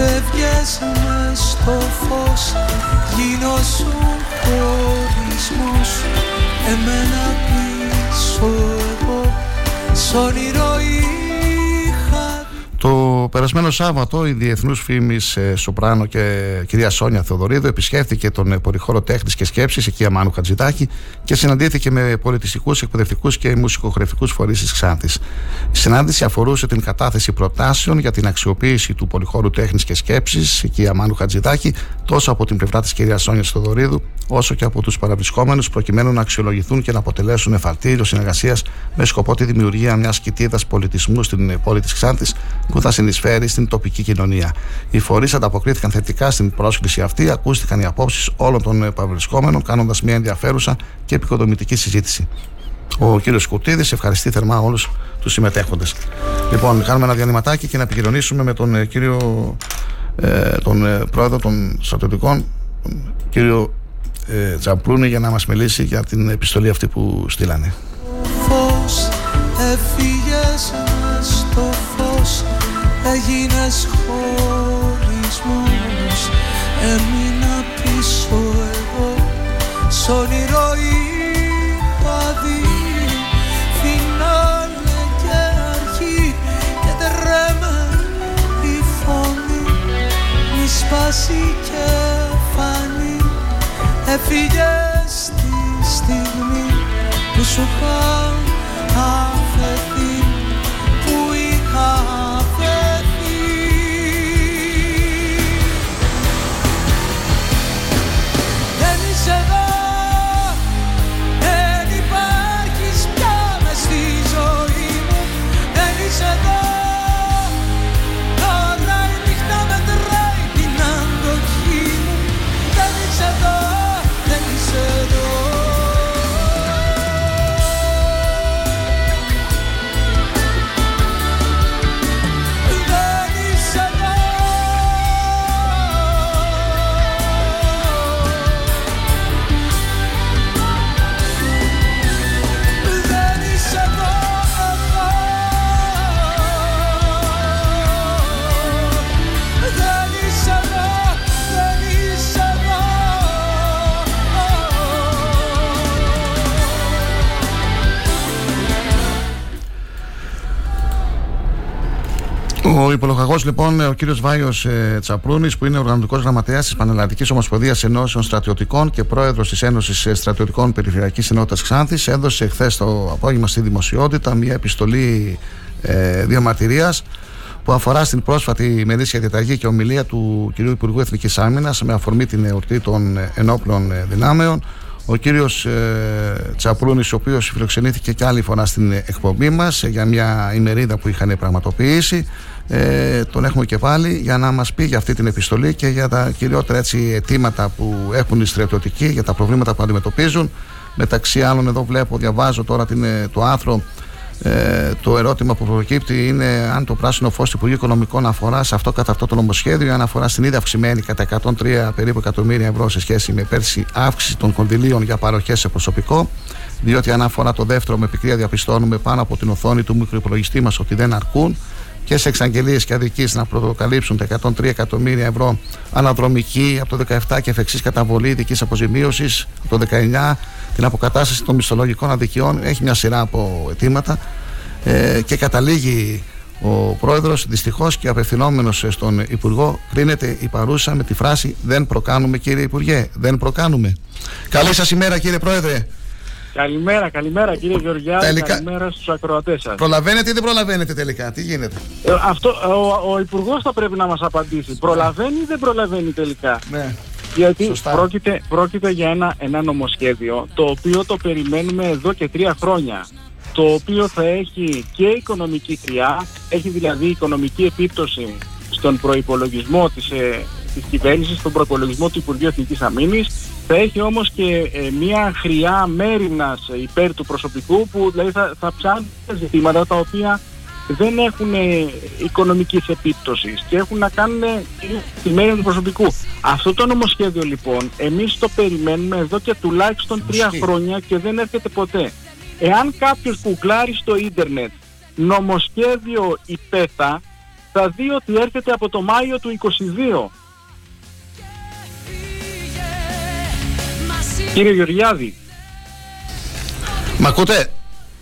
Εφεύγες μες στο φως Γίνωσουν χωρισμός Εμένα πίσω εγώ Σ' όνειρο είχα Το περασμένο Σάββατο η διεθνούς φήμη ε, Σοπράνο και κυρία Σόνια Θεοδωρίδου επισκέφθηκε τον ε, Πολυχώρο Τέχνης και Σκέψης, εκεί Αμάνου Χατζητάκη, και συναντήθηκε με πολιτιστικούς, εκπαιδευτικούς και μουσικοχρευτικού φορείς της Ξάνθης. Η συνάντηση αφορούσε την κατάθεση προτάσεων για την αξιοποίηση του Πολυχώρου Τέχνης και Σκέψης, εκεί Αμάνου Χατζητάκη, τόσο από την πλευρά της κυρίας Σόνια Θεοδωρίδου, όσο και από τους παραβρισκόμενους, προκειμένου να αξιολογηθούν και να αποτελέσουν εφαρτήριο συνεργασίας με σκοπό τη δημιουργία μιας κοιτίδας πολιτισμού στην ε, πόλη της Ξάνθης που θα συνεισφέρει στην τοπική κοινωνία. Οι φορείς ανταποκρίθηκαν θετικά στην πρόσκληση αυτή, ακούστηκαν οι απόψεις όλων των ε, παραβρισκόμενων, κάνοντας μια ενδιαφέρουσα και επικοδομητική συζήτηση. Ο κύριος Κουτίδη ευχαριστεί θερμά όλους τους συμμετέχοντες. Λοιπόν, κάνουμε ένα διανυματάκι και να επικοινωνήσουμε με τον ε, κύριο, ε, τον ε, πρόεδρο των στρατιωτικών, τον κύριο ε, Τζαμπλούνη, για να μας μιλήσει για την επιστολή αυτή που στείλανε. φως Έγινες χωρισμός Έμεινα πίσω εγώ. Σ' όνειρο είχα δει. Φινάλε και αρχή Και τρέμε η φωνή. Μη σπάσει και φανεί Έφυγες τη στιγμή που σου είχα αφαιθεί που είχα Ο υπολογαγό λοιπόν, ο κύριος Βάιος ε, Τσαπρούνης, που είναι οργανωτικός γραμματέας της Πανελλαδικής Ομοσπονδίας Ενώσεων Στρατιωτικών και πρόεδρος της Ένωσης Στρατιωτικών Περιφερειακής Ενότητας Ξάνθης, έδωσε χθες το απόγευμα στη δημοσιότητα μια επιστολή ε, διαμαρτυρίας που αφορά στην πρόσφατη ημερήσια διαταγή και ομιλία του κυρίου Υπουργού Εθνικής Άμυνας με αφορμή την εορτή των ε, ενόπλων ε, δυνάμεων. Ο κύριος ε, Τσαπρούνης, ο οποίος φιλοξενήθηκε και άλλη φορά στην εκπομπή μας για μια ημερίδα που είχαν πραγματοποιήσει, ε, τον έχουμε και πάλι για να μας πει για αυτή την επιστολή και για τα κυριότερα έτσι, αιτήματα που έχουν οι στρατιωτικοί, για τα προβλήματα που αντιμετωπίζουν. Μεταξύ άλλων, εδώ βλέπω, διαβάζω τώρα την, ε, το άρθρο ε, το ερώτημα που προκύπτει είναι αν το πράσινο φως του Υπουργείου Οικονομικών αφορά σε αυτό κατά αυτό το νομοσχέδιο ή αν αφορά στην ήδη αυξημένη κατά 103 περίπου εκατομμύρια ευρώ σε σχέση με πέρσι αύξηση των κονδυλίων για παροχές σε προσωπικό. Διότι αν αφορά το δεύτερο, με πικρία διαπιστώνουμε πάνω από την οθόνη του μικρουπολογιστή μας ότι δεν αρκούν και σε εξαγγελίες και αδικήσει να προκαλύψουν τα 103 εκατομμύρια ευρώ αναδρομική από το 17 και εφ' καταβολή ειδικής αποζημίωσης από το 19, την αποκατάσταση των μισθολογικών αδικιών. Έχει μια σειρά από αιτήματα ε, και καταλήγει ο πρόεδρος δυστυχώς και απευθυνόμενος στον Υπουργό, κρίνεται η παρούσα με τη φράση Δεν προκάνουμε, κύριε Υπουργέ. Δεν προκάνουμε. Καλή σας ημέρα, κύριε Πρόεδρε. Καλημέρα, καλημέρα κύριε Γεωργιάδη, Τελικά- καλημέρα στους ακροατές σας. Προλαβαίνετε ή δεν προλαβαίνετε τελικά, τι γίνεται; Ε, αυτό, ο, ο Υπουργός θα πρέπει να μας απαντήσει. Προλαβαίνει ή δεν προλαβαίνει τελικά; Ναι. Γιατί Σωστά. πρόκειται, πρόκειται για ένα, ένα νομοσχέδιο το οποίο το περιμένουμε εδώ και τρία χρόνια. Το οποίο θα έχει και οικονομική χρειά, έχει δηλαδή οικονομική επίπτωση στον προϋπολογισμό της, ε, της κυβέρνησης, στον προϋπολογισμό του Υπουργείου Εθνικής Αμήνης. Θα έχει όμως και ε, μια χρειά μέρημνας υπέρ του προσωπικού που δηλαδή θα, θα ψάχνει ζητήματα τα οποία δεν έχουν ε, οικονομικής επίπτωσης και έχουν να κάνουν ε, τη μέρη του προσωπικού. Αυτό το νομοσχέδιο λοιπόν εμείς το περιμένουμε εδώ και τουλάχιστον τρία Ισχύει. χρόνια και δεν έρχεται ποτέ. Εάν κάποιος γκουγκλάρει στο ίντερνετ νομοσχέδιο υπέτα θα δει ότι έρχεται από το Μάιο του 22. Κύριε Γεωργιάδη. Μ' ακούτε;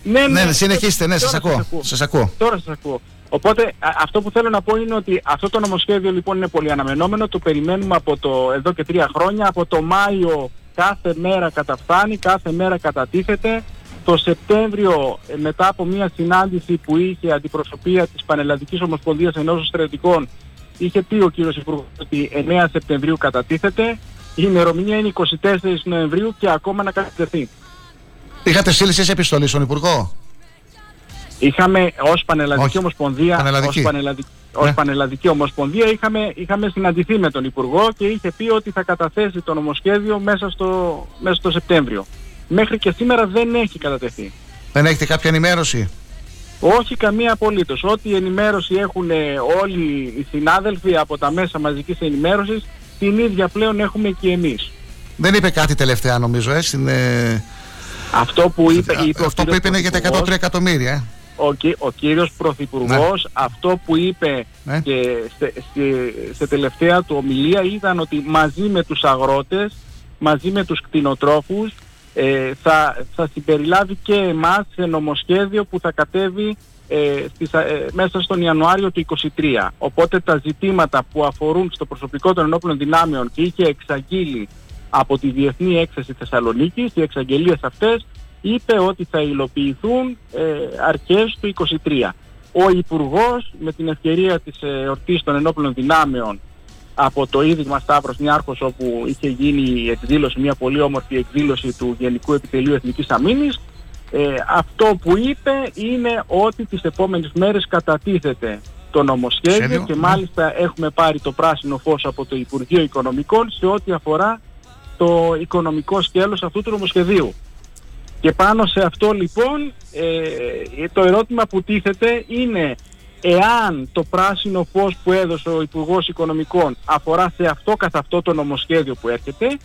Ναι, Ναι, ναι, συνεχίστε, ναι, σας Τώρα ακούω. Σας ακούω. Τώρα σας ακούω. Οπότε α- αυτό που θέλω να πω είναι ότι αυτό το νομοσχέδιο λοιπόν είναι πολύ αναμενόμενο. Το περιμένουμε από το εδώ και τρία χρόνια. Από το Μάιο κάθε μέρα καταφθάνει, κάθε μέρα κατατίθεται. Το Σεπτέμβριο ε, μετά από μια συνάντηση που είχε αντιπροσωπεία της Πανελλαδικής Ομοσπονδίας Ενώσεων Στρατιωτικών είχε πει ο κύριος Υπουργός ότι 9 Σεπτεμβρίου κατατίθεται. Η ημερομηνία είναι 24 Νοεμβρίου και ακόμα να κατατεθεί. Είχατε στείλει εσείς επιστολή στον Υπουργό; Είχαμε ως Πανελλαδική Όχι. Ομοσπονδία, Πανελλαδική. ως Πανελλαδική, ως Ναι. Πανελλαδική Ομοσπονδία είχαμε, είχαμε συναντηθεί με τον Υπουργό και είχε πει ότι θα καταθέσει το νομοσχέδιο μέσα στο, μέσα στο Σεπτέμβριο. Μέχρι και σήμερα δεν έχει κατατεθεί. Δεν έχετε κάποια ενημέρωση; Όχι καμία απολύτως. Ό,τι ενημέρωση έχουν ε, όλοι οι συνάδελφοι από τα μέσα μαζικής ενημέρωσης, την ίδια πλέον έχουμε και εμείς. Δεν είπε κάτι τελευταία νομίζω, ε, στην, ε, Αυτό που είπε, α- είπε ο αυτό που κύριος είπε είναι για τα 103 Πρωθυπουργός, εκατομμύρια. Ε. ο, κυ- ο κύριος Πρωθυπουργός αυτό που είπε Ναι. και σε, σε- σε τελευταία του ομιλία ήταν ότι μαζί με τους αγρότες, μαζί με τους κτηνοτρόφους ε, θα, θα συμπεριλάβει και εμάς σε νομοσχέδιο που θα κατέβει ε, στις, ε, μέσα στον Ιανουάριο του 2023. Οπότε τα ζητήματα που αφορούν στο προσωπικό των ενόπλων δυνάμεων και είχε εξαγγείλει από τη Διεθνή Έκθεση Θεσσαλονίκης, οι εξαγγελίες αυτές είπε ότι θα υλοποιηθούν ε, αρχές του 2023. Ο Υπουργός με την ευκαιρία της ε, εορτής των ενόπλων δυνάμεων από το Ίδρυμα Σταύρος Νιάρχος όπου είχε γίνει η εκδήλωση, μια πολύ όμορφη εκδήλωση του Γενικού Επιτελείου Εθνικής Αμήνης ε, αυτό που είπε είναι ότι τις επόμενες μέρες κατατίθεται το νομοσχέδιο Σχέδιο, και ναι. μάλιστα έχουμε πάρει το πράσινο φως από το Υπουργείο Οικονομικών σε ό,τι αφορά το οικονομικό σκέλος αυτού του νομοσχεδίου. Και πάνω σε αυτό λοιπόν ε, το ερώτημα που τίθεται είναι εάν το πράσινο φως που έδωσε ο Υπουργός Οικονομικών αφορά σε αυτό καθ' αυτό το νομοσχέδιο που έρχεται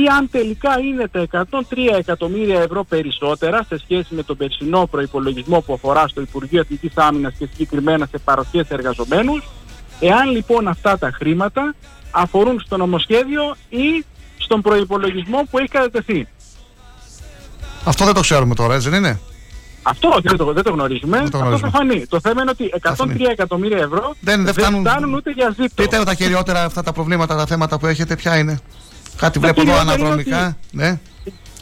ή αν τελικά είναι τα 103 εκατομμύρια ευρώ περισσότερα σε σχέση με τον περσινό προϋπολογισμό που αφορά στο Υπουργείο Εθνικής Άμυνας και συγκεκριμένα σε παροχές εργαζομένους εάν λοιπόν αυτά τα χρήματα αφορούν στο νομοσχέδιο ή στον προϋπολογισμό που έχει κατατεθεί. Αυτό δεν το ξέρουμε τώρα, έτσι δεν είναι; Αυτό δεν το, δεν το γνωρίζουμε. Δεν το γνωρίζουμε. Αυτό θα φανεί. Το θέμα είναι ότι 103 φανεί. εκατομμύρια ευρώ Δεν- δεν φτάνουν- ούτε για ζήτο. Πείτε τα κυριότερα αυτά τα προβλήματα, τα θέματα που έχετε, ποια είναι; Κάτι βλέπω εδώ κυριότερο είναι αναδρομικά. Ναι.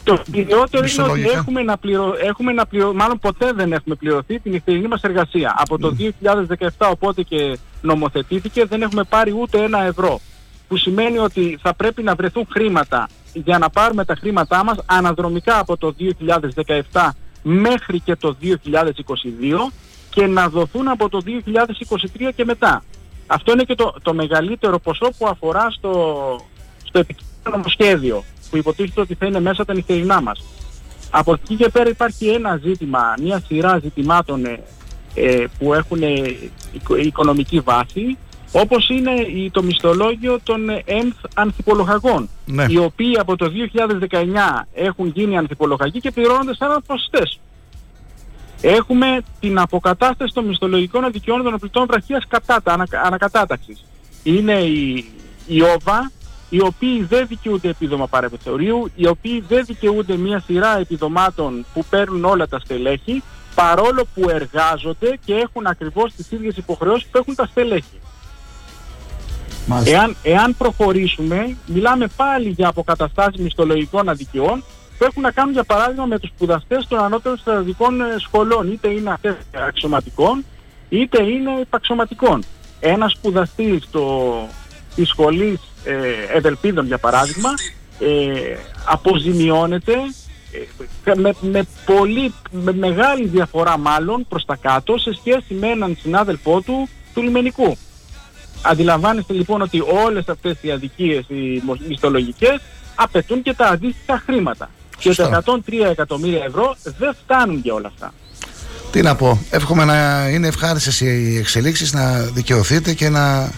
Το κυριότερο είναι ότι Μισθολογικά. έχουμε να, πληρω... έχουμε να πληρω... μάλλον ποτέ δεν έχουμε πληρωθεί την νυχτερινή μας εργασία. Από το 2017 οπότε και νομοθετήθηκε δεν έχουμε πάρει ούτε ένα ευρώ. Που σημαίνει ότι θα πρέπει να βρεθούν χρήματα για να πάρουμε τα χρήματά μας αναδρομικά από το 2017 μέχρι και το 2022 και να δοθούν από το 2023 και μετά. Αυτό είναι και το, το μεγαλύτερο ποσό που αφορά στο, στο επικείμενο νομοσχέδιο που υποτίθεται ότι θα είναι μέσα τα νυχτερινά μας. Από εκεί και πέρα υπάρχει ένα ζήτημα, μια σειρά ζητημάτων ε, ε, που έχουν ε, οικο- οικονομική βάση, όπως είναι η- το μισθολόγιο των ε, ΕΜΘ ανθυπολογαγών, Ναι. οι οποίοι από το 2019 έχουν γίνει ανθυπολογαγοί και πληρώνονται σαν ανθρωστές. Έχουμε την αποκατάσταση των μισθολογικών αδικιών των οπλιτών βραχίας κατάτα, ανα, ανακατάταξης. Είναι η, η ΟΒΑ, οι οποίοι δεν δικαιούνται επίδομα παρεμεθορίου, οι οποίοι δεν δικαιούνται μια σειρά επιδομάτων που παίρνουν όλα τα στελέχη, παρόλο που εργάζονται και έχουν ακριβώς τις ίδιες υποχρεώσεις που έχουν τα στελέχη. Εάν, εάν προχωρήσουμε, μιλάμε πάλι για αποκαταστάσεις μισθολογικών αδικιών που έχουν να κάνουν για παράδειγμα με τους σπουδαστές των ανώτερων στρατιωτικών ε, σχολών, είτε είναι αυτές αξιωματικών, είτε είναι υπαξιωματικών. Ένας σπουδαστής στο, της σχολής ε, Ευελπίδων για παράδειγμα ε, αποζημιώνεται ε, με, με, πολύ, με μεγάλη διαφορά μάλλον προς τα κάτω σε σχέση με έναν συνάδελφό του του λιμενικού. Αντιλαμβάνεστε λοιπόν ότι όλες αυτές οι αδικίες, οι μισθολογικές, απαιτούν και τα αντίστοιχα χρήματα. Και τα 103 εκατομμύρια ευρώ δεν φτάνουν για όλα αυτά. Τι να πω, εύχομαι να είναι ευχάριστες οι εξελίξεις, να δικαιωθείτε και να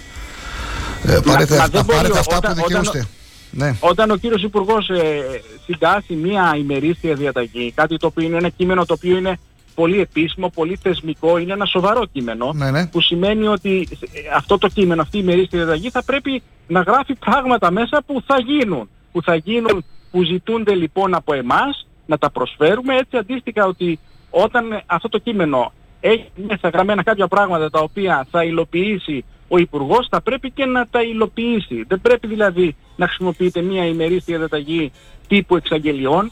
ε, πάρετε, μα να δεν μπορείς πάρετε αυτά όταν- που δικαιούστε. όταν- Ναι. Όταν ο κύριος Υπουργός ε, συντάσσει μία ημερήσια διαταγή, κάτι το οποίο είναι ένα κείμενο το οποίο είναι πολύ επίσημο, πολύ θεσμικό, είναι ένα σοβαρό κείμενο, Ναι, ναι. που σημαίνει ότι ε, αυτό το κείμενο, αυτή η ημερήσια διαταγή θα πρέπει να γράφει πράγματα μέσα που θα γίνουν. Που θα γίνουν, που ζητούνται λοιπόν από εμάς να τα προσφέρουμε έτσι αντίστοιχα ότι όταν ε, αυτό το κείμενο έχει μέσα γραμμένα κάποια πράγματα τα οποία θα υλοποιήσει ο Υπουργός θα πρέπει και να τα υλοποιήσει. Δεν πρέπει δηλαδή να χρησιμοποιείται μια ημερήσια διαταγή τύπου εξαγγελιών.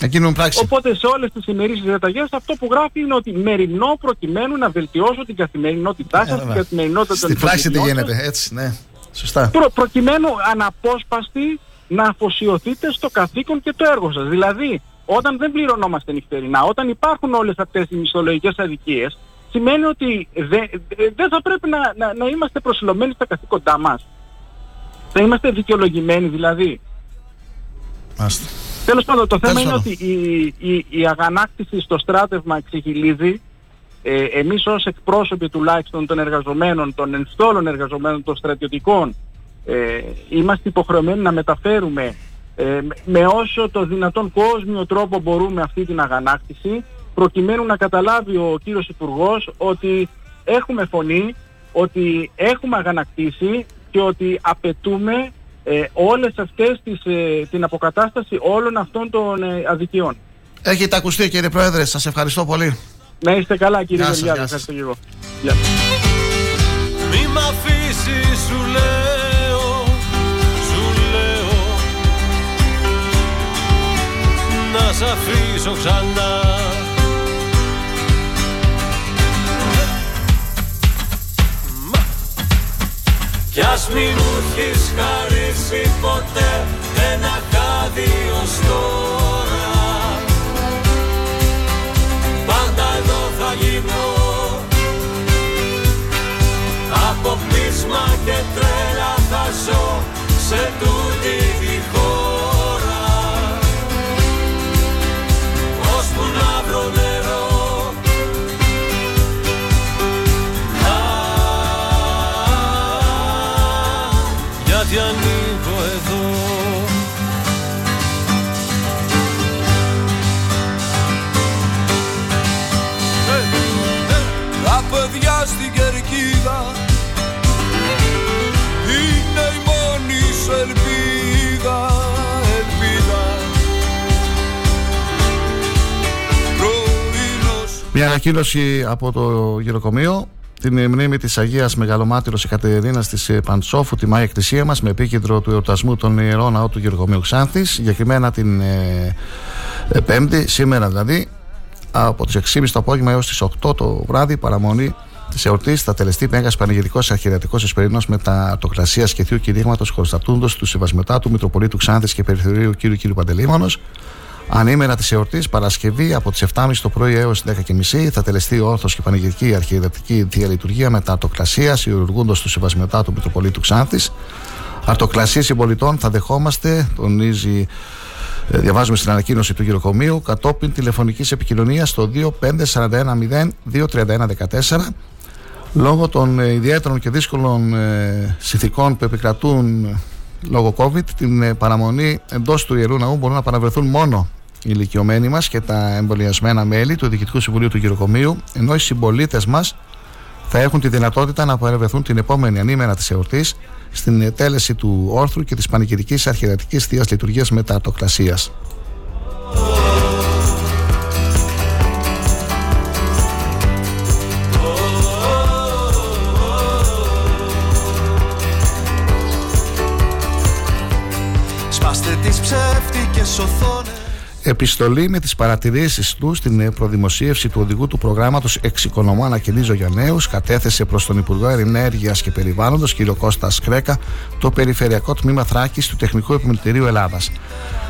Εκείνον πράξη. Οπότε σε όλες τις ημερήσιες διαταγές αυτό που γράφει είναι ότι μεριμνώ προκειμένου να βελτιώσω την καθημερινότητά σας, την βέβαια. καθημερινότητα των Στην πράξη τι οικογενειών σας, γίνεται, έτσι, ναι. Σωστά. προ, προκειμένου αναπόσπαστη να αφοσιωθείτε στο καθήκον και το έργο σας. Δηλαδή, όταν δεν πληρωνόμαστε νυχτερινά, όταν υπάρχουν όλες αυτές οι μισθολογικές αδικίες, σημαίνει ότι δεν δεν θα πρέπει να, να, να είμαστε προσιλωμένοι στα καθήκοντά μας. Θα είμαστε δικαιολογημένοι δηλαδή. Μάλιστα. Τέλος πάντων, το θέμα Τέλος είναι πάντων. ότι η, η, η αγανάκτηση στο στράτευμα εξεχυλίζει. Ε, εμείς ως εκπρόσωποι τουλάχιστον των εργαζομένων, των ενστόλων εργαζομένων, των στρατιωτικών, ε, είμαστε υποχρεωμένοι να μεταφέρουμε ε, με- με όσο το δυνατόν κόσμιο τρόπο μπορούμε αυτή την αγανάκτηση, προκειμένου να καταλάβει ο κύριος Υπουργός ότι έχουμε φωνή, ότι έχουμε αγανακτήσει και ότι απαιτούμε ε, όλες αυτές τις, ε, την αποκατάσταση όλων αυτών των ε, αδικιών. Έχετε ακουστεί κύριε Πρόεδρε, σας ευχαριστώ πολύ. Να είστε καλά κύριε Γεια σας, Γεωργιάδη, γεια σας. ευχαριστώ και εγώ. Γεια σας. Μη μ' αφήσεις σου λέω, σου λέω Να σ' αφήσω ξανά Κι ας μην μου έχεις χαρίσει ποτέ ένα χάδι ως τώρα Πάντα εδώ θα γίνω. Από πείσμα και τρέλα θα ζω σε τούτη Μια ανακοίνωση από το γυροκομείο. Την μνήμη της Αγίας Μεγαλομάτυρος Εκατερίνας της Παντσόφου, τη Μάγια Εκκλησία μας, με επίκεντρο του εορτασμού των ιερό ναό του Γεροκομείου Ξάνθης. Συγκεκριμένα την ε, ε, Πέμπτη, σήμερα δηλαδή, από τις 6.30 το απόγευμα έως τις 8 το βράδυ, παραμονή της εορτής θα τελεστεί Μέγας Πανηγυρικός Αρχιερατικό Εσπερινός με τα αρτοκλασία και θείου κηρύγματος χωροστατούντο του Σεβασμετάτου Μητροπολίτου Ξάνθης και Περιθωρίου κ. κ. Παντελήμωνο. Ανήμερα της εορτής, Παρασκευή από τις 7.30 το πρωί έως 10.30 θα τελεστεί όρθο και πανηγυρική αρχιεδευτική διαλειτουργία με τα αρτοκλασία, ιερουργούντο του Σεβασμετά του Μητροπολίτου Ξάνθης. Αρτοκλασίες συμπολιτών θα δεχόμαστε, τονίζει, ε, διαβάζουμε στην ανακοίνωση του γυροκομείου, κατόπιν τηλεφωνικής επικοινωνίας στο 2541023114. Λόγω των ε, ιδιαίτερων και δύσκολων ε, συνθηκών που επικρατούν ε, λόγω COVID, την ε, παραμονή εντός του ιερού ναού μπορούν να παραβρεθούν μόνο οι ηλικιωμένοι μας και τα εμβολιασμένα μέλη του Διοικητικού Συμβουλίου του Γυροκομείου, ενώ οι συμπολίτες μας θα έχουν τη δυνατότητα να παρευρεθούν την επόμενη ανήμερα της εορτής στην ε, τέλεση του όρθρου και της πανηγυρικής αρχιερατική θείας λειτουργίας μεταρτοκλασία. Σπάστε τις ψεύτικες οθόνες Επιστολή με τις παρατηρήσεις του στην ε, προδημοσίευση του οδηγού του προγράμματος Εξοικονομώ Ανακαινίζω για Νέους κατέθεσε προς τον Υπουργό Ενέργειας και Περιβάλλοντος κ. Κώστας Σκρέκα το Περιφερειακό Τμήμα Θράκης του Τεχνικού Επιμελητηρίου Ελλάδας.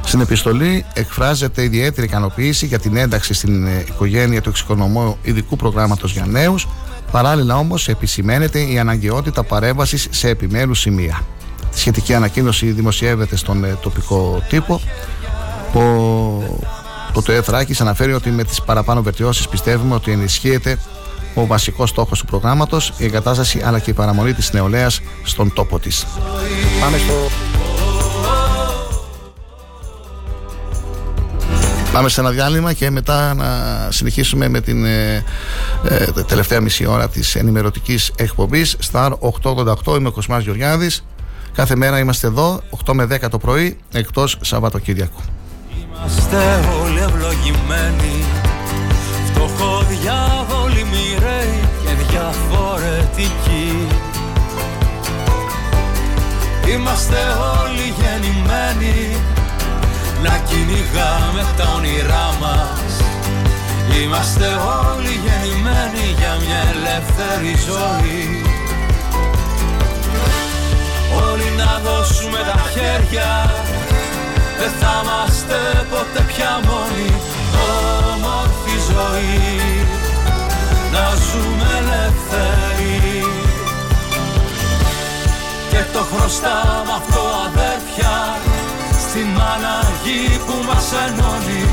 Στην επιστολή εκφράζεται ιδιαίτερη ικανοποίηση για την ένταξη στην ε, οικογένεια του Εξοικονομώ Ειδικού Προγράμματος για Νέους Παράλληλα όμως επισημαίνεται η αναγκαιότητα παρέμβασης σε επιμέρους σημεία. Τη σχετική ανακοίνωση δημοσιεύεται στον ε, τοπικό τύπο. Ο, το ΕΘΡΑΚΙΣ αναφέρει ότι με τις παραπάνω βελτιώσεις πιστεύουμε ότι ενισχύεται ο βασικός στόχος του προγράμματος, η εγκατάσταση αλλά και η παραμονή της νεολαίας στον τόπο της. Πάμε στο... Πάμε σε ένα διάλειμμα και μετά να συνεχίσουμε με την ε, ε, τελευταία μισή ώρα της ενημερωτικής εκπομπής. Star 888 είμαι ο Κοσμάς Γεωργιάδης. Κάθε μέρα είμαστε εδώ 8 με 10 το πρωί εκτός Σαββατοκύριακου Είμαστε όλοι ευλογημένοι. Φτωχοδιάβολοι μοιραίοι και διαφορετικοί. Είμαστε όλοι γεννημένοι να κυνηγάμε τα όνειρά μας. Είμαστε όλοι γεννημένοι για μια ελεύθερη ζωή. Όλοι να δώσουμε τα χέρια Δεν θα είμαστε ποτέ πια μόνοι. Όμορφη ζωή. Να ζούμε ελεύθεροι. Και το χρωστάμε αυτό αδέρφια Στη μάνα γη που μας ενώνει.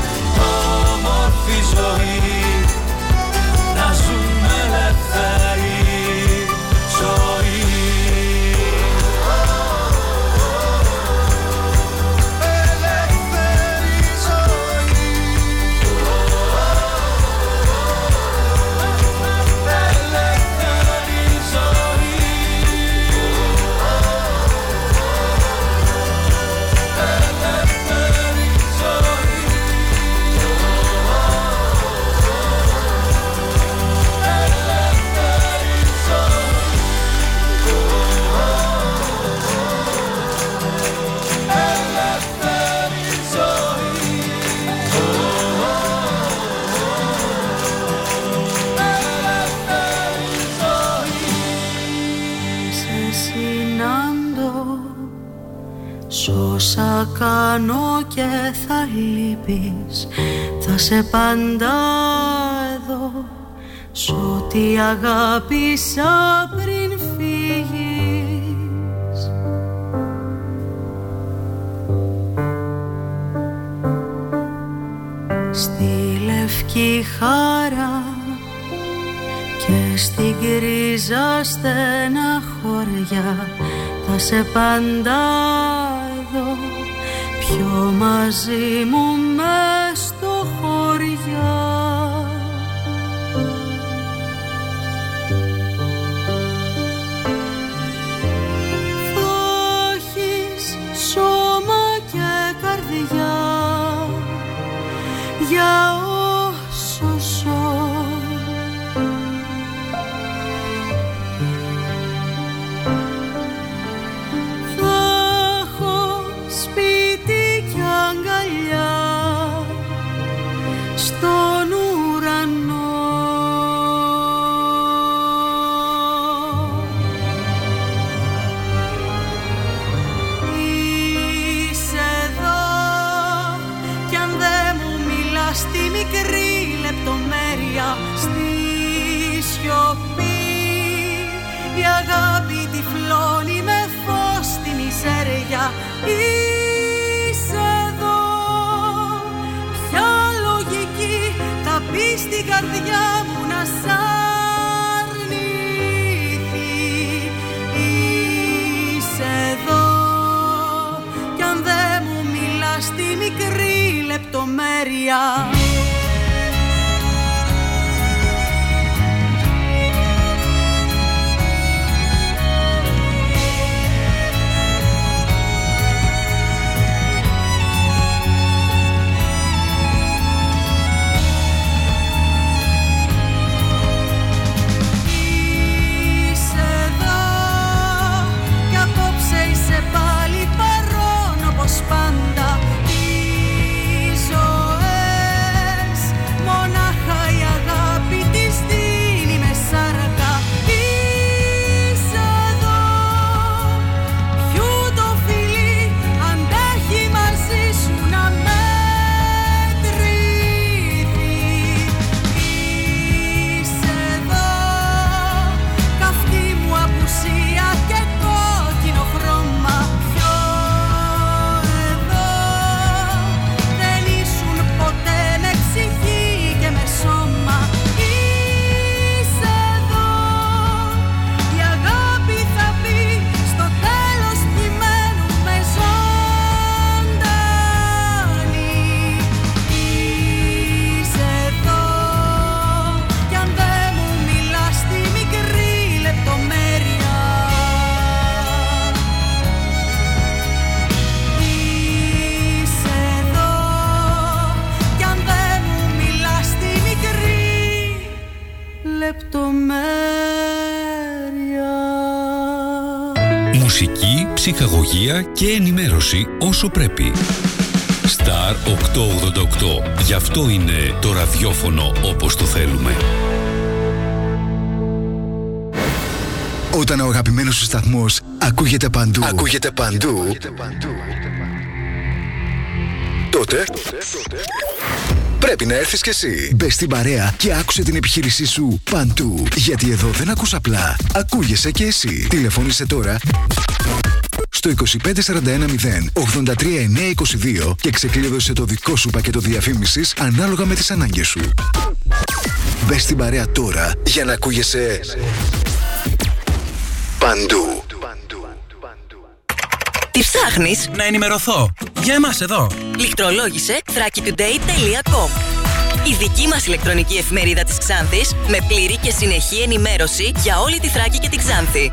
Όμορφη ζωή κάνω και θα λείπεις Θα σε πάντα εδώ Σ' ό,τι αγάπησα πριν φύγεις. Στη λευκή χαρά και στην κρίζα στενά χωριά θα σε πάντα πιο μαζί μου μες στο χωριό Maria. Ψυχαγωγία και ενημέρωση όσο πρέπει. Star 888. Γι' αυτό είναι το ραδιόφωνο όπως το θέλουμε. Όταν ο αγαπημένος σου σταθμός ακούγεται παντού, ακούγεται παντού, τότε πρέπει να έρθεις κι εσύ. Μπε στην παρέα και άκουσε την επιχείρησή σου παντού. Γιατί εδώ δεν ακούς απλά, ακούγεσαι κι εσύ. Τηλεφώνησε τώρα στο 25410 83922 και ξεκλείδωσε το δικό σου πακέτο διαφήμισης ανάλογα με τις ανάγκες σου. Μπες στην παρέα τώρα για να ακούγεσαι παντού. Τι ψάχνεις; Να ενημερωθώ. Για εμάς εδώ. Λιχτρολόγησε thrakitoday.com Η δική μας ηλεκτρονική εφημερίδα της Ξάνθης με πλήρη και συνεχή ενημέρωση για όλη τη Θράκη και την Ξάνθη.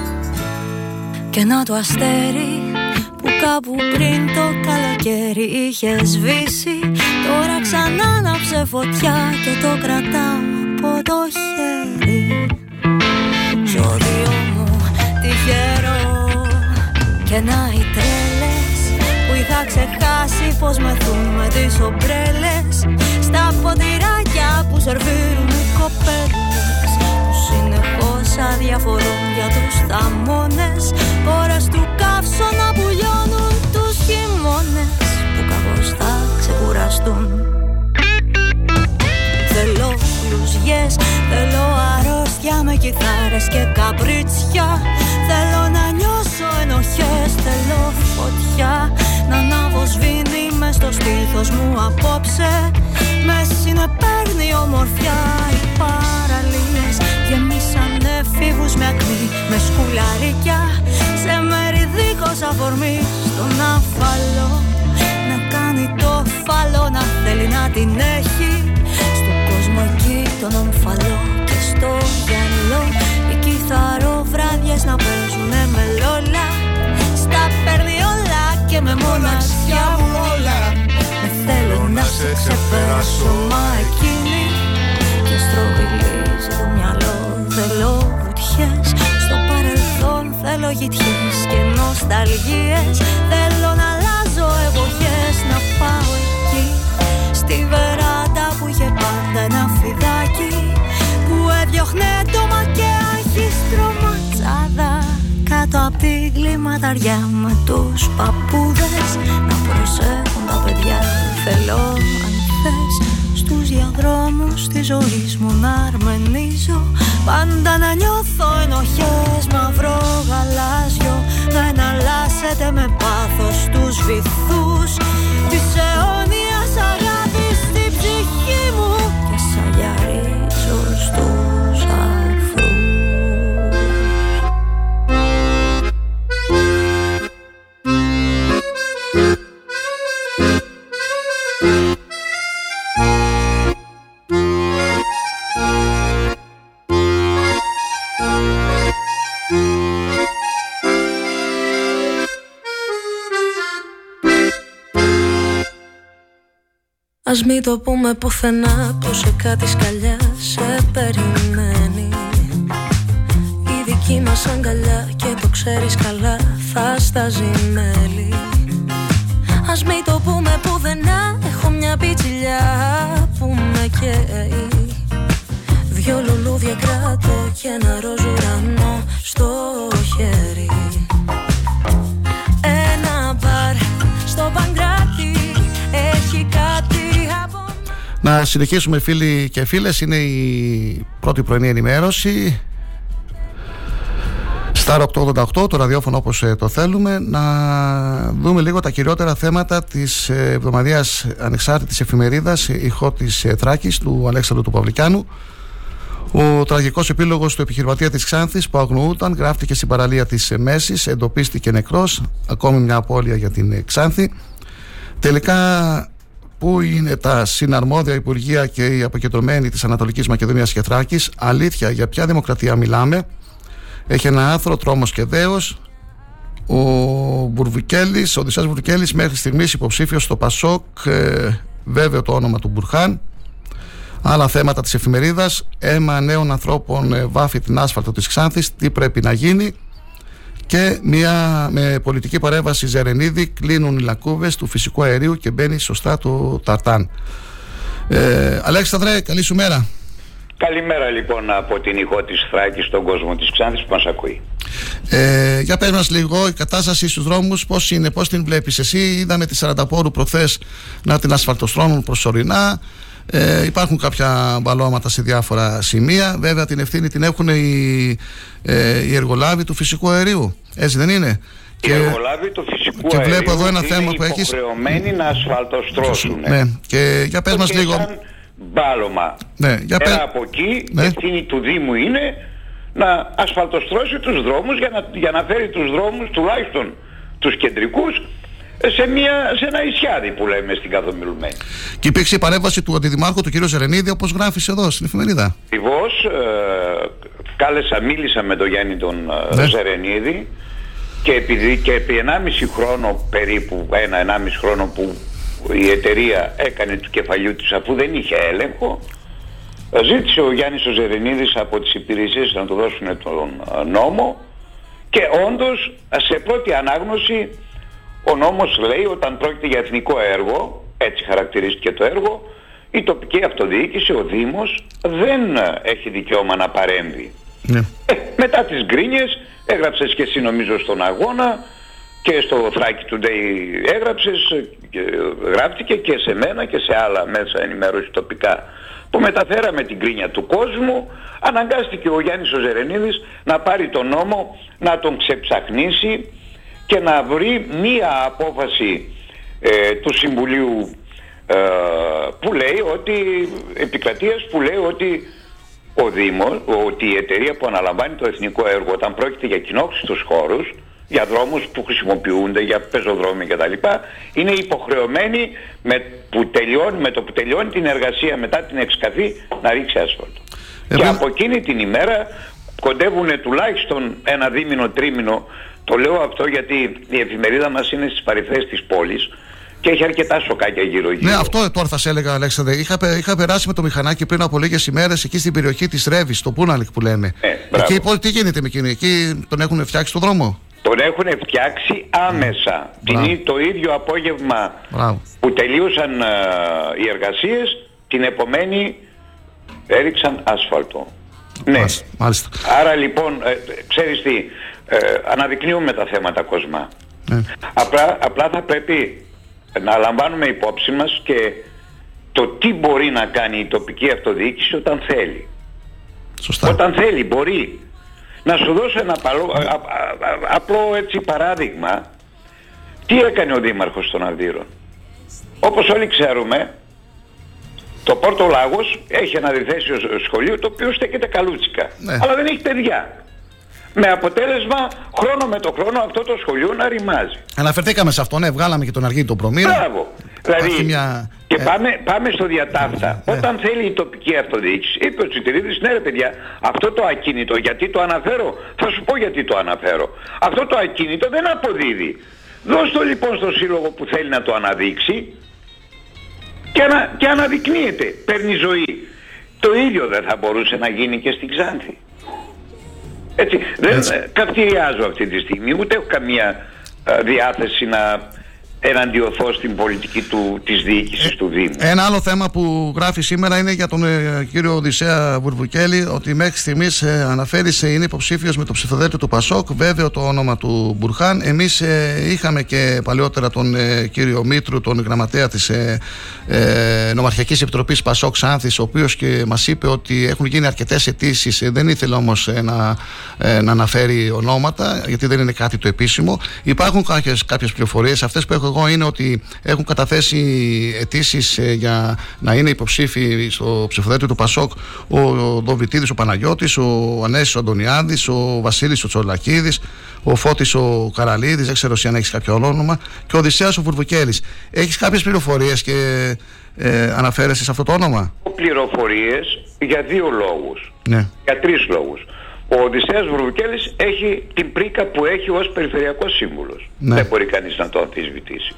Και να το αστέρι που κάπου πριν το καλοκαίρι είχε σβήσει. Τώρα ξανά άναψε φωτιά και το κρατάω από το χέρι. Ζώδιο μου τυχερό. Και να οι τρέλες που είχα ξεχάσει πως μεθούν τις ομπρέλες. Στα ποτηράκια που σερβίρουν οι κοπέλες. που συνεχώς αδιαφορούν για τους θαμώνες. Ώρες του καύσωνα που λιώνουν τους χειμώνες που κάπως θα ξεκουραστούν. Θέλω φλουζιές, θέλω αρρώστια με κιθάρες και καπρίτσια. Θέλω να νιώσω ενοχές, θέλω φωτιά. Να ανάβω σβήνει μες στο στήθος μου απόψε. Με συνεπέρνει ομορφιά οι παραλίες Γεμίσαν εφήβους με ακμή, με σκουλαρίκια Σε μέρη δίχως αφορμή. Στον αφαλό Να κάνει το φάλο, να θέλει να την έχει. Στον κόσμο εκεί τον ομφαλό και στο γυαλό Οι κιθαροβράδιες να παίζουνε με λόλα. Στα παίρνει όλα και με μοναξιά μου όλα. Με θέλω να σε ξεπεράσω μα εκείνη Και στρογγυλίζει Θέλω γητιές και νοσταλγίες. Θέλω να αλλάζω εποχές Να πάω εκεί. Στη βεράντα που είχε πάντα ένα φιδάκι Που έδιωχνε το μακιάχι στρωματσάδα Κάτω απ' την κλιματαριά με τους παππούδες Να προσέχουν τα παιδιά. Θέλω αν θες. Στους διαδρόμους της ζωής μου να αρμενίζω. Πάντα να νιώθω ενοχές Μαυρό γαλάζιο. Να εναλλάσσεται με πάθος τους βυθούς. Της αιώνιας αγάπης Ας μην το πούμε πουθενά πως σε κάτι σκαλιά σε περιμένει. Η δική μας αγκαλιά και το ξέρεις καλά θα στάζει μέλη Ας μην το πούμε πουθενά έχω μια πιτσιλιά από Να συνεχίσουμε φίλοι και φίλες Είναι η πρώτη πρωινή ενημέρωση Star 888, το ραδιόφωνο όπως ε, το θέλουμε, να δούμε λίγο τα κυριότερα θέματα της ε, εβδομαδιαίας ανεξάρτητης εφημερίδας ηχό της ε, Θράκης του Αλέξανδρου του Παυλικάνου. Ο τραγικός επίλογος του επιχειρηματία της Ξάνθης που αγνοούταν γράφτηκε στην παραλία της Μέσης, εντοπίστηκε νεκρός, ακόμη μια απώλεια για την Ξάνθη. Τελικά Πού είναι τα συναρμόδια Υπουργεία και οι αποκεντρωμένοι της Ανατολικής Μακεδονίας και Θράκης, αλήθεια για ποια δημοκρατία μιλάμε, έχει ένα άθρο τρόμος και δέος, ο Μπουρβικέλης, ο Οδυσσέας Μπουρβικέλης μέχρι στιγμής υποψήφιος στο Πασόκ, ε, βέβαιο το όνομα του Μπουρχάν, Άλλα θέματα της εφημερίδας, αίμα νέων ανθρώπων ε, βάφει την άσφαλτο της Ξάνθης, τι πρέπει να γίνει; Και μια με πολιτική παρέμβαση Ζερενίδη κλείνουν οι λακκούβες του φυσικού αερίου και μπαίνει σωστά το ταρτάν. Ε, Αλέξανδρε, καλή σου μέρα. Καλημέρα λοιπόν από την ηχό της Θράκης στον κόσμο της Ξάνθης που μας ακούει. Ε, για πες μας λίγο η κατάσταση στους δρόμους πώς είναι, πώς την βλέπεις εσύ είδαμε τη Σαρανταπόρου προχθές να την ασφαλτοστρώνουν προσωρινά ε, υπάρχουν κάποια μπαλώματα σε διάφορα σημεία. Βέβαια την ευθύνη την έχουν οι, ε, οι εργολάβοι του φυσικού αερίου. Έτσι δεν είναι; Οι και, εργολάβοι του φυσικού και αερίου βλέπω εδώ ένα είναι θέμα που έχεις... υποχρεωμένοι να ασφαλτοστρώσουν. Ναι. Και για πες μας λίγο... μπάλωμα. Ναι. Για πες... από εκεί ναι. ευθύνη του Δήμου είναι να ασφαλτοστρώσει τους δρόμους για να, για να φέρει τους δρόμους τουλάχιστον τους κεντρικούς σε, μια, σε ένα ισιάδι που λέμε στην καθομιλουμένη. Και υπήρξε η παρέμβαση του αντιδημάρχου του κ. Ζερενίδη όπως γράφεις εδώ στην εφημερίδα. Ακριβώς. Ε, κάλεσα, μίλησα με τον Γιάννη τον ε, ναι. Ζερενίδη και επειδή και επί 1,5 χρόνο περίπου, ένα-1,5 χρόνο που η εταιρεία έκανε του κεφαλιού της αφού δεν είχε έλεγχο ε, ζήτησε ο Γιάννης ο Ζερενίδης από τις υπηρεσίες να του δώσουν τον ε, νόμο και όντως σε πρώτη ανάγνωση ο νόμος λέει όταν πρόκειται για εθνικό έργο, έτσι χαρακτηρίστηκε το έργο, η τοπική αυτοδιοίκηση, ο Δήμος, δεν έχει δικαίωμα να παρέμβει. Ναι. Ε, μετά τις γκρίνιες έγραψες και εσύ νομίζω στον αγώνα και στο Thrakey Today έγραψες, γράφτηκε και σε μένα και σε άλλα μέσα ενημέρωση τοπικά που μεταφέραμε την κρίνια του κόσμου, αναγκάστηκε ο Γιάννης ο Ζερενίδης να πάρει τον νόμο, να τον ξεψαχνίσει, και να βρει μία απόφαση ε, του Συμβουλίου ε, που λέει ότι επικρατείας που λέει ότι ο Δήμος, ότι η εταιρεία που αναλαμβάνει το εθνικό έργο όταν πρόκειται για κοινόχρηστους χώρους για δρόμους που χρησιμοποιούνται, για πεζοδρόμια κτλ. είναι υποχρεωμένη με, που τελειώνει, με το που τελειώνει την εργασία μετά την εξκαφή να ρίξει άσφαλτο. Και από εκείνη την ημέρα κοντεύουν τουλάχιστον ένα δίμηνο, τρίμηνο το λέω αυτό γιατί η εφημερίδα μας είναι στις παρυφές της πόλης και έχει αρκετά σοκάκια γύρω-γύρω. Ναι, αυτό τώρα θα σε έλεγα, Αλέξανδρε. Είχα, είχα περάσει με το μηχανάκι πριν από λίγες ημέρες εκεί στην περιοχή της Ρεύη, το Πούναλικ που λέμε. Ε, εκεί λοιπόν, τι γίνεται με εκείνη, εκεί τον έχουν φτιάξει το δρόμο; Τον έχουν φτιάξει άμεσα. Την, το ίδιο απόγευμα που τελείωσαν uh, οι εργασίες, την επομένη έριξαν άσφαλτο. Ναι. Μάλιστα. Άρα λοιπόν, ε, ξέρεις τι, ε, αναδεικνύουμε τα θέματα κοσμά. Ναι. Απλά, απλά θα πρέπει να λαμβάνουμε υπόψη μας και το τι μπορεί να κάνει η τοπική αυτοδιοίκηση όταν θέλει. Σωστά. Όταν θέλει μπορεί. Να σου δώσω ένα απλό έτσι παράδειγμα. Τι έκανε ο Δήμαρχος των Αρδύρων. Όπως όλοι ξέρουμε, το Πόρτο Λάγος έχει ένα διθέσιο σχολείο το οποίο στέκεται καλούτσικα. Ναι. Αλλά δεν έχει παιδιά. Με αποτέλεσμα χρόνο με το χρόνο αυτό το σχολείο να ρημάζει. Αναφερθήκαμε σε αυτό, ναι, βγάλαμε και τον αργή του προμήρα. Μπράβο. Δηλαδή, μια... και ε, πάμε, πάμε στο διατάφτα. Ε, Όταν θέλει η τοπική αυτοδιοίκηση, είπε ο Τσιτηρίδης, ναι ρε παιδιά, αυτό το ακίνητο, γιατί το αναφέρω, θα σου πω γιατί το αναφέρω. Αυτό το ακίνητο δεν αποδίδει. Δώσ' το λοιπόν στο σύλλογο που θέλει να το αναδείξει και, ανα, και αναδεικνύεται, παίρνει ζωή. Το ίδιο δεν θα μπορούσε να γίνει και στην Ξάνθη. Έτσι, δεν καυτηριάζω αυτή τη στιγμή, ούτε έχω καμία διάθεση να εναντιωθώ στην πολιτική του, της διοίκησης του Δήμου. Ένα άλλο θέμα που γράφει σήμερα είναι για τον ε, κύριο Οδυσσέα Βουρβουκέλη ότι μέχρι στιγμής ε, αναφέρει σε είναι υποψήφιος με το ψηφοδέλτιο του Πασόκ. Βέβαιο το όνομα του Μπουρχάν. Εμείς ε, είχαμε και παλαιότερα τον ε, κύριο Μήτρου, τον γραμματέα της ε, ε, Νομαρχιακής Επιτροπής Πασόκ Σάνθης, ο οποίος και μας είπε ότι έχουν γίνει αρκετές αιτήσεις. δεν ήθελε όμως να, να αναφέρει ονόματα, γιατί δεν είναι κάτι το επίσημο. Υπάρχουν κάποιες πληροφορίες. Αυτές που έχω εγώ είναι ότι έχουν καταθέσει αιτήσεις ε, για να είναι υποψήφοι στο ψηφοδέλτιο του Πασόκ ο Δοβιτίδη ο Παναγιώτης, ο Ανέσης ο Αντωνιάδης, ο Βασίλης ο Τσολακίδης, ο Φώτης ο Καραλίδης, δεν ξέρω αν έχεις κάποιο όνομα, και ο Οδυσσέας ο Βουρβουκέλης. Έχεις κάποιες πληροφορίες και ε, αναφέρεσαι σε αυτό το όνομα; Πληροφορίες για δύο λόγους. Ναι. Για τρεις λόγους. Ο Οδυσσέας Βουρβουκέλης έχει την πρίκα που έχει ως περιφερειακός σύμβουλος. Ναι. Δεν μπορεί κανείς να το αμφισβητήσει.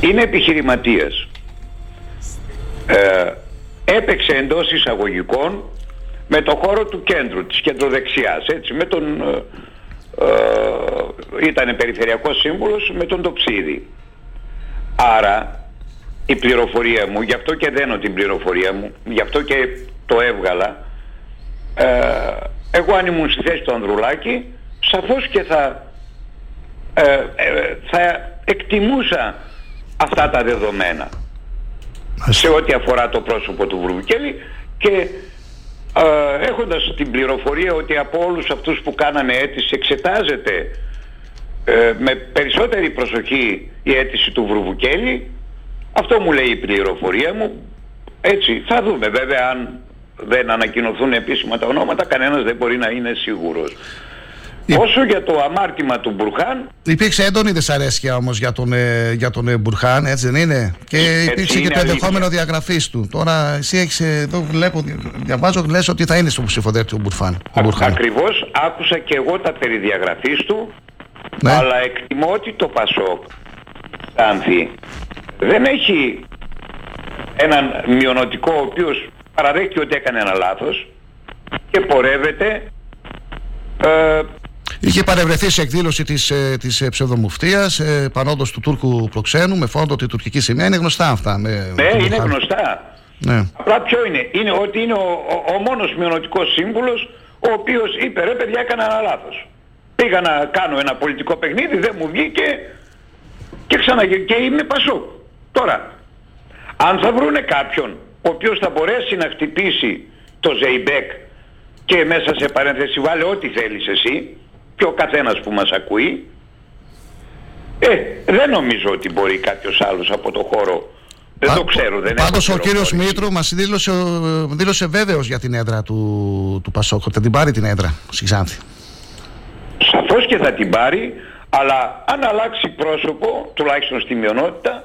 Είναι επιχειρηματίας. Ε, έπαιξε εντός εισαγωγικών με το χώρο του κέντρου, της κεντροδεξιάς, έτσι, με τον... Ε, ε, ήταν περιφερειακός σύμβουλος με τον Τοψίδη. Άρα η πληροφορία μου, γι' αυτό και δένω την πληροφορία μου, γι' αυτό και το έβγαλα, ε, εγώ αν ήμουν στη θέση του Ανδρουλάκη σαφώς και θα, ε, ε, θα εκτιμούσα αυτά τα δεδομένα σε ό,τι αφορά το πρόσωπο του Βουρβικέλη και ε, έχοντας την πληροφορία ότι από όλους αυτούς που κάνανε αίτηση εξετάζεται ε, με περισσότερη προσοχή η αίτηση του Βρουβουκέλη αυτό μου λέει η πληροφορία μου. Έτσι θα δούμε βέβαια αν δεν ανακοινωθούν επίσημα τα ονόματα, κανένας δεν μπορεί να είναι σίγουρος. Όσο για το αμάρτημα του Μπουρχάν. Υπήρξε έντονη δυσαρέσκεια όμως για τον, ε, για τον ε, Μπουρχάν, έτσι δεν είναι; Και υπήρξε και το ενδεχόμενο διαγραφής του. Τώρα εσύ έχεις εδώ, βλέπω, διαβάζω, λες ότι θα είναι στο ψηφοδέλτιο Μπουρχάν. Ακριβώς άκουσα και εγώ τα περί διαγραφής του, ναι. αλλά εκτιμώ ότι το Πασόκ, Άνθη, δεν έχει έναν μειονοτικό ο οποίος παραδέχει ότι έκανε ένα λάθος και πορεύεται ε, Είχε παρευρεθεί σε εκδήλωση της, ε, της ε, ψευδομουφτίας ε, πανόντος του Τούρκου προξένου με φόντο τη τουρκική σημαία. Είναι γνωστά αυτά. Με, ναι, είναι γνωστά. Ναι. Απλά ποιο είναι; Είναι ότι είναι ο, ο, ο μόνος μειονοτικός σύμβουλος ο οποίος είπε ρε παιδιά έκανα ένα λάθος. Πήγα να κάνω ένα πολιτικό παιχνίδι, δεν μου βγήκε και ξανά και είμαι πασό. Τώρα, αν θα βρούνε κάποιον ο οποίος θα μπορέσει να χτυπήσει το Ζεϊμπέκ και μέσα σε παρένθεση βάλε ό,τι θέλεις εσύ και ο καθένας που μας ακούει ε, δεν νομίζω ότι μπορεί κάποιος άλλος από το χώρο δεν το ξέρω. Δεν Πάντως ο κύριος Μήτρου μας δήλωσε, δήλωσε βέβαιος για την έδρα του, του Πασόκ, θα την πάρει την έδρα στη Ξάνθη. Σαφώς και θα την πάρει, αλλά αν αλλάξει πρόσωπο, τουλάχιστον στη μειονότητα,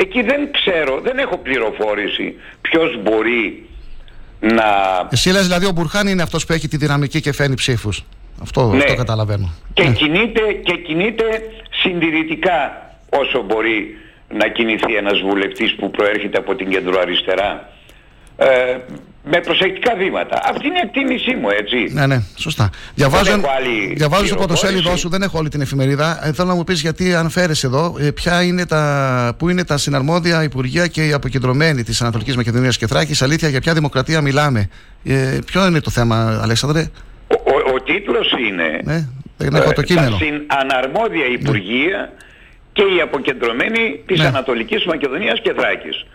Εκεί δεν ξέρω, δεν έχω πληροφόρηση ποιος μπορεί να... Εσύ λες δηλαδή ο Μπουρχάν είναι αυτός που έχει τη δυναμική και φαίνει ψήφους. Αυτό, ναι. αυτό καταλαβαίνω. Και, ναι. κινείται, και κινείται συντηρητικά όσο μπορεί να κινηθεί ένας βουλευτής που προέρχεται από την κεντροαριστερά. Ε, με προσεκτικά βήματα. Αυτή είναι η εκτίμησή μου, έτσι. Ναι, ναι, σωστά. Διαβάζω, διαβάζω στο πρωτοσέλιδό σου, δεν έχω όλη την εφημερίδα. Ε, θέλω να μου πεις γιατί αναφέρεσαι εδώ, ε, ποια είναι τα, πού είναι τα συναρμόδια υπουργεία και οι αποκεντρωμένοι της Ανατολικής Μακεδονίας και Θράκης. Αλήθεια, για ποια δημοκρατία μιλάμε. Ε, ποιο είναι το θέμα, Αλέξανδρε; Ο, ο, ο τίτλος είναι. Ναι, δεν έχω το κείμενο. Τα αναρμόδια υπουργεία ναι. και οι αποκεντρωμένοι της ναι. Ανατολικής Μακεδονίας και Θράκης.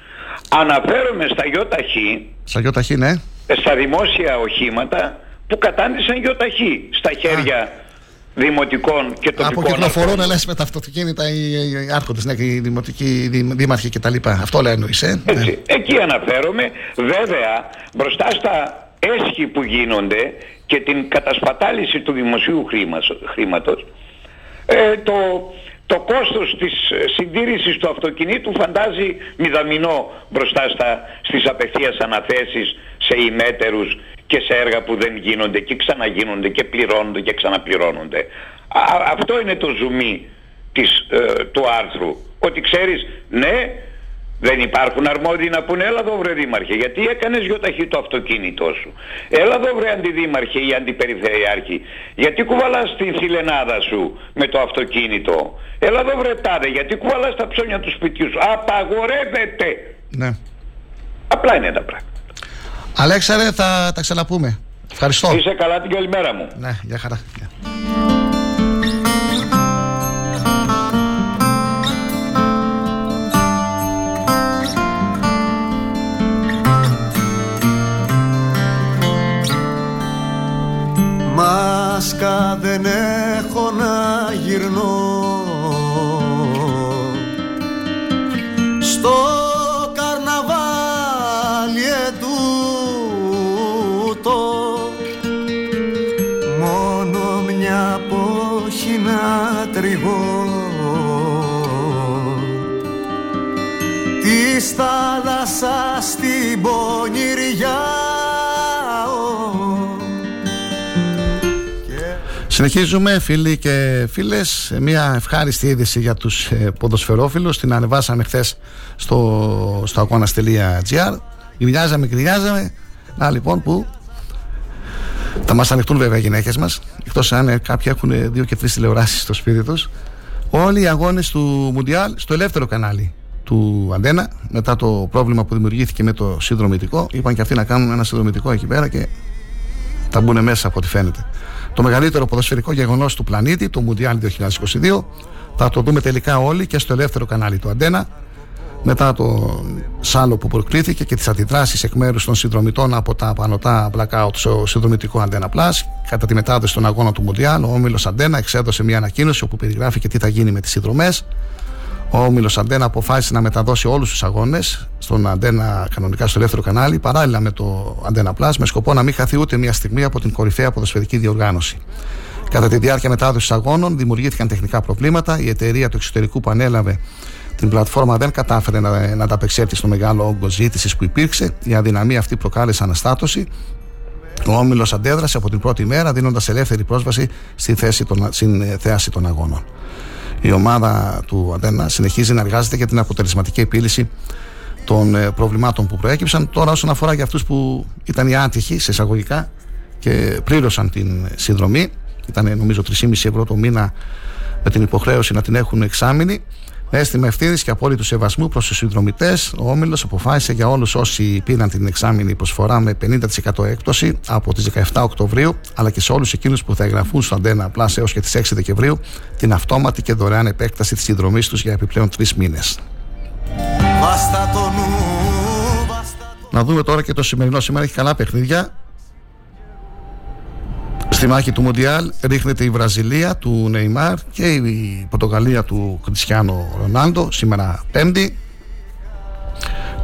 Αναφέρομαι στα ΙΟΤΑΧΗ, στα ΙΟΤΑΧΗ, ναι. στα δημόσια οχήματα που κατάντησαν ΙΟΤΑΧΗ στα χέρια δημοτικών και τοπικών Από κυκλοφορούν λες με τα αυτοκίνητα οι, οι άρχοντες, ναι, οι δημοτικοί οι δήμαρχοι κτλ. Αυτό λέει εννοείς, ε. Έτσι, ναι. Εκεί αναφέρομαι. Βέβαια, μπροστά στα έσχη που γίνονται και την κατασπατάληση του δημοσίου χρήματος, ε, το το κόστος της ε, συντήρησης του αυτοκινήτου φαντάζει μηδαμινό μπροστά στα, στις απευθείας αναθέσεις σε ημέτερους και σε έργα που δεν γίνονται και ξαναγίνονται και πληρώνονται και ξαναπληρώνονται. αυτό είναι το ζουμί της, ε, του άρθρου. Ότι ξέρεις, ναι, Δεν υπάρχουν αρμόδιοι να πούνε έλα εδώ βρε δήμαρχε γιατί έκανες γιοταχή το αυτοκίνητό σου. Έλα εδώ βρε αντιδήμαρχε ή αντιπεριφερειάρχη γιατί κουβαλάς την θηλενάδα σου με το αυτοκίνητο. Έλα εδώ βρε τάδε γιατί κουβαλάς τα ψώνια του σπιτιού σου. Απαγορεύεται. Ναι. Απλά είναι τα πράγματα. Αλέξαρε, θα τα ξαναπούμε. Ευχαριστώ. Είσαι καλά την καλημέρα μου. Ναι, για χαρά. Μάσκα δεν έχω να γυρνώ. Στο καρναβάλι ετούτο Μόνο μια πόχη να τριγώ Της θάλασσας στην πονηριά Συνεχίζουμε φίλοι και φίλες. Μια ευχάριστη είδηση για τους ε, ποδοσφαιρόφιλους. Την ανεβάσαμε χθες στο, στο αγώνας.gr Γκρινιάζαμε, γκρινιάζαμε. Να λοιπόν που θα μας ανοιχτούν βέβαια οι γυναίκες μας. Εκτός αν ε, κάποιοι έχουν δύο και τρεις τηλεοράσεις στο σπίτι τους. Όλοι οι αγώνες του Μουντιάλ στο ελεύθερο κανάλι του Αντένα μετά το πρόβλημα που δημιουργήθηκε με το συνδρομητικό. Είπαν και αυτοί να κάνουν ένα συνδρομητικό εκεί πέρα και θα μπουν μέσα από ό,τι φαίνεται το μεγαλύτερο ποδοσφαιρικό γεγονός του πλανήτη, το Μουντιάλ 2022. Θα το δούμε τελικά όλοι και στο ελεύθερο κανάλι του Αντένα. Μετά το σάλο που προκλήθηκε και τις αντιδράσεις εκ μέρους των συνδρομητών από τα πανωτά blackout στο συνδρομητικό Αντένα Plus, κατά τη μετάδοση των αγώνων του Μουντιάλ, ο Όμιλος Αντένα εξέδωσε μια ανακοίνωση όπου περιγράφει και τι θα γίνει με τις συνδρομές. Ο Όμιλος Αντένα αποφάσισε να μεταδώσει όλους τους αγώνες στον Αντένα κανονικά στο ελεύθερο κανάλι, παράλληλα με το Αντένα Plus, με σκοπό να μην χαθεί ούτε μια στιγμή από την κορυφαία ποδοσφαιρική διοργάνωση. Κατά τη διάρκεια μετάδοσης αγώνων δημιουργήθηκαν τεχνικά προβλήματα. Η εταιρεία του εξωτερικού που ανέλαβε την πλατφόρμα δεν κατάφερε να, να ανταπεξέλθει στο μεγάλο όγκο ζήτησης που υπήρξε. Η αδυναμία αυτή προκάλεσε αναστάτωση. Ο Όμιλος αντέδρασε από την πρώτη μέρα, δίνοντας ελεύθερη πρόσβαση στη θέση των, στην θέαση των αγώνων. Η ομάδα του Αντένα συνεχίζει να εργάζεται για την αποτελεσματική επίλυση των ε, προβλημάτων που προέκυψαν. Τώρα, όσον αφορά για αυτούς που ήταν οι άτυχοι, σε εισαγωγικά, και πλήρωσαν την συνδρομή, ήταν νομίζω 3,5 ευρώ το μήνα με την υποχρέωση να την έχουν εξάμεινη. Με αίσθημα ευθύνης και απόλυτου σεβασμού προς τους συνδρομητές, ο Όμιλος αποφάσισε για όλους όσοι πήραν την εξάμεινη προσφορά με 50% έκπτωση από τις 17 Οκτωβρίου, αλλά και σε όλους εκείνους που θα εγγραφούν στο Αντένα Plus έως και τις 6 Δεκεμβρίου, την αυτόματη και δωρεάν επέκταση της συνδρομής τους για επιπλέον τρεις μήνες. Να δούμε τώρα και το σημερινό. Σήμερα έχει καλά παιχνίδια. Στη μάχη του Μοντιάλ ρίχνεται η Βραζιλία του Νεϊμάρ και η Πορτογαλία του Κριστιανό Ρονάλντο σήμερα Πέμπτη.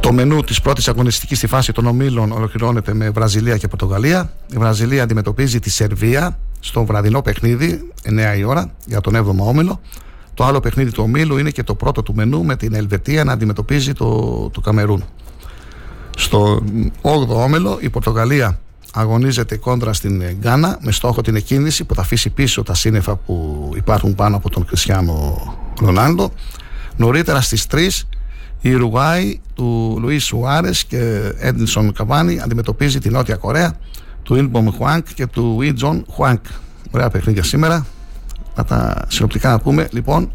Το μενού της πρώτης αγωνιστικής στη φάση των ομίλων ολοκληρώνεται με Βραζιλία και Πορτογαλία. Η Βραζιλία αντιμετωπίζει τη Σερβία στο βραδινό παιχνίδι 9 η ώρα για τον 7ο όμιλο. Το άλλο παιχνίδι του ομίλου είναι και το πρώτο του μενού με την Ελβετία να αντιμετωπίζει το, το Καμερούν. Στο 8ο όμιλο η Πορτογαλία αγωνίζεται κόντρα στην Γκάνα με στόχο την εκκίνηση που θα αφήσει πίσω τα σύννεφα που υπάρχουν πάνω από τον Κριστιανό Ρονάλντο. Νωρίτερα στις 3 η Ουρουάη του Λουίς Σουάρες και Έντινσον Καβάνη αντιμετωπίζει την Νότια Κορέα του Ινμπομ Χουάνκ και του Ιτζον Χουάνκ. Ωραία παιχνίδια σήμερα. Να τα συνοπτικά να πούμε. Λοιπόν,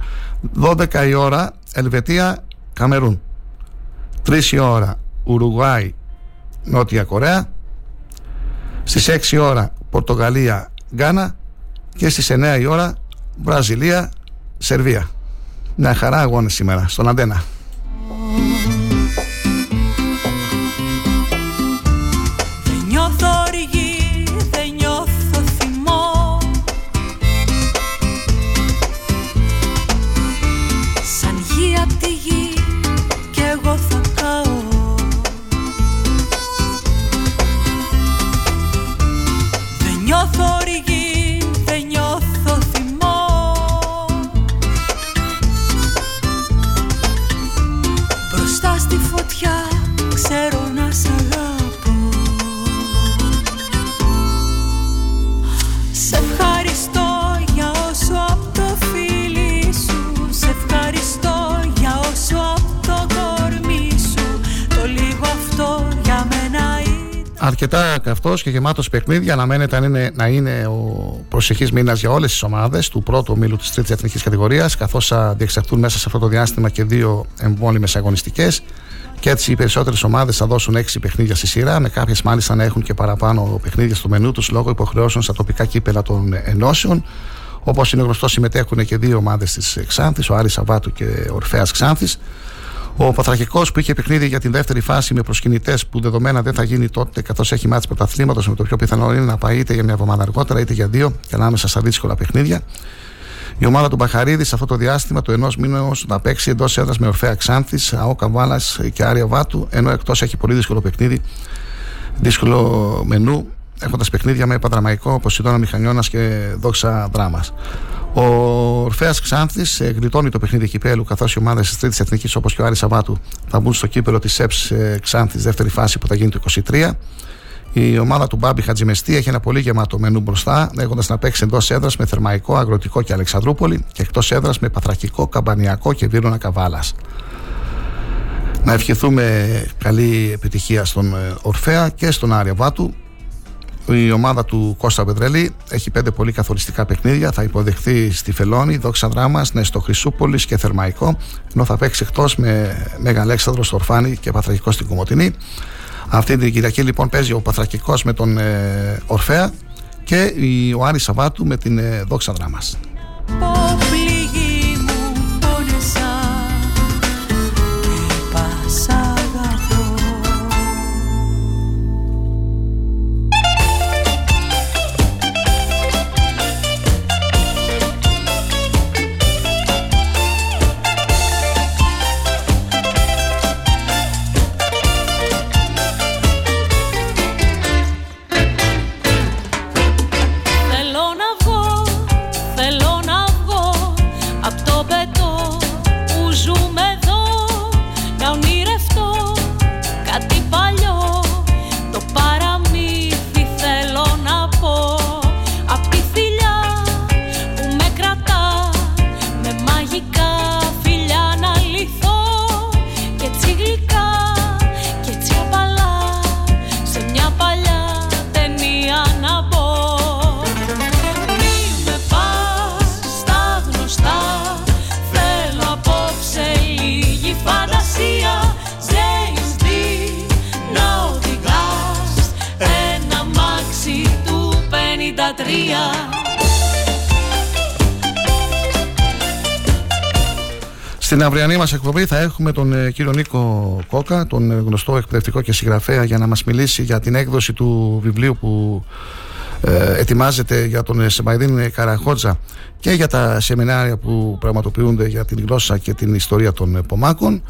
12 η ώρα Ελβετία Καμερούν. 3 η ώρα Ουρουγουάη Νότια Κορέα στις 6 ώρα Πορτογαλία Γκάνα και στις 9 η ώρα Βραζιλία Σερβία. Μια χαρά αγώνες σήμερα στον Αντένα αρκετά καυτός και γεμάτος παιχνίδια. Αναμένεται να είναι, να είναι ο προσεχής μήνας για όλες τις ομάδες του πρώτου ομίλου της τρίτης εθνικής κατηγορίας, καθώς θα διεξαχθούν μέσα σε αυτό το διάστημα και δύο εμπόλυμε αγωνιστικές. Και έτσι οι περισσότερες ομάδες θα δώσουν έξι παιχνίδια στη σειρά, με κάποιες μάλιστα να έχουν και παραπάνω παιχνίδια στο μενού τους λόγω υποχρεώσεων στα τοπικά κύπελα των ενώσεων. Όπως είναι γνωστό, συμμετέχουν και δύο ομάδες της Ξάνθης, ο Άρης Σαββάτου και ο Ορφαία Ξάνθης. Ο Παθρακικός που είχε παιχνίδι για την δεύτερη φάση με προσκυνητές που δεδομένα δεν θα γίνει τότε καθώς έχει μάτσει πρωταθλήματος με το πιο πιθανό είναι να πάει είτε για μια εβδομάδα αργότερα είτε για δύο και ανάμεσα στα δύσκολα παιχνίδια. Η ομάδα του Μπαχαρίδης σε αυτό το διάστημα του ενός μήνους να παίξει εντός έδρας με Ορφαία Ξάνθης, ΑΟ Καβάλας και Άρια Βάτου, ενώ εκτός έχει πολύ δύσκολο παιχνίδι, δύσκολο μενού, έχοντας παιχνίδια με Παδραμαϊκό, Ποσειδώνα Μηχανιώνας και Δόξα Δράμας. Ο Ορφαία Ξάνθης ε, γλιτώνει το παιχνίδι κυπέλου, καθώς οι ομάδες της Τρίτης Εθνικής όπως και ο Άρης Σαββάτου θα μπουν στο κύπελο της ΕΠΣ ε, Ξάνθης, δεύτερη φάση που θα γίνει το 23. Η ομάδα του Μπάμπη Χατζημεστή έχει ένα πολύ γεμάτο μενού μπροστά, έχοντας να παίξει εντός έδρας με Θερμαϊκό, Αγροτικό και Αλεξανδρούπολη και εκτός έδρας με Παθρακικό, Καμπανιακό και Βίρονα Καβάλας. Να ευχηθούμε καλή επιτυχία στον ε, Ορφαία και στον Άρια Βάτου η ομάδα του Κώστα Πετρέλη έχει πέντε πολύ καθοριστικά παιχνίδια. Θα υποδεχθεί στη Φελόνη, Δόξα Δράμα, Νέστο Χρυσούπολης και Θερμαϊκό. Ενώ θα παίξει εκτός με Μέγα Αλέξανδρος στο Ορφάνη και Παθρακικός στην Κομωτινή. Αυτή την Κυριακή λοιπόν παίζει ο Παθρακικός με τον ε, Ορφαία και ο Άρης Σαββάτου με την ε, Δόξα Δράμα. Εκπομπή θα έχουμε τον ε, κύριο Νίκο Κόκα, τον ε, γνωστό εκπαιδευτικό και συγγραφέα, για να μας μιλήσει για την έκδοση του βιβλίου που ε, ετοιμάζεται για τον ε, Σεμαϊδίν Καραχότζα και για τα σεμινάρια που πραγματοποιούνται για την γλώσσα και την ιστορία των Πομάκων.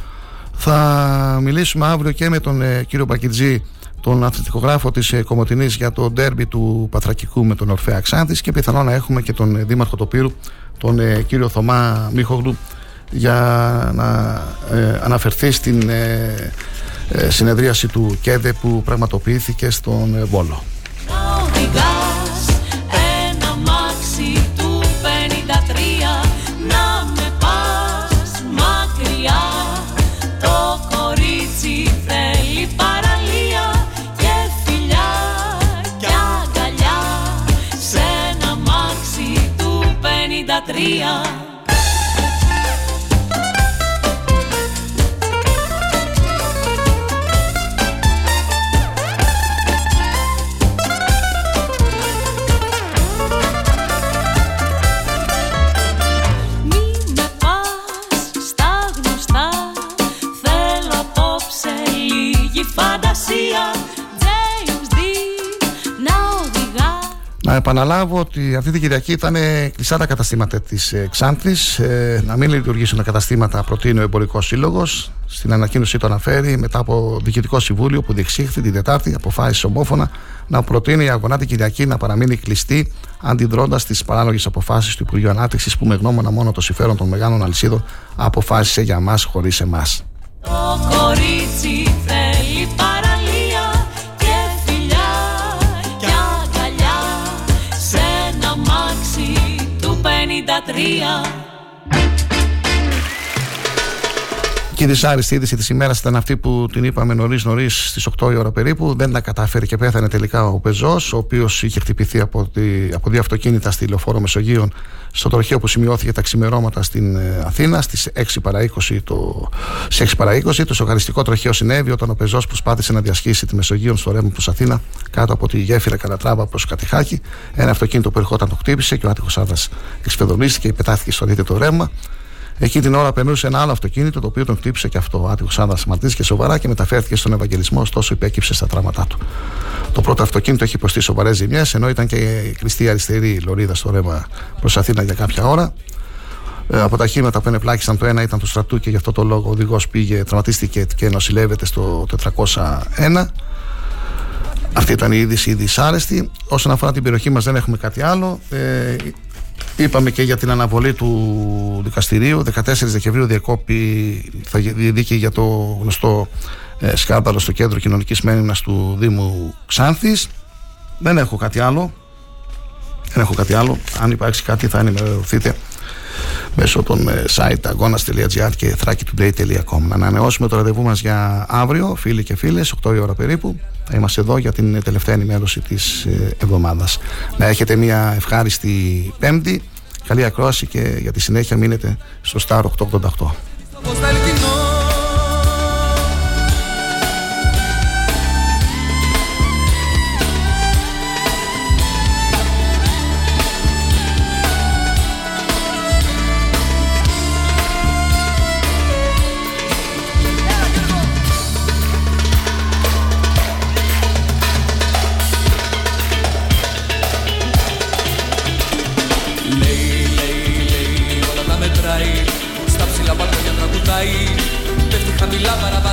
Θα μιλήσουμε αύριο και με τον κύριο Μπακιτζή, τον αθλητικογράφο της Κομωτινής για το ντέρμπι του Πατρακικού με τον Ορφέα Ξάνθης και πιθανόν να έχουμε και τον Δήμαρχο Τοπύρου, τον κύριο Θωμά Μίχογλου για να ε, αναφερθεί στην ε, ε, συνεδρίαση του ΚΕΔΕ που πραγματοποιήθηκε στον Βόλο. Τρία Να επαναλάβω ότι αυτή την Κυριακή ήταν κλειστά τα καταστήματα της ε, Ξάνθης. Ε, να μην λειτουργήσουν τα καταστήματα, προτείνει ο Εμπορικός Σύλλογος. Στην ανακοίνωσή το αναφέρει μετά από διοικητικό συμβούλιο που διεξήχθη την Τετάρτη, αποφάσισε ομόφωνα να προτείνει η αγωνά την Κυριακή να παραμείνει κλειστή, αντιδρώντας τις παράλογες αποφάσεις του Υπουργείου Ανάπτυξης που με γνώμονα μόνο το συμφέρον των μεγάλων αλυσίδων αποφάσισε για μας χωρίς εμάς. 93 Και η δυσάρεστη είδηση της ημέρας ήταν αυτή που την είπαμε νωρίς νωρίς στις 8 η ώρα περίπου. Δεν τα κατάφερε και πέθανε τελικά ο πεζός, ο οποίος είχε χτυπηθεί από, τη, από δύο αυτοκίνητα στη λεωφόρο Μεσογείων στο τροχείο που σημειώθηκε τα ξημερώματα στην ε, Αθήνα στις 6 παρα 20 το, 6 παρα 20. Το σοκαριστικό τροχείο συνέβη όταν ο πεζός προσπάθησε να διασχίσει τη Μεσογείο στο ρεύμα προς Αθήνα κάτω από τη γέφυρα Καλατράβα προς Κατηχάκη. Ένα αυτοκίνητο που ερχόταν το χτύπησε και ο άτυχος άντρα εξφεδονίστηκε και πετάθηκε στο δίθετο ρεύμα. Εκεί την ώρα περνούσε ένα άλλο αυτοκίνητο το οποίο τον χτύπησε και αυτό. Ο άτυχο άνδρα σηματίστηκε σοβαρά και μεταφέρθηκε στον Ευαγγελισμό, ωστόσο υπέκυψε στα τραύματά του. Το πρώτο αυτοκίνητο έχει υποστεί σοβαρές ζημιές, ενώ ήταν και η κλειστή αριστερή λωρίδα στο ρεύμα προς Αθήνα για κάποια ώρα. Ε, από τα χήματα που ενεπλάκησαν, το ένα ήταν του στρατού και γι' αυτό το λόγο ο οδηγός πήγε, τραυματίστηκε και νοσηλεύεται στο 401. Αυτή ήταν η είδηση η δυσάρεστη. Όσον αφορά την περιοχή μας, δεν έχουμε κάτι άλλο. Ε, Είπαμε και για την αναβολή του δικαστηρίου. 14 Δεκεμβρίου διακόπη θα δίκη για το γνωστό ε, σκάνδαλο στο κέντρο κοινωνικής μέρημνας του Δήμου Ξάνθης. Δεν έχω κάτι άλλο. Δεν έχω κάτι άλλο. Αν υπάρξει κάτι θα ενημερωθείτε μέσω των ε, site αγώνα.gr και thrakitoday.com. Να ανανεώσουμε το ραντεβού μας για αύριο, φίλοι και φίλες, 8 η ώρα περίπου. Θα είμαστε εδώ για την τελευταία ενημέρωση της ε, εβδομάδας. Να έχετε μια ευχάριστη Πέμπτη. Καλή ακρόαση και για τη συνέχεια μείνετε στο Star 888.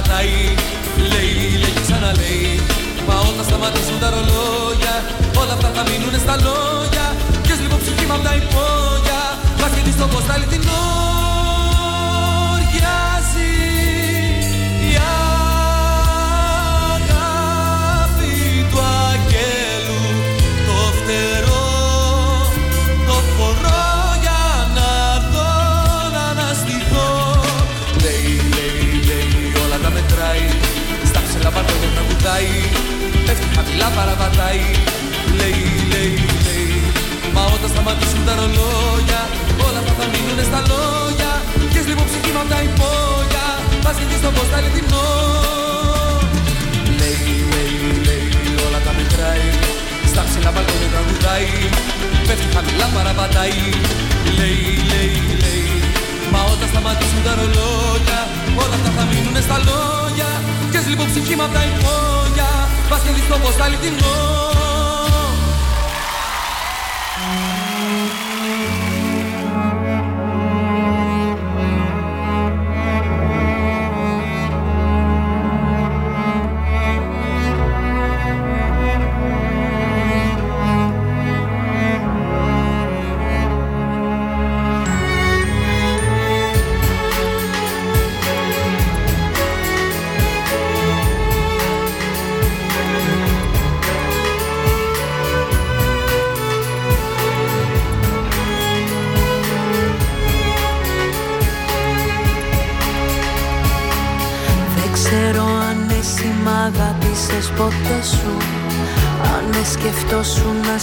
σταματάει. Λέει, λέει και ξαναλέει. Μα όταν σταματήσουν τα ρολόγια Όλα αυτά θα μείνουν στα λόγια. Ποιος λοιπόν ψυχή μ' απ' τα υπόγεια. Μας χαιρεί στο κοστάλι την ώρα χαμηλά παραβατάει. Λέει, λέει, λέει. Μα όταν σταματήσουν τα ρολόγια Όλα αυτά θα μείνουν στα λόγια. Και λίγο ψυχή μου απ' τα υπόγεια Μας και στο πως θα λιδινώ Λέει, λέει, λέει Όλα τα μετράει. Στα ψηλά μπαλκόνια τραγουδάει. Πέφτει χαμηλά παραβατάει Λέει, λέει, λέει. Μα όταν σταματήσουν τα ρολόγια Όλα αυτά θα μείνουν στα λόγια. Και λίγο ψυχή μου απ' τα υπόγεια Βασίλη στο ποστάλι